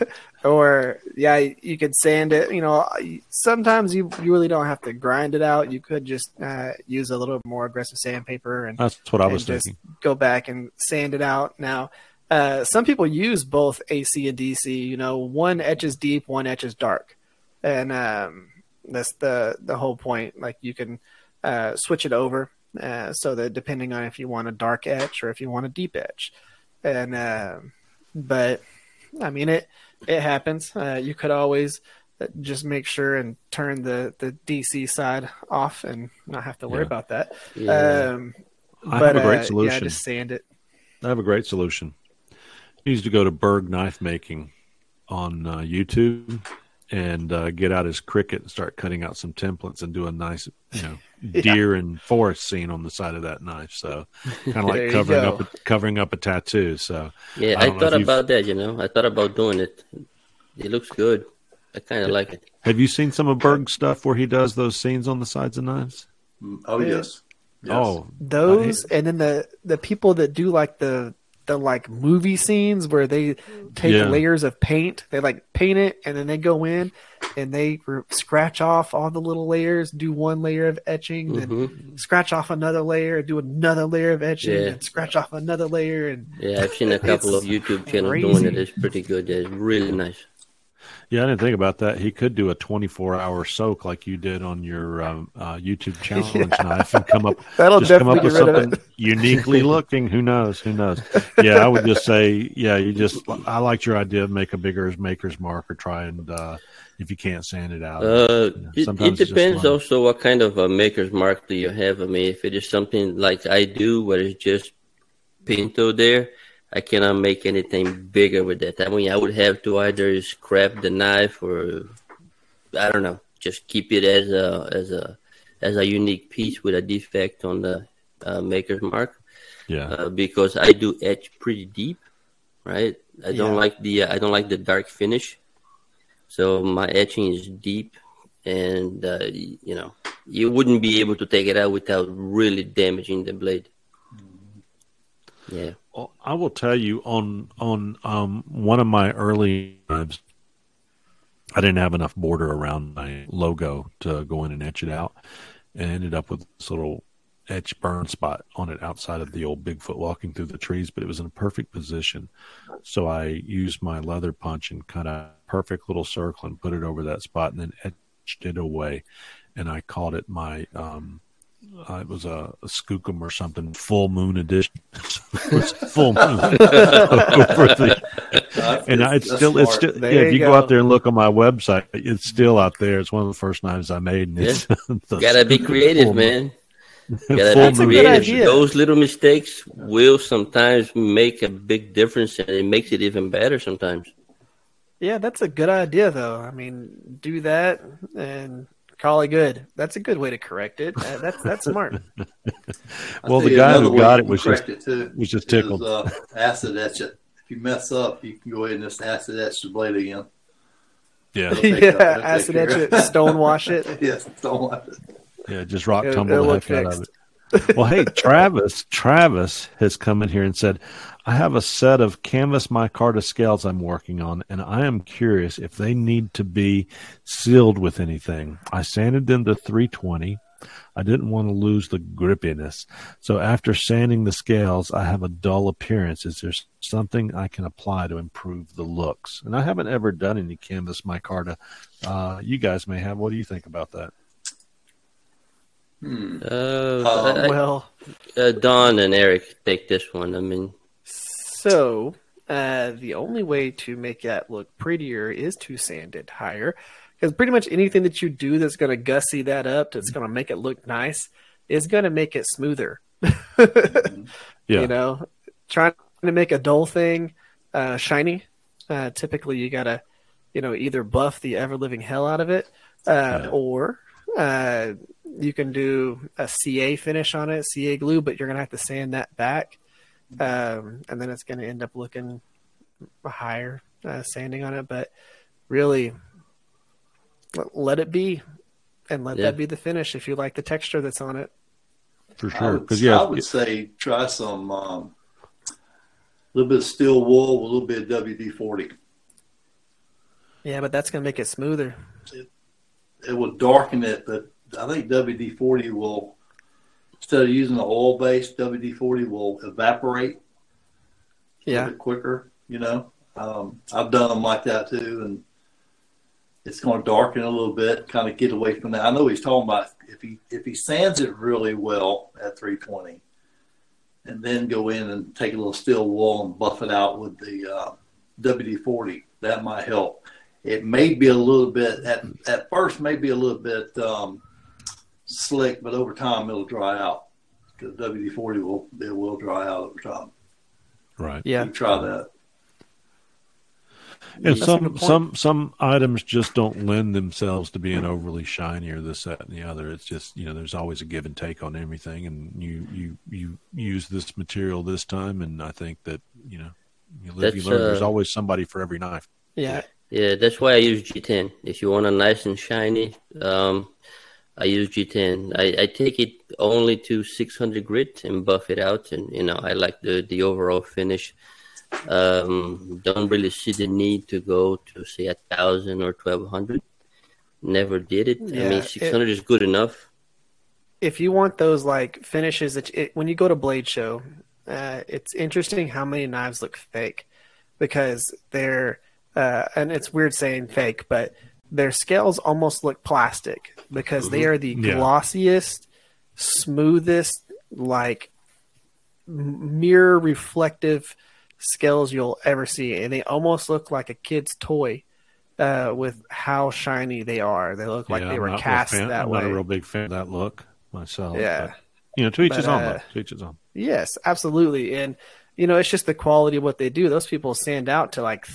or yeah, you could sand it. You know, sometimes you you really don't have to grind it out. You could just uh, use a little more aggressive sandpaper and That's what I and was just thinking. go back and sand it out. Now, uh, some people use both AC and DC. You know, one etches deep, one etches dark, and um, that's the the whole point. Like you can uh, switch it over uh, so that depending on if you want a dark etch or if you want a deep etch, and um but I mean it it happens. Uh, you could always uh, just make sure and turn the the DC side off and not have to worry Yeah. about that. Yeah. Um, I but, have a great uh, solution. Yeah, just sand it. I have a great solution. He needs to go to Berg Knife Making on uh, YouTube and uh, get out his Cricut and start cutting out some templates and do a nice, you know, *laughs* Yeah. deer and forest scene on the side of that knife. So kind of like covering up a, covering up a tattoo. So Yeah, I, don't thought about that. You know, I thought about doing it. It looks good. I kind of like it. Have you seen some of Berg's stuff where he does those scenes on the sides of knives? Oh yes. Oh, those and then the the people that do like the the like movie scenes where they take Yeah. layers of paint they like paint it and then they go in and they r- scratch off all the little layers do one layer of etching then Mhm. scratch off another layer do another layer of etching Yeah. and scratch off another layer and Yeah, I've seen a *laughs* couple of YouTube channels crazy. doing it. It's pretty good. It's really nice. Yeah, I didn't think about that. He could do a 24 hour soak like you did on your um, uh, YouTube challenge *laughs* Yeah. knife and come up, *laughs* That'll just come up with get rid of something *laughs* uniquely looking. Who knows? Who knows? Yeah, I would just say, yeah, you just, I liked your idea of make a bigger maker's mark or try and, uh, if you can't sand it out. Uh, you know, it, it sometimes it's just depends also what kind of a maker's mark do you have. I mean, if it is something like I do, where it's just Pinto there, I cannot make anything bigger with that. I mean, I would have to either scrap the knife or I don't know, just keep it as a as a as a unique piece with a defect on the uh, maker's mark. Yeah. Uh, because I do etch pretty deep, right? I don't Yeah. like the uh, I don't like the dark finish. So my etching is deep, and uh, you know you wouldn't be able to take it out without really damaging the blade. Yeah. I will tell you on on um, one of my early knives, I didn't have enough border around my logo to go in and etch it out, and ended up with this little etch burn spot on it outside of the old Bigfoot walking through the trees, but it was in a perfect position. So I used my leather punch and cut a perfect little circle and put it over that spot, and then etched it away. And I called it my um, uh, it was a, a skookum or something, full moon edition. *laughs* it was full moon. over *laughs* the- *laughs* and I, it's That's still, it's still, There yeah. If you you go go. out there and look on my website, it's still out there. It's one of the first knives I made. And it's the- Gotta be creative, full moon- man. Gotta full be good creative. idea. Those little mistakes will sometimes make a big difference, and it makes it even better sometimes. yeah that's a good idea though i mean do that and call it good that's a good way to correct it Uh, that's that's smart *laughs* Well, the guy who got it was just- it too, was just is, tickled. uh, acid etch it. If you mess up, you can go ahead and just acid etch the blade again. yeah, *laughs* yeah care- it'll acid etch it stone wash it yes, don't want it. yeah. Just rock tumble it'll the look heck out of it. Well, hey, *laughs* Travis, Travis has come in here and said, I have a set of canvas micarta scales I'm working on, and I am curious if they need to be sealed with anything. I sanded them to 320. I didn't want to lose the grippiness. So after sanding the scales, I have a dull appearance. Is there something I can apply to improve the looks? And I haven't ever done any canvas micarta. Uh, you guys may have. What do you think about that? Hmm. Uh, I- well uh, Don and Eric take this one. I mean, So, uh, the only way to make that look prettier is to sand it higher. Because pretty much anything that you do that's going to gussy that up, that's going to make it look nice, is going to make it smoother. *laughs* Yeah. You know, trying to make a dull thing uh, shiny, uh, typically you got to, you know, either buff the ever living hell out of it, uh, Yeah. or uh, you can do a CA finish on it, CA glue, but you're going to have to sand that back um, and then it's going to end up looking higher uh, sanding on it. But really, let it be, and let Yeah. that be the finish if you like the texture that's on it. For sure. Because, yeah, I would say try some um, a little bit of steel wool, a little bit of WD forty. Yeah, but that's going to make it smoother. It will darken it, but I think WD forty will instead of using the oil based WD forty will evaporate a Yeah, quicker. You know, um, I've done them like that too, and it's going to darken a little bit, kind of get away from that. I know he's talking about if he if he sands it really well at 320, and then go in and take a little steel wool and buff it out with the uh, WD 40. That might help. It may be a little bit at at first, may be a little bit um, slick, but over time it'll dry out because WD 40 will it will dry out over time. right. yeah. You try that. And That's some some some items just don't lend themselves to being overly shiny or this that and the other. It's just you know there's always a give and take on everything, and you you you use this material this time, and I think that you know you live you That's, learn. There's uh, always somebody for every knife. Yeah, yeah, that's why I use G10. If you want a nice and shiny, um, I use G10. I, I take it only to 600 grit and buff it out, and you know I like the the overall finish. Um, don't really see the need to go to say a thousand or twelve hundred. Never did it. Yeah, I mean, six hundred is good enough. if you want those like finishes that it, when you go to Blade Show, uh, it's interesting how many knives look fake because they're uh, and it's weird saying fake, but their scales almost look plastic because they are the Yeah. glossiest, smoothest, like mirror reflective scales you'll ever see, and they almost look like a kid's toy. Uh, with how shiny they are, they look like Yeah, they were cast fan- that I'm way. not a real big fan of that look myself. Yeah. but, you know, to each But, his own. uh. To each his own. Yes, absolutely. And you know, it's just the quality of what they do. Those people stand out to like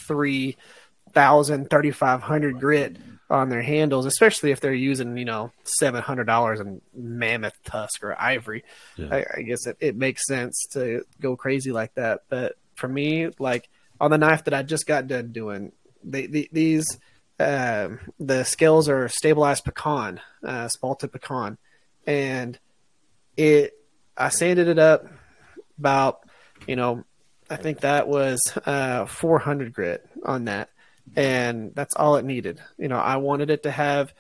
3,000, 3,500 grit on their handles, especially if they're using, you know, $700 in mammoth tusk or ivory. Yeah. I, I guess it, it makes sense to go crazy like that. But for me, like on the knife that I just got done doing, they, the these, um, the scales are stabilized pecan, uh, spalted pecan. And it, I sanded it up about you know i think that was uh 400 grit on that and that's all it needed you know i wanted it to have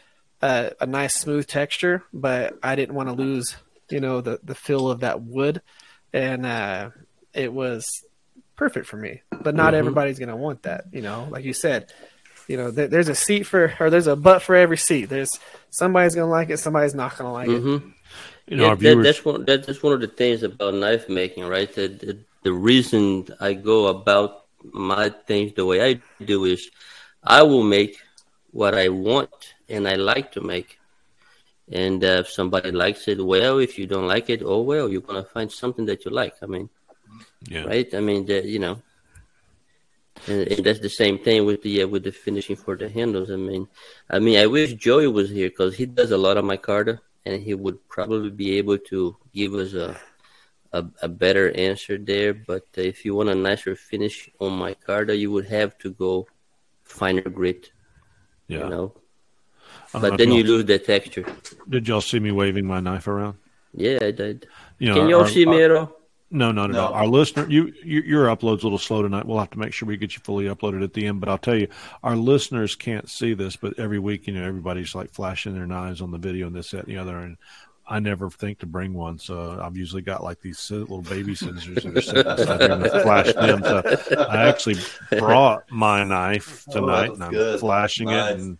a, a nice smooth texture but i didn't want to lose you know the the feel of that wood and uh it was perfect for me but not Mhm. everybody's gonna want that you know like you said you know there, there's a seat for or there's a butt for every seat there's somebody's gonna like it somebody's not gonna like it Mm-hmm. You know, yeah, our that, that's one. That, that's one of the things about knife making, right? The, the the reason I go about my things the way I do is, I will make what I want and I like to make. And uh, if somebody likes it, well. If you don't like it, oh well. You're gonna find something that you like. I mean, Yeah. right? I mean, the, you know, and, and that's the same thing with the uh, with the finishing for the handles. I mean, I mean, I wish Joey was here because he does a lot of micarta, and he would probably be able to give us a a, a better answer there. But uh, if you want a nicer finish on micarta, you would have to go finer grit. Yeah. You know, I know but then you lose the texture. Did y'all see me waving my knife around? Yeah, I did. You know, Can y'all see me at all? No, not at No. all. Our listener, you, you your upload's a little slow tonight. We'll have to make sure we get you fully uploaded at the end. But I'll tell you, our listeners can't see this, but every week, you know, everybody's like flashing their knives on the video and this, that, and the other. And I never think to bring one, so I've usually got like these little baby scissors that are sitting beside here and I flash them. So I actually brought my knife Oh, tonight, that's and I'm good. flashing Nice. it. And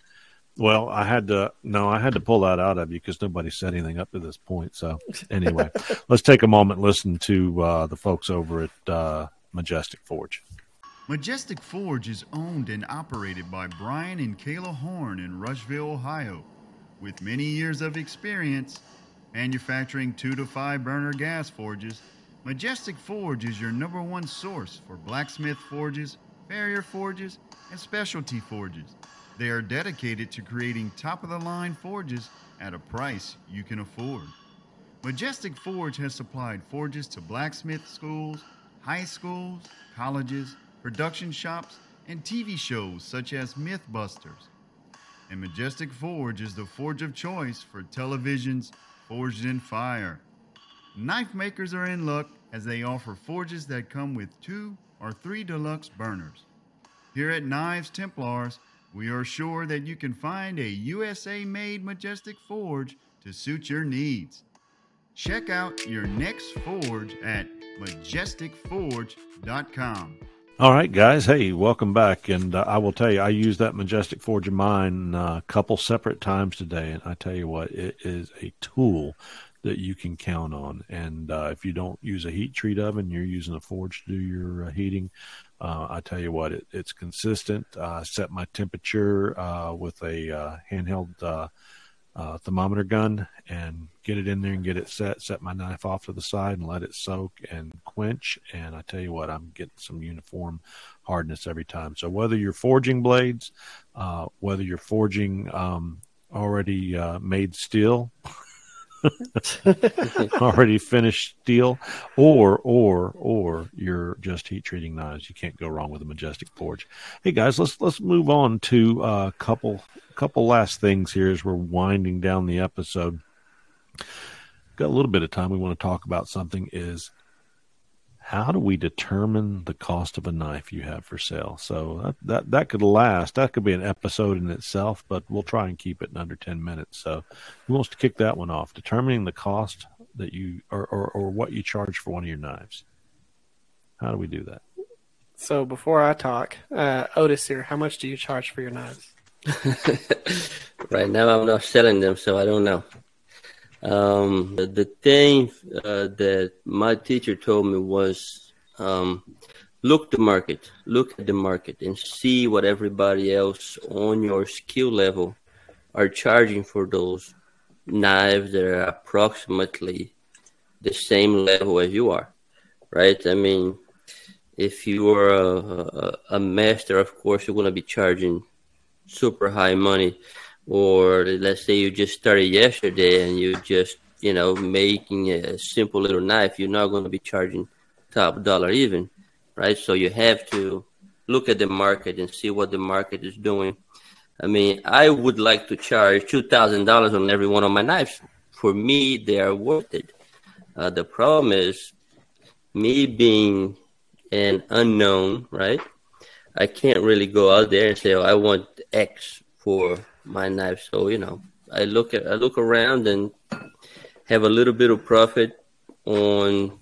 well, I had to no, I had to pull that out of you because nobody said anything up to this point. So anyway, *laughs* let's take a moment and listen to uh, the folks over at uh, Majestic Forge. Majestic Forge is owned and operated by Brian and Kayla Horn in Rushville, Ohio. With many years of experience manufacturing two to five burner gas forges, Majestic Forge is your number one source for blacksmith forges, farrier forges, and specialty forges. They are dedicated to creating top of the line forges at a price you can afford. Majestic Forge has supplied forges to blacksmith schools, high schools, colleges, production shops, and TV shows such as Mythbusters. And Majestic Forge is the forge of choice for televisions forged in fire. Knife makers are in luck as they offer forges that come with two or three deluxe burners. Here at Knives Templars, we are sure that you can find a USA made Majestic Forge to suit your needs. Check out your next forge at majesticforge.com. All right, guys. Hey, welcome back. And uh, I will tell you, I used that Majestic Forge of mine uh, a couple separate times today. And I tell you what, it is a tool that you can count on. And uh, if you don't use a heat treat oven, you're using a forge to do your uh, heating. Uh, I tell you what, it, it's consistent. I set my temperature uh, with a handheld uh, thermometer gun and get it in there and get it set. Set my knife off to the side and let it soak and quench. And I tell you what, I'm getting some uniform hardness every time. So whether you're forging blades, uh, whether you're forging um, already uh, made steel. *laughs* already finished steel. Or or or you're just heat treating knives. You can't go wrong with a majestic forge. Hey guys let's let's move on to a couple couple last things here as we're winding down the episode. Got a little bit of time. We want to talk about something is how do we determine the cost of a knife you have for sale? So that, that, that could last. That could be an episode in itself, but we'll try and keep it in under 10 minutes. So who wants to kick that one off? Determining the cost that you, or, or, or what you charge for one of your knives. How do we do that? So before I talk, uh, Otis here, how much do you charge for your knives? *laughs* right now, I'm not selling them, so I don't know. Um, the, thing uh, that my teacher told me was um, look the market, look at the market, and see what everybody else on your skill level are charging for those knives that are approximately the same level as you are, right? I mean, if you are a, a, a master, of course, you're going to be charging super high money or let's say you just started yesterday and you're just you know making a simple little knife you're not going to be charging top dollar even right? So you have to look at the market and see what the market is doing. I mean i would like to charge $2000 on every one of my knives. For me they are worth it. Uh, the problem is me being an unknown right? I can't really go out there and say oh, i want x for my knife. So you know, I look at I look around and have a little bit of profit on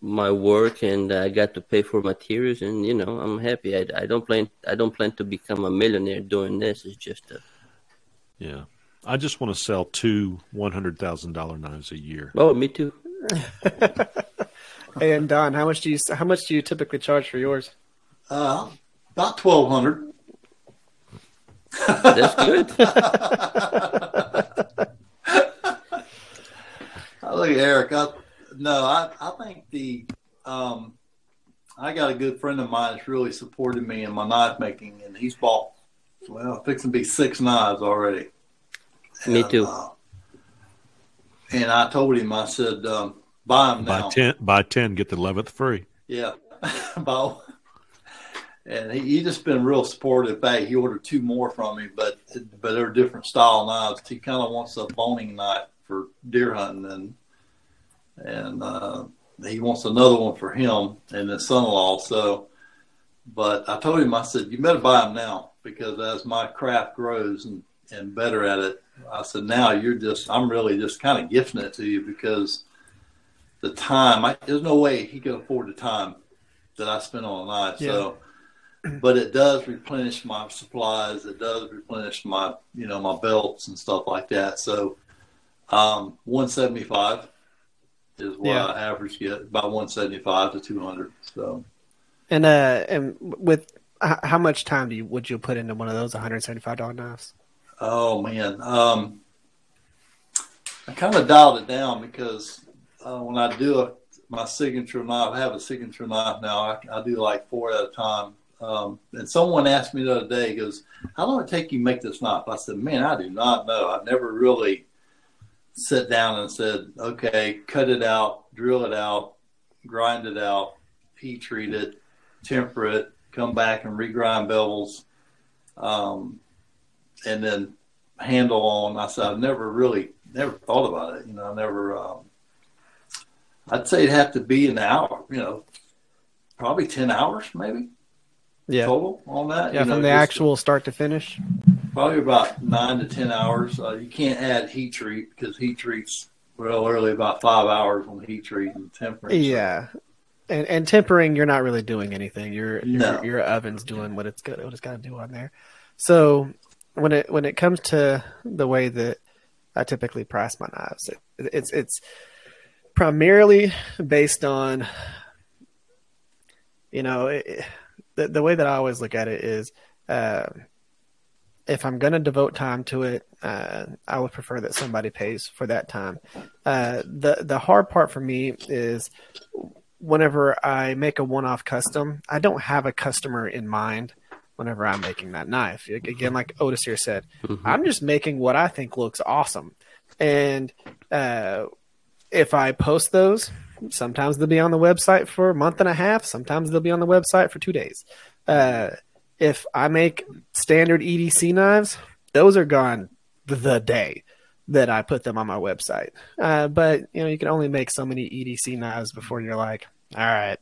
my work, and I got to pay for materials, and you know, I'm happy. I, I don't plan I don't plan to become a millionaire doing this. It's just a yeah. I just want to sell two one hundred thousand dollar knives a year. Oh, me too. *laughs* and Don, how much do you how much do you typically charge for yours? Uh, about twelve hundred. That's good. *laughs* Look at Eric. I, no, I, I think the um, I got a good friend of mine that's really supported me in my knife making, and he's bought well, fixing to be six knives already. Me too. Uh, and I told him, I said, um, buy them now. Buy ten, buy ten, get the eleventh free. Yeah, *laughs* buy and he, he just been real supportive. Back, he ordered two more from me, but but they're different style knives. He kind of wants a boning knife for deer hunting, and and uh, he wants another one for him and his son-in-law. So, but I told him, I said, you better buy them now because as my craft grows and and better at it, I said, now you're just, I'm really just kind of gifting it to you because the time, I, there's no way he can afford the time that I spent on a knife. Yeah. So but it does replenish my supplies. It does replenish my, you know, my belts and stuff like that. So, um, 175 is what yeah. I average get about 175 to 200. So, and uh, and with how much time do you would you put into one of those 175 dollar knives? Oh man, um, I kind of dialed it down because uh, when I do a, my signature knife, I have a signature knife now. I, I do like four at a time um, and someone asked me the other day, goes, "How long it take you to make this knife?" I said, "Man, I do not know. I never really sat down and said, okay, cut it out, drill it out, grind it out, heat treat it, temper it, come back and regrind bevels, um, and then handle on." I said, "I've never really never thought about it. You know, I never." Um, I'd say it'd have to be an hour. You know, probably ten hours, maybe yeah. total on that. Yeah, you know, from the actual start to finish. Probably about nine to ten hours. Uh, you can't add heat treat because heat treats well early about five hours on heat treat and tempering. Yeah. And, and tempering, you're not really doing anything. Your no. your, your oven's doing what it's good what it's got to do on there. So when it when it comes to the way that I typically price my knives, it, it's it's primarily based on you know it, the, the way that I always look at it is uh, if I'm going to devote time to it, uh, I would prefer that somebody pays for that time. Uh, the the hard part for me is whenever I make a one off custom, I don't have a customer in mind whenever I'm making that knife. Again, like Otis here said, mm-hmm. I'm just making what I think looks awesome. And uh, if I post those, Sometimes they'll be on the website for a month and a half. Sometimes they'll be on the website for two days. Uh, if I make standard EDC knives, those are gone the day. that I put them on my website. Uh, but you know, you can only make so many EDC knives before you're like, all right,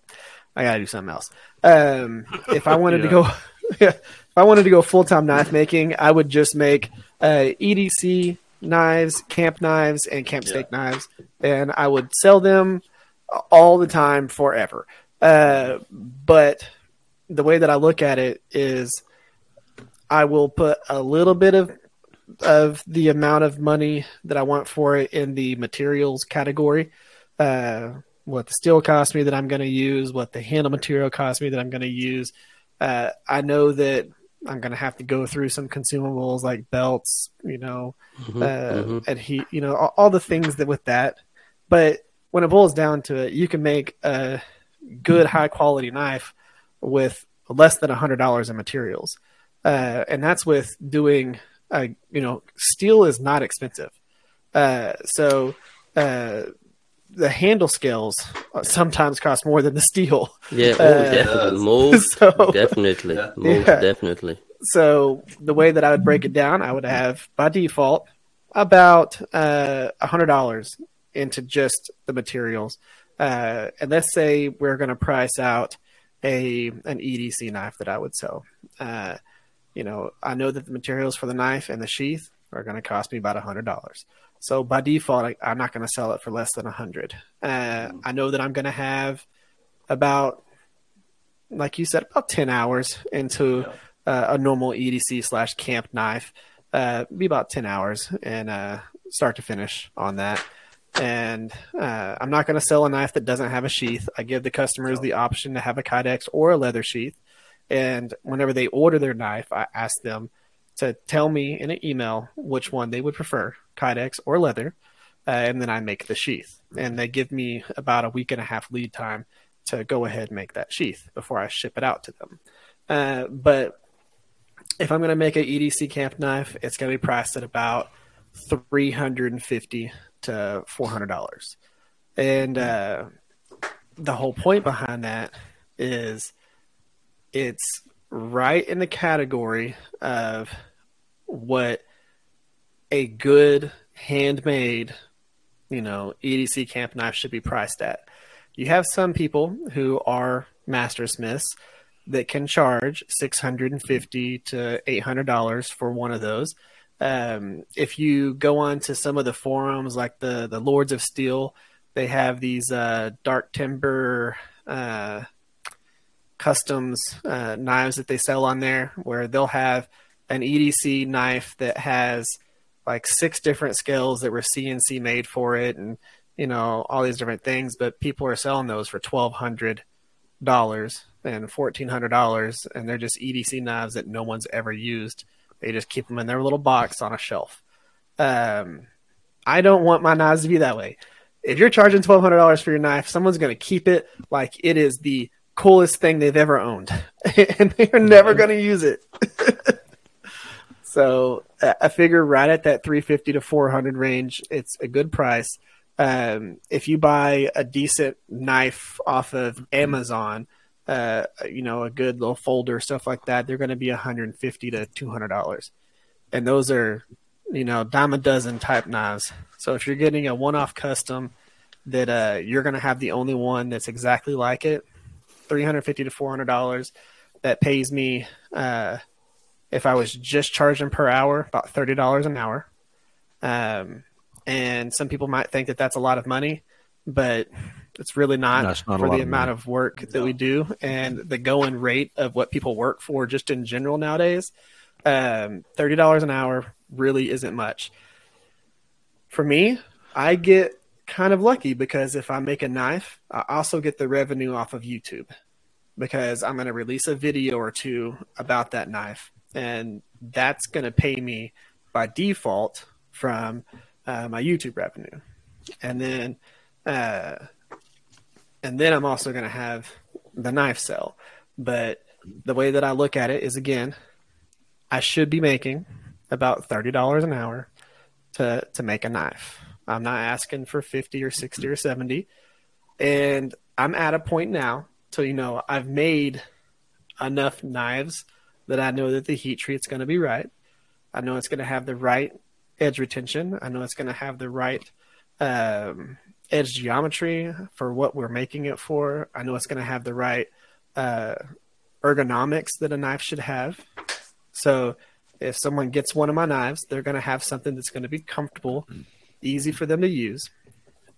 I gotta do something else. Um, if I wanted to *laughs* go, *laughs* if I wanted to go full time knife making, I would just make uh, EDC knives, camp knives, and camp steak knives, and I would sell them all the time forever. Uh, but the way that I look at it is, I will put a little bit of of the amount of money that I want for it in the materials category. Uh, what the steel cost me that I'm going to use, what the handle material cost me that I'm going to use. Uh, I know that I'm going to have to go through some consumables like belts, you know, Mhm, uh, mhm. and heat, you know, all, all the things that with that. But when it boils down to it, you can make a good high quality knife with less than a hundred dollars in materials, uh, and that's with doing, uh, you know, steel is not expensive, uh, so. Uh, the handle scales sometimes cost more than the steel. Yeah, oh, Uh, definitely. Most *laughs* so- definitely. Most Yeah. definitely. So the way that I would break it down, I would have by default about uh, a hundred dollars into just the materials, uh, and let's say we're going to price out a an EDC knife that I would sell. Uh, you know, I know that the materials for the knife and the sheath are going to cost me about a hundred dollars. So by default, I, I'm not going to sell it for less than a hundred. Uh, I know that I'm going to have about like you said, about 10 hours into uh, a normal EDC slash camp knife. Uh, be about 10 hours and uh, start to finish on that. And uh, I'm not going to sell a knife that doesn't have a sheath. I give the customers the option to have a Kydex or a leather sheath. And whenever they order their knife, I ask them to tell me in an email which one they would prefer, Kydex or leather. Uh, and then I make the sheath. And they give me about a week and a half lead time to go ahead and make that sheath before I ship it out to them. Uh, but if I'm going to make an EDC camp knife, it's going to be priced at about 350 to 400 dollars. And uh, the whole point behind that is it's right in the category of what a good handmade, you know, EDC camp knife should be priced at. You have some people who are master smiths that can charge 650 to 800 dollars for one of those. Um, if you go on to some of the forums like the the Lords of Steel, they have these uh, dark timber uh, customs uh, knives that they sell on there, where they'll have an EDC knife that has like six different scales that were CNC made for it, and you know all these different things. But people are selling those for twelve hundred dollars and fourteen hundred dollars, and they're just EDC knives that no one's ever used. They just keep them in their little box on a shelf. Um, I don't want my knives to be that way. If you're charging twelve hundred dollars for your knife, someone's going to keep it like it is the coolest thing they've ever owned, *laughs* and they're never going to use it. *laughs* so I figure right at that three fifty to four hundred range, it's a good price. Um, if you buy a decent knife off of Amazon, uh, you know, a good little folder, stuff like that, they're going to be 150 to 200 dollars, and those are, you know, dime a dozen type knives. So if you're getting a one-off custom that uh, you're going to have the only one that's exactly like it, 350 to 400 dollars, that pays me. Uh, if I was just charging per hour, about thirty dollars an hour. Um, and some people might think that that's a lot of money, but it's really not, not for the amount of work that we do and the going rate of what people work for just in general nowadays. Um, thirty dollars an hour really isn't much. For me, I get kind of lucky because if I make a knife, I also get the revenue off of YouTube because I'm going to release a video or two about that knife, and that's going to pay me by default from uh, my YouTube revenue, and then uh, and then I'm also going to have the knife sell. But the way that I look at it is again, I should be making about thirty dollars an hour to to make a knife. I'm not asking for fifty or sixty or seventy, and I'm at a point now so you know I've made enough knives that I know that the heat treat's going to be right. I know it's going to have the right edge retention. I know it's going to have the right um, edge geometry for what we're making it for. I know it's going to have the right uh, ergonomics that a knife should have. So if someone gets one of my knives, they're going to have something that's going to be comfortable, easy for them to use.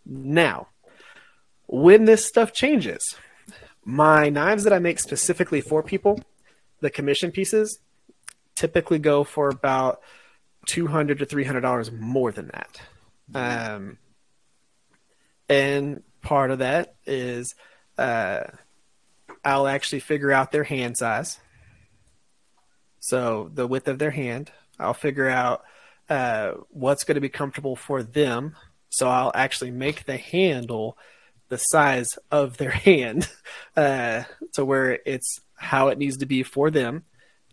Now, when this stuff changes, my knives that I make specifically for people, the commission pieces, typically go for about two hundred to three hundred dollars more than that. Um, and part of that is uh, I'll actually figure out their hand size. So the width of their hand, I'll figure out uh, what's going to be comfortable for them. So I'll actually make the handle the size of their *laughs* hand uh, to where it's how it needs to be for them.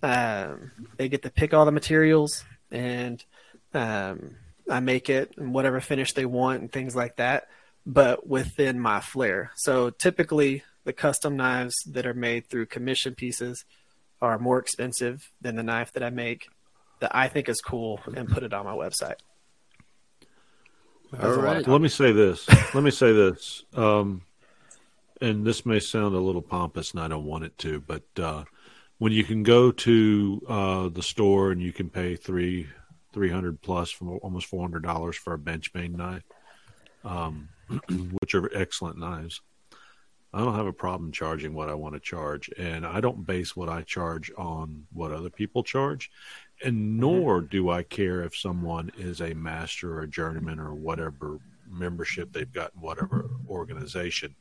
Um, they get to pick all the materials and um, I make it and whatever finish they want and things like that, but within my flair. So typically, the custom knives that are made through commission pieces are more expensive than the knife that I make that I think is cool and put it on my website. All right. Let me say this. Let me say this. Um, and this may sound a little pompous, and I don't want it to, but uh, when you can go to uh, the store and you can pay three three hundred plus for almost four hundred dollars for a Benchmade knife, um, *clears throat* which are excellent knives. I don't have a problem charging what I want to charge, and I don't base what I charge on what other people charge, and mm-hmm. nor do I care if someone is a master or a journeyman or whatever membership they've got in whatever organization,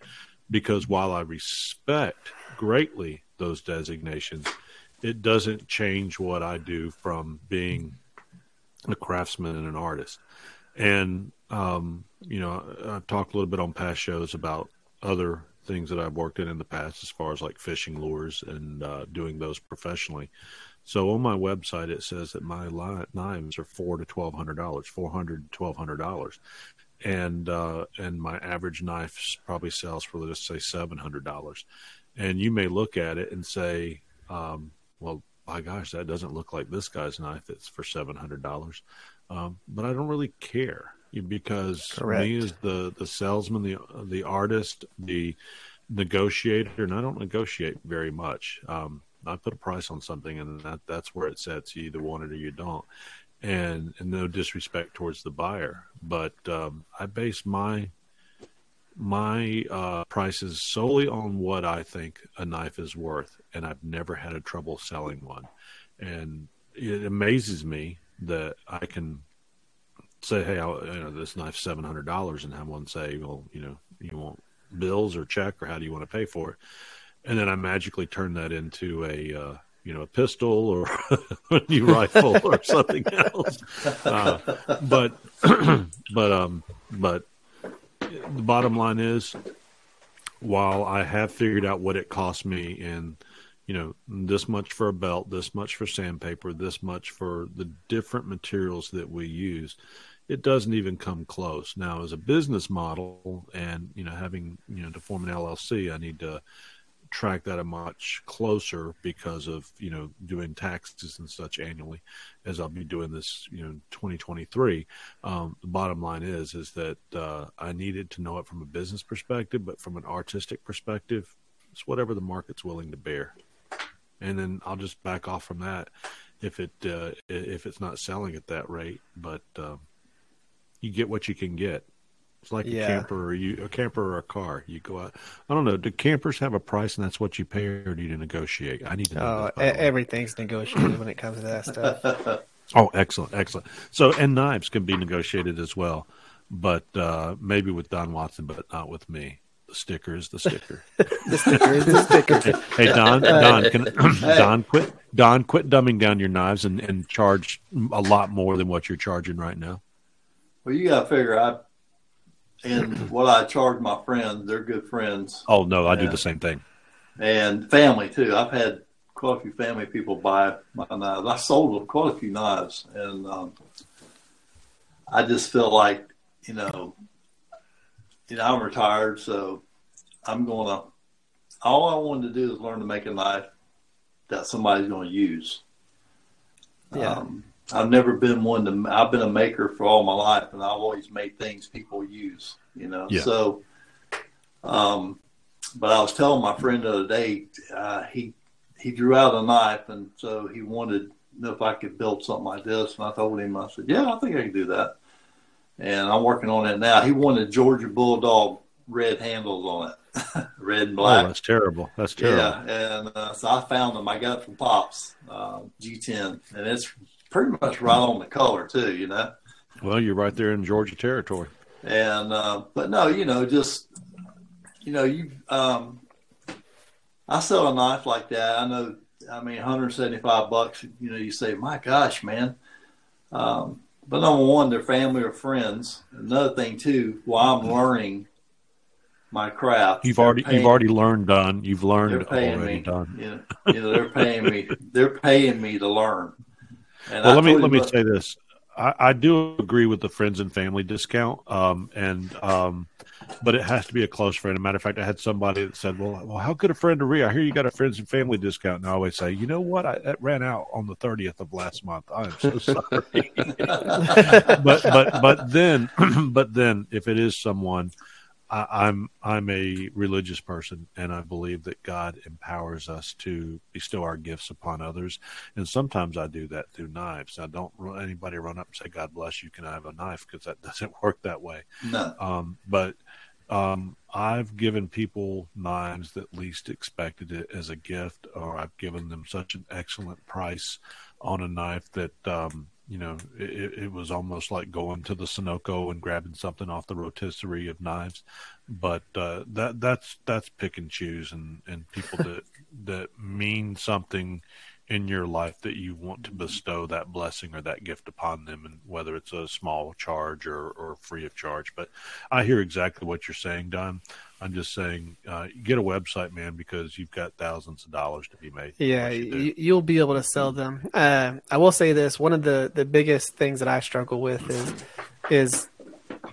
because while I respect greatly those designations, it doesn't change what I do from being a craftsman and an artist. And um, you know, I've talked a little bit on past shows about other things that I've worked in in the past, as far as like fishing lures and uh, doing those professionally. So on my website, it says that my knives are four to twelve hundred dollars, four hundred to twelve hundred dollars, and uh, and my average knife probably sells for let's say seven hundred dollars. And you may look at it and say, um, "Well, my gosh, that doesn't look like this guy's knife that's for seven hundred dollars." Um, but I don't really care because Correct. me as the the salesman, the the artist, the negotiator, and I don't negotiate very much. Um, I put a price on something, and that that's where it sets. You either want it or you don't. And, and no disrespect towards the buyer, but um, I base my my uh, prices solely on what I think a knife is worth, and I've never had a trouble selling one. And it amazes me that I can say, "Hey, I, you know, this knife's seven hundred dollars," and have one say, "Well, you know, you want bills or check, or how do you want to pay for it?" And then I magically turn that into a uh, you know a pistol or *laughs* a new rifle *laughs* or something else. Uh, but *clears throat* but um but the bottom line is, while I have figured out what it cost me in you know this much for a belt this much for sandpaper this much for the different materials that we use it doesn't even come close now as a business model and you know having you know to form an llc i need to track that a much closer because of you know doing taxes and such annually as i'll be doing this you know 2023 um, the bottom line is is that uh, i needed to know it from a business perspective but from an artistic perspective it's whatever the market's willing to bear and then I'll just back off from that if it uh, if it's not selling at that rate. But uh, you get what you can get. It's like Yeah. a camper or you a camper or a car. You go out. I don't know. Do campers have a price and that's what you pay, or do you negotiate? I need to know. Oh, this, everything's negotiated when it comes to that stuff. *laughs* Oh, excellent, excellent. So, and knives can be negotiated as well, but uh, maybe with Don Watson, but not with me. The sticker is the sticker. *laughs* the sticker is the sticker. Hey, Don, Don, can, *clears throat* Don, quit, Don, quit dumbing down your knives and, and charge a lot more than what you're charging right now. Well, you got to figure I and *clears throat* what I charge my friends. They're good friends Oh no, I do the same thing. and family too. I've had quite a few family people buy my knives. I sold quite a few knives, and um, I just feel like you know, you know, I'm retired, so I'm gonna. All I wanted to do is learn to make a knife that somebody's going to use. Yeah. Um, I've never been one to. I've been a maker for all my life, and I've always made things people use. You know, Yeah. so. Um, but I was telling my friend the other day, uh, he he drew out a knife, and so he wanted to know if I could build something like this. And I told him, I said, "Yeah, I think I can do that." And I'm working on it now. He wanted Georgia Bulldog red handles on it, *laughs* red and black. Oh, that's terrible. That's terrible. Yeah, and uh, so I found them. I got it from Pops uh, G10, and it's pretty much right on the color too. You know, Well, you're right there in Georgia territory. and uh, but no, you know, just you know, you um, I sell a knife like that. I know. I mean, 175 bucks. You know, you say, my gosh, man. Um, but number one, they're family or friends. Another thing too, while I'm learning my craft, You've already paying- you've already learned done. You've learned already me. done. You know, you know, they're paying me. They're paying me to learn. And well, I let me let me say this. I, I do agree with the friends and family discount, um, and um, but it has to be a close friend. As a matter of fact, I had somebody that said, "Well, well, how could a friend agree? I hear you got a friends and family discount." And I always say, "You know what? I that ran out on the thirtieth of last month. I am so *laughs* sorry." *laughs* but but but then *clears throat* but then if it is someone I, I'm I'm a religious person, and I believe that God empowers us to bestow our gifts upon others. And sometimes I do that through knives. I don't anybody run up and say, "God bless you, can I have a knife?" Because that *laughs* doesn't work that way. No. Um, but um, I've given people knives that least expected it as a gift, or I've given them such an excellent price on a knife that um, you know it, it was almost like going to the Sunoco and grabbing something off the rotisserie of knives. But uh, that that's that's pick and choose, and and people that *laughs* that mean something in your life that you want to bestow that blessing or that gift upon them, and whether it's a small charge or, or free of charge. But I hear exactly what you're saying, Don. I'm just saying, uh, get a website, man, because you've got thousands of dollars to be made. Yeah, you, you'll be able to sell them. Uh, I will say this: one of the the biggest things that I struggle with is is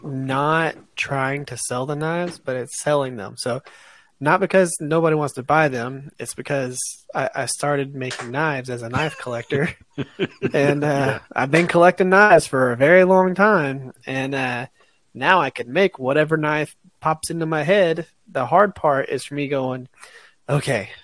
not trying to sell the knives, but it's selling them. So, not because nobody wants to buy them, it's because I, I started making knives as a knife collector, *laughs* and uh, I've been collecting knives for a very long time, and uh, now I can make whatever knife pops into my head. The hard part is for me going, okay. *sighs*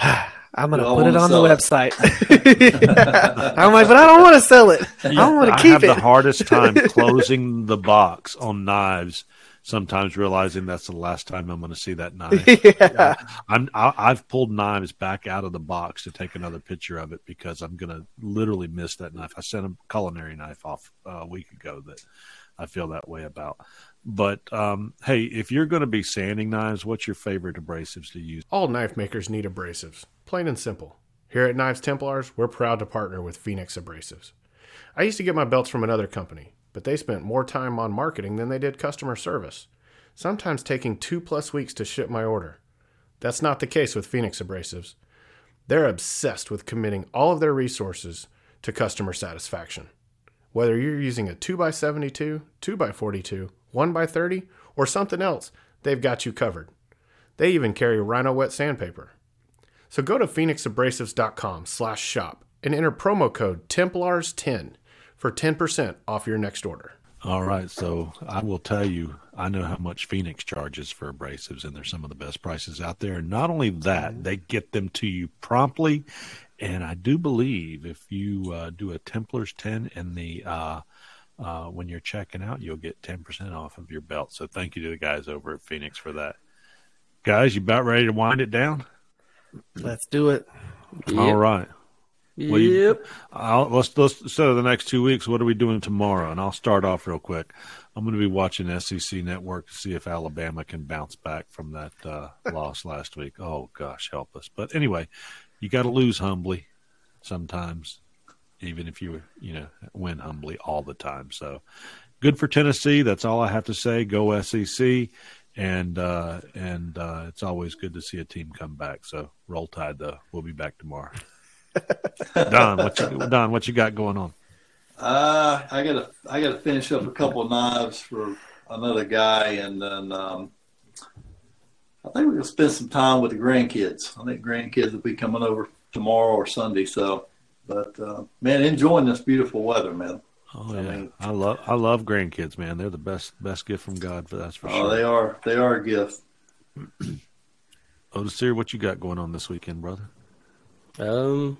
I'm gonna put it on the it. website. *laughs* *laughs* I'm like, but I don't want to sell it. I don't want to I keep have it. the hardest time *laughs* closing the box on knives. Sometimes realizing that's the last time I'm going to see that knife. Yeah. I'm I, I've pulled knives back out of the box to take another picture of it because I'm going to literally miss that knife. I sent a culinary knife off uh, a week ago that I feel that way about. But um, hey, if you're going to be sanding knives, what's your favorite abrasives to use? All knife makers need abrasives, plain and simple. Here at Knives Templars, we're proud to partner with Phoenix Abrasives. I used to get my belts from another company, but they spent more time on marketing than they did customer service, sometimes taking two plus weeks to ship my order. That's not the case with Phoenix Abrasives. They're obsessed with committing all of their resources to customer satisfaction. Whether you're using a 2x72, 2x42, 1x30, or something else, they've got you covered. They even carry Rhino Wet Sandpaper. So go to phoenixabrasives.com slash shop and enter promo code Templars10 for 10% off your next order. All right, so I will tell you, I know how much Phoenix charges for abrasives, and they're some of the best prices out there. And not only that, mm-hmm. they get them to you promptly. And I do believe if you uh, do a Templars 10 in the uh, uh, when you're checking out, you'll get 10% off of your belt. So thank you to the guys over at Phoenix for that. Guys, you about ready to wind it down? Let's do it. All right. Well, you- Yep. I'll, let's let's so the next two weeks. What are we doing tomorrow? And I'll start off real quick. I'm going to be watching SEC Network to see if Alabama can bounce back from that uh, *laughs* loss last week. Oh gosh, help us! But anyway, you got to lose humbly sometimes, even if you you know win humbly all the time. So good for Tennessee. That's all I have to say. Go SEC. And uh, and uh, it's always good to see a team come back. So roll tide, though. We'll be back tomorrow. *laughs* Don, what you Don, what you got going on? Uh, I gotta I gotta finish up a couple of knives for another guy, and then um, I think we're gonna spend some time with the grandkids. I think grandkids will be coming over tomorrow or Sunday, so But uh, man, enjoying this beautiful weather, man. Oh yeah, I, mean, I love I love grandkids, man. They're the best best gift from God for that's for sure. oh, sure. they are they are a gift. *clears throat* Otis, what you got going on this weekend, brother? Um,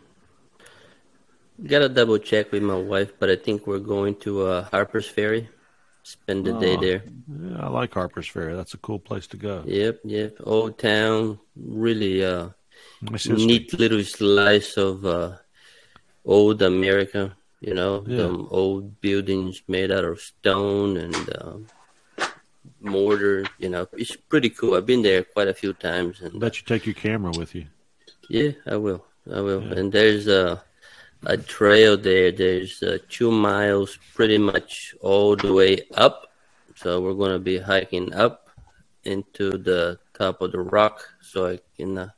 gotta double check with my wife, but I think we're going to uh, Harper's Ferry, spend the oh, day there. Yeah, I like Harper's Ferry. That's a cool place to go. Yep, yep. Old town, really uh, neat little slice of uh, old America. You know, yeah. some old buildings made out of stone and uh, mortar. You know, it's pretty cool. I've been there quite a few times. And I bet you take your camera with you. Yeah, I will. I will. Yeah. And there's a a trail there. There's uh, two miles, pretty much all the way up. So we're going to be hiking up into the top of the rock, so I can uh,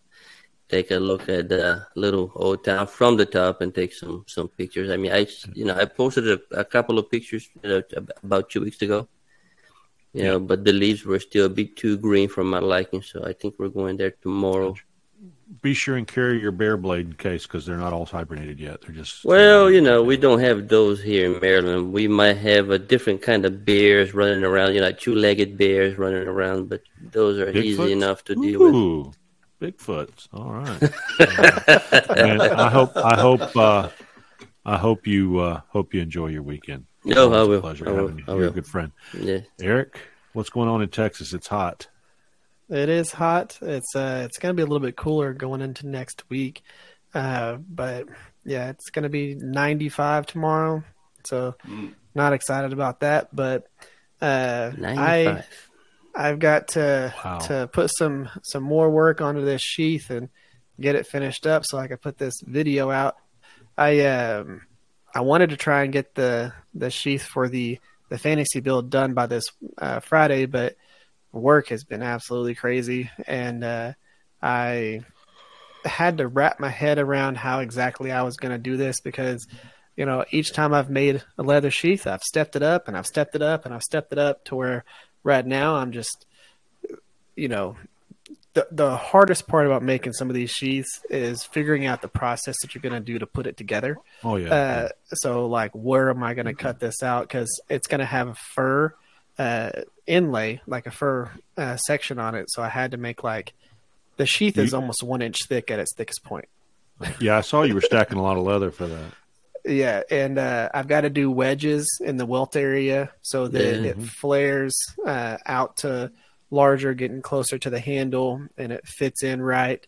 take a look at the little old town from the top and take some some pictures. I mean, I you know I posted a, a couple of pictures about two weeks ago. You yeah. know, but the leaves were still a bit too green for my liking, so I think we're going there tomorrow. Be sure and carry your bear blade in case, because they're not all hibernated yet. They're just well, you know, we don't have those here in Maryland. We might have a different kind of bears running around, you know, like two-legged bears running around, but those are easy enough to deal Ooh. with. Bigfoot. All right. *laughs* uh, I hope. I hope. Uh, I hope you. Uh, hope you enjoy your weekend. No, I will. pleasure I will. having you. I You're a good friend. Yeah. Erick, what's going on in Texas? It's hot. It is hot. It's uh, it's gonna be a little bit cooler going into next week, uh, but yeah, it's gonna be 95 tomorrow. So, Mm. not excited about that. But uh, 95. I I've got to Wow. to put some some more work onto this sheath and get it finished up so I can put this video out. I um I wanted to try and get the the sheath for the the fantasy build done by this uh, Friday, but work has been absolutely crazy, and uh, I had to wrap my head around how exactly I was going to do this because you know each time I've made a leather sheath, I've stepped it up and I've stepped it up and I've stepped it up to where right now I'm just you know the the hardest part about making some of these sheaths is figuring out the process that you're going to do to put it together. Oh yeah. Uh, so like, where am I going to cut this out? Because it's going to have a fur uh, inlay, like a fur uh, section on it. So I had to make like the sheath is You- almost one inch thick at its thickest point. yeah, I saw you were stacking a lot of leather for that. Yeah, and uh, I've got to do wedges in the welt area so that Yeah. it flares uh, out to larger, getting closer to the handle, and it fits in right.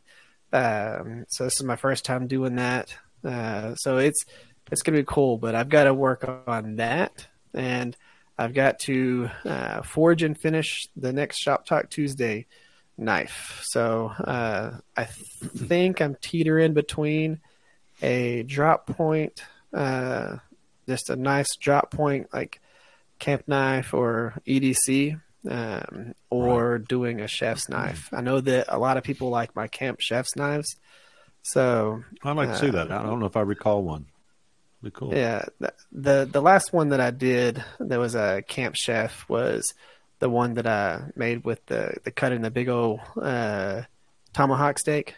Um, so this is my first time doing that. Uh, so it's it's gonna be cool, but I've got to work on that, and I've got to uh, forge and finish the next Shop Talk Tuesday knife. So uh, I think I'm teetering between a drop point, uh, just a nice drop point like camp knife or EDC, um, or doing a chef's knife. I know that a lot of people like my camp chef's knives. So I'd like to see uh, that. I don't know if I recall one. Be cool. yeah, the, the last one that I did that was a camp chef was the one that I made with the the cut in the big old uh, tomahawk steak.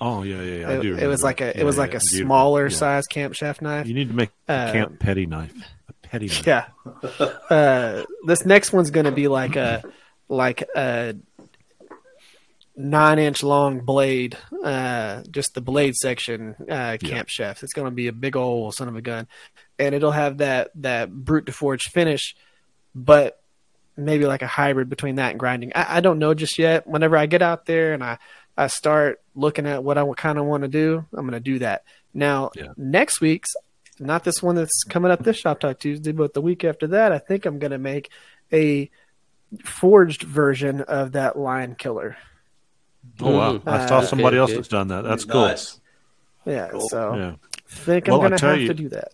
Oh yeah, yeah, yeah. I it, do it was like a it Yeah, was yeah, like a beautiful. smaller Yeah. size camp chef knife. You need to make a Um, camp petty knife. A petty *laughs* knife. Yeah. Uh, this next one's going to be like a like a nine inch long blade, uh, just the blade section, uh, camp chef. It's going to be a big old son of a gun, and it'll have that that brut de forge finish, but maybe like a hybrid between that and grinding. I, I don't know just yet. Whenever I get out there and I I start looking at what I kind of want to do, I'm going to do that. Now next week's not this one that's coming up this Shop Talk Tuesday, but the week after that, I think I'm going to make a forged version of that lion killer. Oh wow! I saw Uh, somebody else that's done that. That's cool. Nice. Yeah, so Yeah. think I'm Well, I going to tell have you- to do that.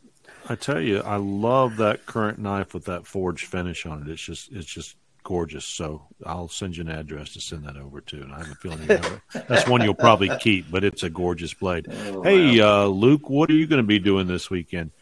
I tell you, I love that current knife with that forged finish on it. It's just, it's just gorgeous. So I'll send you an address to send that over to, and I have a feeling you have it. that's one you'll probably keep. But it's a gorgeous blade. Oh, hey, uh, Luke, what are you going to be doing this weekend?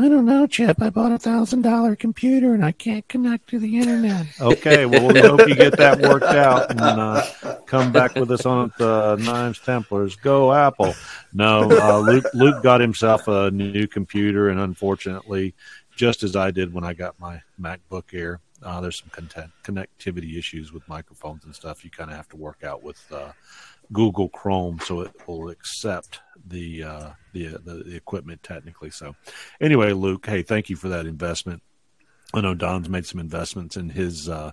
I don't know, Chip. I bought a thousand dollar computer and I can't connect to the internet. *laughs* Okay, well we hope you get that worked out and uh, come back with us on the Knives Templars. Go Apple! No, uh, Luke Luke got himself a new computer, and unfortunately, just as I did when I got my MacBook Air, uh, there's some connectivity issues with microphones and stuff. You kind of have to work out with uh, Google Chrome so it will accept the, uh, the, the the equipment technically. So, anyway, Luke, hey, thank you for that investment. I know Don's made some investments in his uh,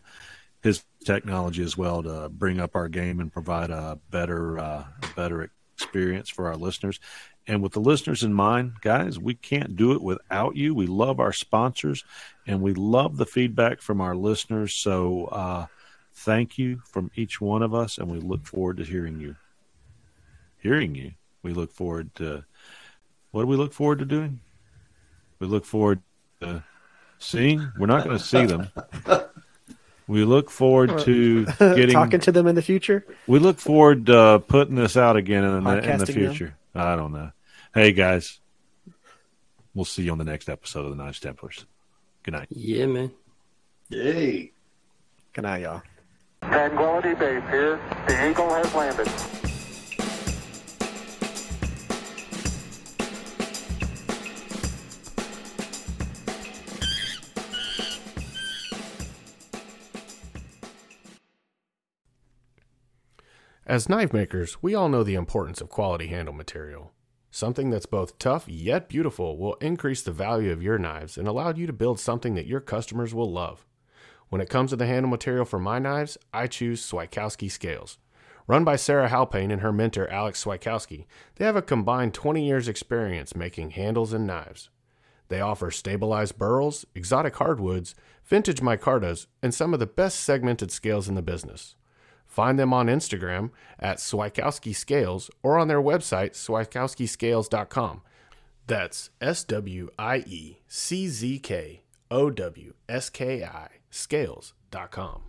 his technology as well to bring up our game and provide a better uh, better experience for our listeners. And with the listeners in mind, guys, we can't do it without you. We love our sponsors and we love the feedback from our listeners. So, uh, thank you from each one of us, and we look forward to hearing you. Hearing you. We look forward to what do we look forward to doing? We look forward to seeing. We're not going to see them. We look forward to *laughs* getting talking to them in the future. We look forward to uh, putting this out again in the, in the Podcasting future. I don't know. Hey guys, we'll see you on the next episode of the Knives Templars. Good night. Yeah, man. Yay. Good night, y'all. Tranquility Base here. The Eagle has landed. As knife makers, we all know the importance of quality handle material. Something that's both tough yet beautiful will increase the value of your knives and allow you to build something that your customers will love. When it comes to the handle material for my knives, I choose Swieczkowski Scales. Run by Sarah Halpane and her mentor Alex Swieczkowski, they have a combined 20 years experience making handles and knives. They offer stabilized burls, exotic hardwoods, vintage micartas, and some of the best segmented scales in the business. Find them on Instagram at Swieczkowski Scales or on their website, swieczkowskiscales.com. That's S W I E C Z K O W S K I scales.com.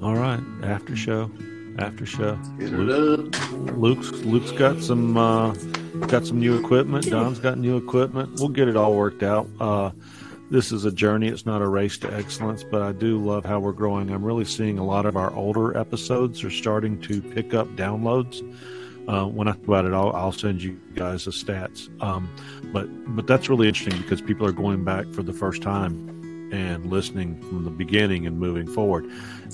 All right, after show, after show. Luke, Luke's Luke's got some uh, got some new equipment. Don's got new equipment. We'll get it all worked out. Uh, this is a journey. It's not a race to excellence, but I do love how we're growing. I'm really seeing a lot of our older episodes are starting to pick up downloads. Uh, when I think about it, I'll, I'll send you guys the stats. Um, but but that's really interesting because people are going back for the first time and listening from the beginning and moving forward.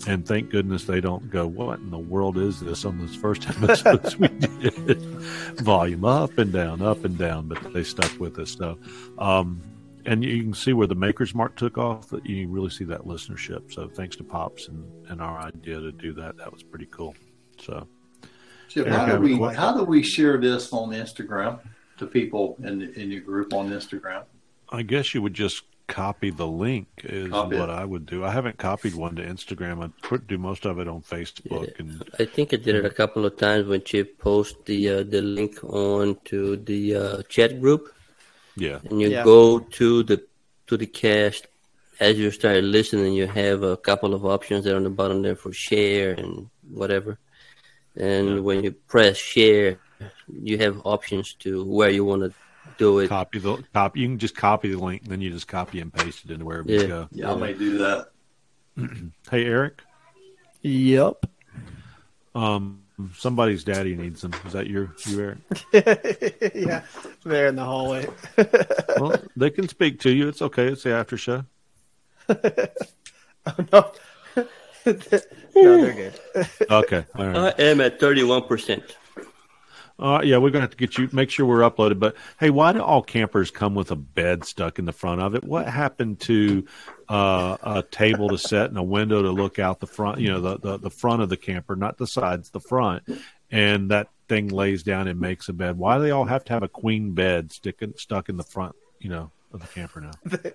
And thank goodness they don't go, "What in the world is this?" on this first *laughs* episodes we did. Volume up and down, up and down, but they stuck with us. So, um, and you can see where the Maker's Mark took off. That you really see that listenership. So, thanks to Pops and, and our idea to do that, that was pretty cool. So. Chip, how do we how do we share this on Instagram to people in in your group on Instagram? I guess you would just copy the link is Copy what it. I would do. I haven't copied one to Instagram. I put, do most of it on Facebook and I think I did it a couple of times when Chip post the uh, the link on to the uh, chat group, yeah. and you Yeah. go to the to the cast. As you start listening, you have a couple of options there on the bottom there for share and whatever. And when you press share, you have options to where you want to do it. Copy the copy. You can just copy the link, and then you just copy and paste it into wherever you Yeah. go. Yeah, I may do that. *clears throat* Hey Erick, Yep. um, somebody's daddy needs them. Is that your you, Erick? *laughs* yeah, there in the hallway. *laughs* well, they can speak to you. It's okay. It's the after show. *laughs* no. no, they're good. Okay. All right. I am at thirty-one percent. Uh, yeah, we're gonna have to get you make sure we're uploaded. But hey, why do all campers come with a bed stuck in the front of it? What happened to uh, a table to set and a window to look out the front? You know, the, the the front of the camper, not the sides, the front. And that thing lays down and makes a bed. Why do they all have to have a queen bed sticking stuck in the front? You know, of the camper now. *laughs*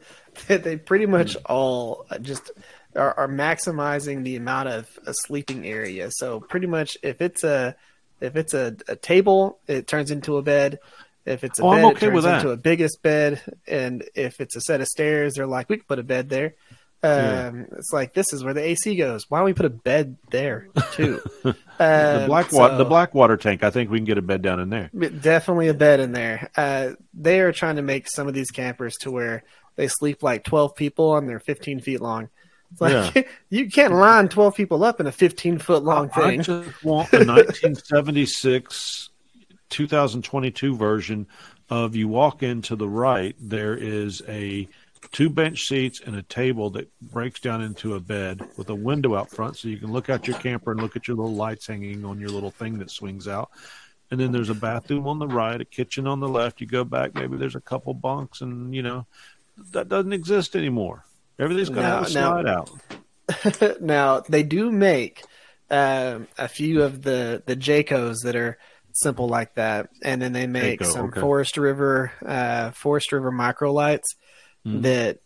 they, they pretty much all just are, are maximizing the amount of a sleeping area. So pretty much, if it's a If it's a, a table, it turns into a bed. If it's a Oh, bed, okay it turns into a biggest bed. And if it's a set of stairs, they're like, we could put a bed there. Um, Yeah. It's like this is where the AC goes. Why don't we put a bed there too? *laughs* the Um, black water, the black water tank. I think we can get a bed down in there. Definitely a bed in there. Uh, they are trying to make some of these campers to where they sleep like 12 people and they're 15 feet long. It's like Yeah. *laughs* you can't line 12 people up in a 15 foot long thing. I just *laughs* want a 1976, 2022 version of you walk into the right. There is a two bench seats and a table that breaks down into a bed with a window out front, so you can look out your camper and look at your little lights hanging on your little thing that swings out. And then there's a bathroom on the right, a kitchen on the left. You go back, maybe there's a couple bunks, and you know that doesn't exist anymore. Everything's going to Now- have a now- slide out. *laughs* now they do make um, a few of the the Jaycos that are simple like that, and then they make Jayco, some okay. Forest River uh, Forest River micro lights Mhm. that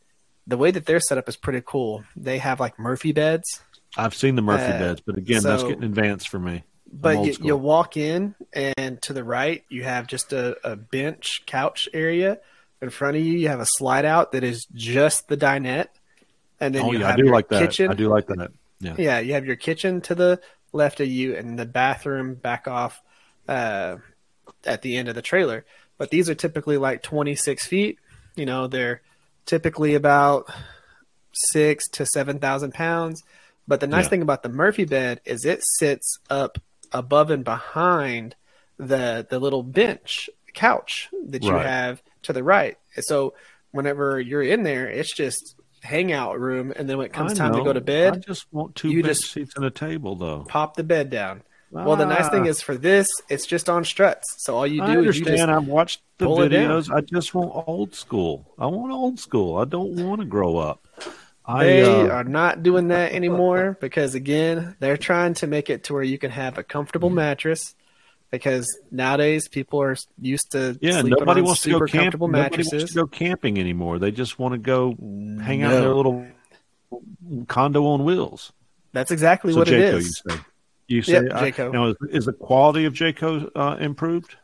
the way that they're set up is pretty cool. They have like Murphy beds. I've seen the Murphy Uh, beds, but again, that's getting advanced for me. I'm But you, you walk in, and to the right, you have just a, a bench couch area. In front of you, you have a slide out that is just the dinette. And then oh you yeah, have I do your like that. kitchen. I do like that. Yeah. Yeah, you have your kitchen to the left of you and the bathroom back off uh, at the end of the trailer. But these are typically like 26 feet. You know, they're typically about six to 7,000 pounds. But the nice Yeah. thing about the Murphy bed is it sits up above and behind the the little bench couch that you Right. have to the right. So whenever you're in there, it's just hangout room. And then when it comes I time to go to bed, I just want two you just seats and a table, though. pop the bed down. Well, the nice thing Ah. is for this, it's just on struts. So all you I do is you understand. just I've watched the pull it down. videos. I just want old school. I want old school. I don't want to grow up. I, They uh, are not doing that anymore because again, they're trying to make it to where you can have a comfortable *laughs* mattress. Because nowadays people are used to yeah, sleeping nobody wants to go super camp. Nobody mattresses. wants to go camping anymore. They just want to go hang out in their little condo on wheels. That's exactly So what Jayco, it is. you say? You say Yep, I- Jayco. now is, is the quality of Jayco uh, improved?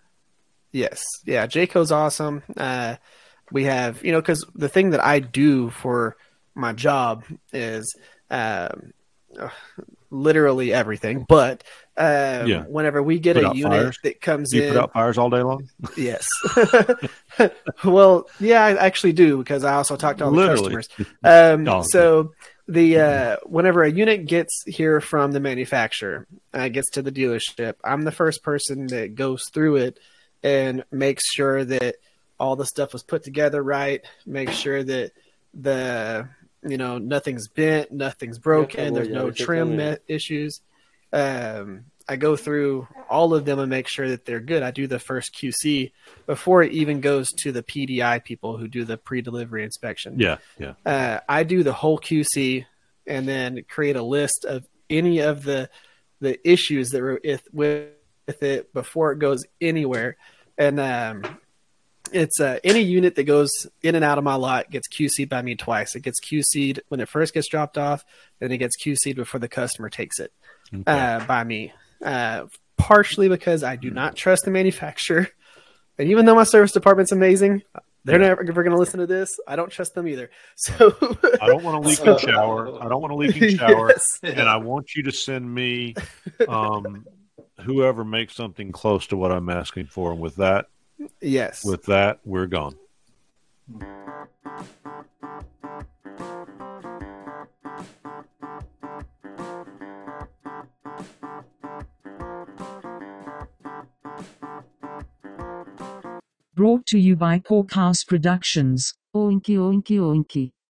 Yes. Yeah. Jayco's awesome. Uh, we have, you know, because the thing that I do for my job is um, uh, literally everything. But um, Yeah. whenever we get Put a unit fires? that comes in, you in, put out fires all day long. yes. *laughs* well, yeah, I actually do because I also talk to all the customers. *laughs* Um, Oh. So the uh, whenever a unit gets here from the manufacturer, uh, gets to the dealership, I'm the first person that goes through it and makes sure that all the stuff was put together right. Make sure that the you know nothing's bent, nothing's broken, there's no trim me- issues. Um, I go through all of them and make sure that they're good. I do the first QC before it even goes to the PDI people who do the pre-delivery inspection. Yeah, yeah. Uh, I do the whole QC and then create a list of any of the the issues that were with, with it before it goes anywhere. And um, it's uh, any unit that goes in and out of my lot gets QC'd by me twice. It gets QC'd when it first gets dropped off, then it gets QC'd before the customer takes it uh, by me. Uh, partially because I do not trust the manufacturer, *laughs* and even though my service department's amazing, they're never, never going to listen to this. I don't trust them either. *laughs* So I don't want to leak in shower. I don't want to leak in *laughs* shower. Yes. And I want you to send me um, whoever makes something close to what I'm asking for. And with that, Yes. with that, we're gone. Brought to you by Porkhouse Productions. Oinky oinky oinky.